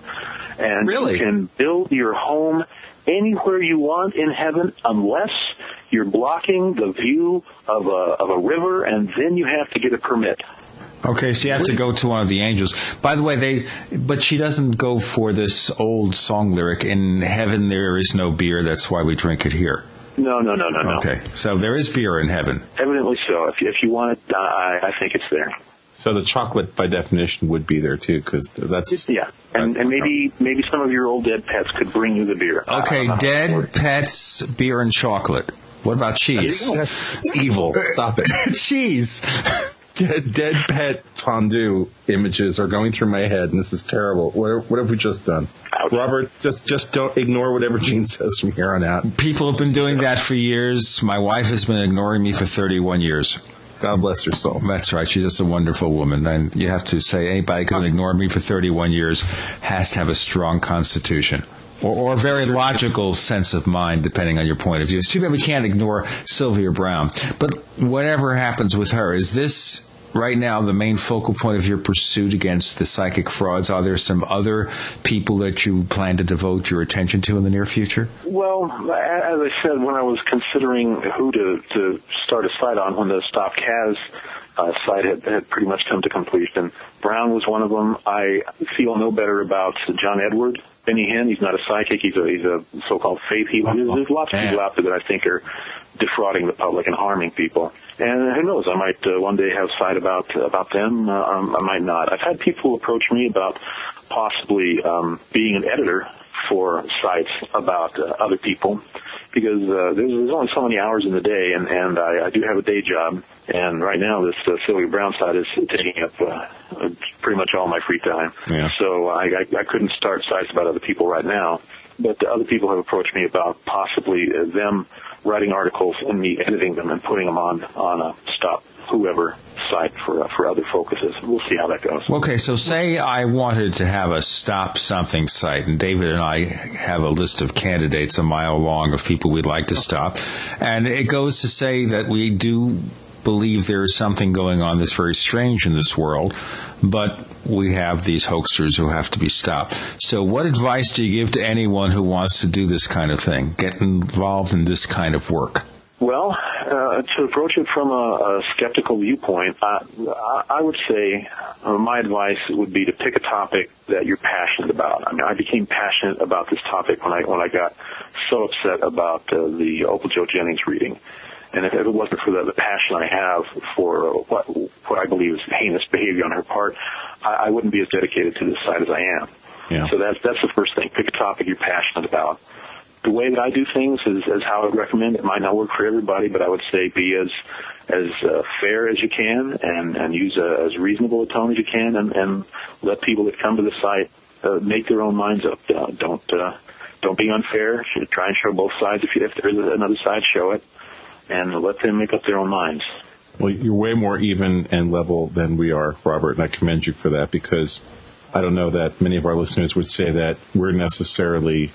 Speaker 5: and
Speaker 3: really?
Speaker 5: you can build your home anywhere you want in heaven unless you're blocking the view of a of a river, and then you have to get a permit.
Speaker 2: Okay, so you have to go to one of the angels. By the way, they, but she doesn't go for this old song lyric, in heaven there is no beer, that's why we drink it here.
Speaker 5: No, no, no, no, no.
Speaker 2: Okay, so there is beer in heaven.
Speaker 5: Evidently so. If, if you want it, I, I think it's there.
Speaker 3: So the chocolate, by definition, would be there too, because that's
Speaker 5: yeah, and and maybe maybe some of your old dead pets could bring you the beer.
Speaker 2: Okay, uh, dead pets, beer, and chocolate. What about cheese?
Speaker 3: It's evil. Stop it.
Speaker 2: cheese.
Speaker 3: Dead, dead pet fondue images are going through my head, and this is terrible. What, what have we just done? Robert, just just don't ignore whatever Gene says from here on out.
Speaker 2: People have been doing that for years. My wife has been ignoring me for 31 years.
Speaker 3: God bless her soul.
Speaker 2: That's right. She's just a wonderful woman. And you have to say anybody who can ignore me for 31 years has to have a strong constitution. Or, or, a very logical sense of mind, depending on your point of view. It's too bad we can't ignore Sylvia Browne. But whatever happens with her, is this right now the main focal point of your pursuit against the psychic frauds? Are there some other people that you plan to devote your attention to in the near future?
Speaker 5: Well, as I said, when I was considering who to, to start a site on, when the Stop Kaz uh, site had, had pretty much come to completion, Browne was one of them. I feel no better about John Edward Benny Hinn. He's not a psychic. He's a he's a so-called faith healer. There's, there's lots of people out there that I think are defrauding the public and harming people. And who knows? I might uh, one day have a sight about about them. Uh, um, I might not. I've had people approach me about possibly um, being an editor for sites about uh, other people because uh, there's, there's only so many hours in the day, and and I, I do have a day job, and right now this uh, Sylvia Browne site is taking up uh, pretty much all my free time.
Speaker 3: Yeah.
Speaker 5: So I, I I couldn't start sites about other people right now, but other people have approached me about possibly uh, them writing articles and me editing them and putting them on on a stop whoever site for uh, for other focuses. We'll see how that goes.
Speaker 2: Okay, so say I wanted to have a stop something site, and David and I have a list of candidates a mile long of people we'd like to stop, and it goes to say that we do believe there is something going on that's very strange in this world, but we have these hoaxers who have to be stopped. So, what advice do you give to anyone who wants to do this kind of thing, get involved in this kind of work?
Speaker 5: Well, uh, to approach it from a, a skeptical viewpoint, I, I would say uh, my advice would be to pick a topic that you're passionate about. I mean, I became passionate about this topic when I when I got so upset about uh, the Opal Jo Jennings reading, And if, if it wasn't for the, the passion I have for what what I believe is heinous behavior on her part, I, I wouldn't be as dedicated to this site as I am.
Speaker 3: Yeah.
Speaker 5: So that's that's the first thing. Pick a topic you're passionate about. The way that I do things is, is how I would recommend. It might not work for everybody, but I would say be as as uh, fair as you can and and use a, as reasonable a tone as you can, and, and let people that come to the site uh, make their own minds up. Uh, don't uh, don't be unfair. Try and show both sides. If, you, if there is another side, show it, and let them make up their own minds.
Speaker 3: Well, you're way more even and level than we are, Robert, and I commend you for that because I don't know that many of our listeners would say that we're necessarily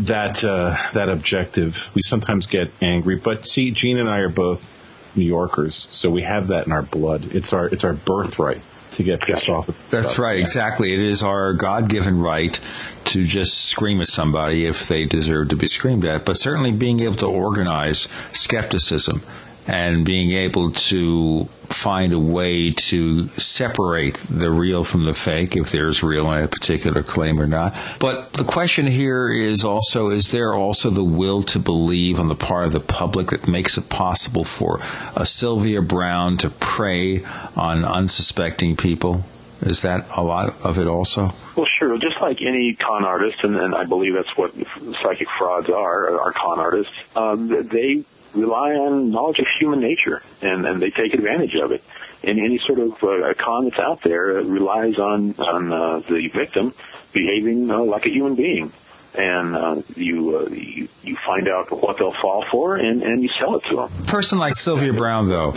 Speaker 3: that uh, that objective. We sometimes get angry, but see, Gene and I are both New Yorkers, so we have that in our blood. It's our it's our birthright to get pissed off. At
Speaker 2: That's
Speaker 3: stuff.
Speaker 2: right, exactly. It is our God given right to just scream at somebody if they deserve to be screamed at, but certainly being able to organize skepticism and being able to find a way to separate the real from the fake, if there's real in a particular claim or not. But the question here is also, is there also the will to believe on the part of the public that makes it possible for a Sylvia Browne to prey on unsuspecting people? Is that a lot of it also?
Speaker 5: Well, sure. Just like any con artist, and, and I believe that's what psychic frauds are, are con artists, um, they rely on knowledge of human nature, and, and they take advantage of it. And any sort of uh, con that's out there relies on on uh, the victim behaving uh, like a human being, and uh, you, uh, you you find out what they'll fall for, and and you sell it to them.
Speaker 2: A person like Sylvia Browne, though,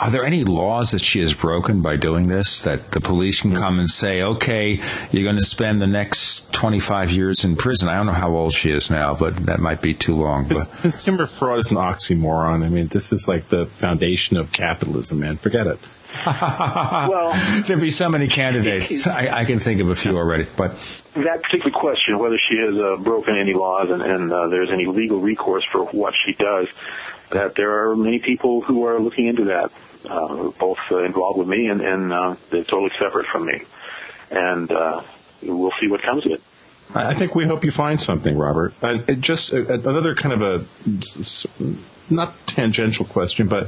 Speaker 2: are there any laws that she has broken by doing this? That the police can come and say, "Okay, you're going to spend the next 25 years in prison." I don't know how old she is now, but that might be too long. But
Speaker 3: Consumer fraud is an oxymoron. I mean, this is like the foundation of capitalism, man. Forget it.
Speaker 5: well,
Speaker 2: there'd be so many candidates. I, I can think of a few already, but
Speaker 5: that particular question, whether she has uh, broken any laws and, and uh, there's any legal recourse for what she does, that there are many people who are looking into that, uh, both uh, involved with me and, and uh, they're totally separate from me. And uh, we'll see what comes of it.
Speaker 3: I think we hope you find something, Robert. Uh, it just uh, another kind of a not tangential question, but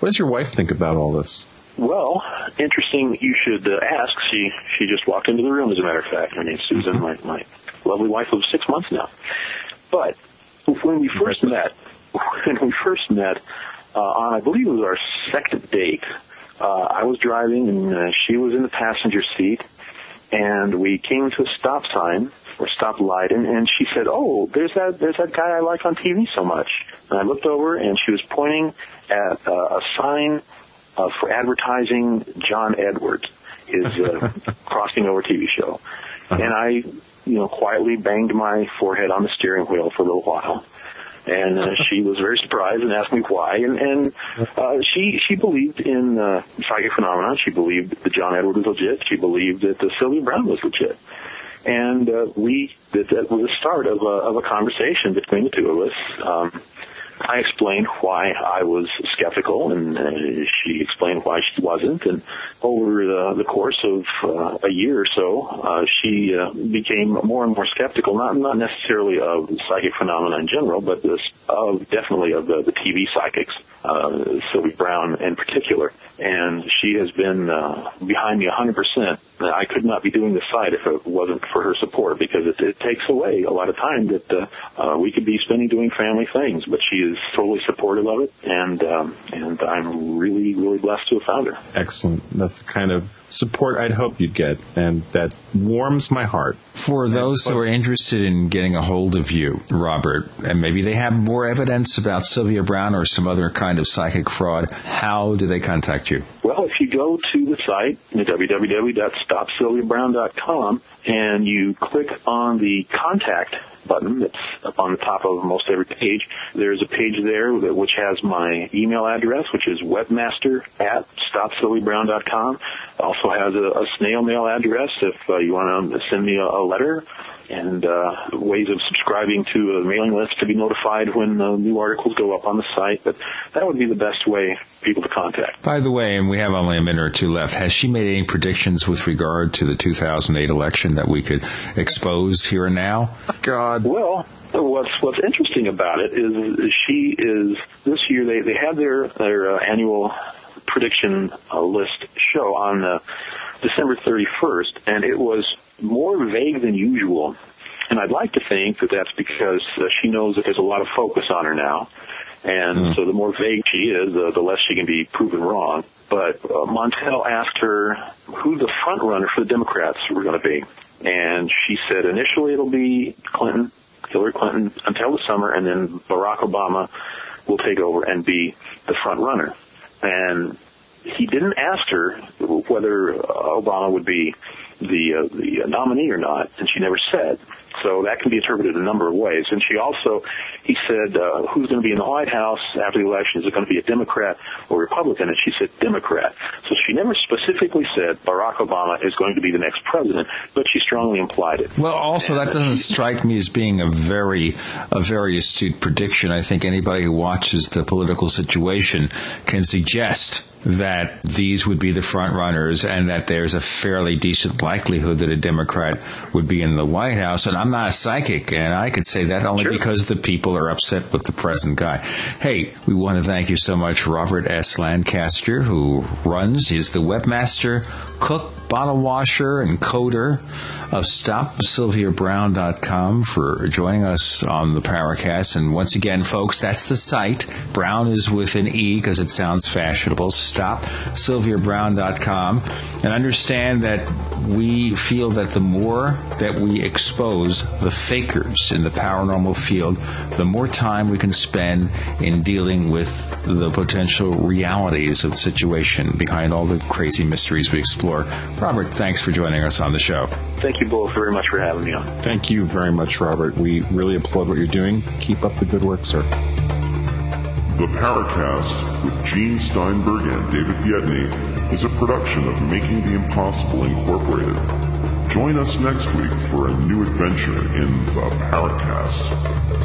Speaker 3: what does your wife think about all this?
Speaker 5: Well, interesting. You should uh, ask. She she just walked into the room. As a matter of fact, her name's Susan, my my lovely wife of six months now. But when we first met, when we first met uh, on, I believe it was our second date. Uh, I was driving and uh, she was in the passenger seat, and we came to a stop sign or stop light, and, and she said, "Oh, there's that there's that guy I like on TV so much." And I looked over, and she was pointing at uh, a sign uh, for advertising John Edwards, his uh, crossing over TV show. And I, you know, quietly banged my forehead on the steering wheel for a little while. And uh, she was very surprised and asked me why. And, and uh, she she believed in uh, psychic phenomena. She believed that John Edward was legit. She believed that uh, Sylvia Browne was legit. And uh, we that, that was the start of a, of a conversation between the two of us. Um, I explained why I was skeptical, and uh, she explained why she wasn't. And over the, the course of uh, a year or so, uh, she uh, became more and more skeptical. Not not necessarily of psychic phenomena in general, but this of definitely of the, the TV psychics, uh, Sylvie Browne in particular. And she has been uh, behind me 100%. I could not be doing the site if it wasn't for her support because it, it takes away a lot of time that uh, uh, we could be spending doing family things. But she is totally supportive of it, and um, and I'm really really blessed to have found her.
Speaker 3: Excellent. That's kind of support I'd hope you'd get, and that warms my heart.
Speaker 2: For those who are interested in getting a hold of you, Robert, and maybe they have more evidence about Sylvia Browne or some other kind of psychic fraud, how do they contact you?
Speaker 5: Well, if you go to the site, www.stopsylviabrowne.com, and you click on the contact button that's up on the top of most every page, there's a page there that, which has my email address, which is webmaster at stopsylviabrowne.com. Also has a, a snail mail address if uh, you want to send me a, a letter and uh, ways of subscribing to a mailing list to be notified when uh, new articles go up on the site. But that would be the best way people to contact.
Speaker 2: By the way, and we have only a minute or two left, has she made any predictions with regard to the 2008 election that we could expose here and now?
Speaker 3: God.
Speaker 5: Well, what's what's interesting about it is she is this year they they had their their uh, annual prediction uh, list show on uh, December 31st, and it was more vague than usual. And I'd like to think that that's because uh, she knows that there's a lot of focus on her now. And mm. so the more vague she is, uh, the less she can be proven wrong. But uh, Montel asked her who the front runner for the Democrats were going to be. And she said initially it'll be Clinton, Hillary Clinton until the summer, and then Barack Obama will take over and be the front runner. And he didn't ask her whether Obama would be the uh, the nominee or not, and she never said. So that can be interpreted in a number of ways. And she also, he said, uh, who's going to be in the White House after the election? Is it going to be a Democrat or Republican? And she said Democrat. So she never specifically said Barack Obama is going to be the next president, but she strongly implied it.
Speaker 2: Well, also and that doesn't she, strike me as being a very, a very astute prediction. I think anybody who watches the political situation can suggest that these would be the front runners and that there's a fairly decent likelihood that a Democrat would be in the White House. And I'm not a psychic, and I could say that only sure. because the people are upset with the present guy. Hey, we want to thank you so much, Robert S. Lancaster, who runs, is the webmaster, cook, bottle washer, and coder of StopSylviaBrowne.com for joining us on the Paracast. And once again, folks, that's the site. Browne is with an E because it sounds fashionable. StopSylviaBrowne.com. And understand that we feel that the more that we expose the fakers in the paranormal field, the more time we can spend in dealing with the potential realities of the situation behind all the crazy mysteries we explore. Robert, thanks for joining us on the show.
Speaker 5: Thank you both very much for having me on.
Speaker 3: Thank you very much, Robert. We really applaud what you're doing. Keep up the good work, sir.
Speaker 1: The Paracast with Gene Steinberg and David Biedney is a production of Making the Impossible Incorporated. Join us next week for a new adventure in the Paracast.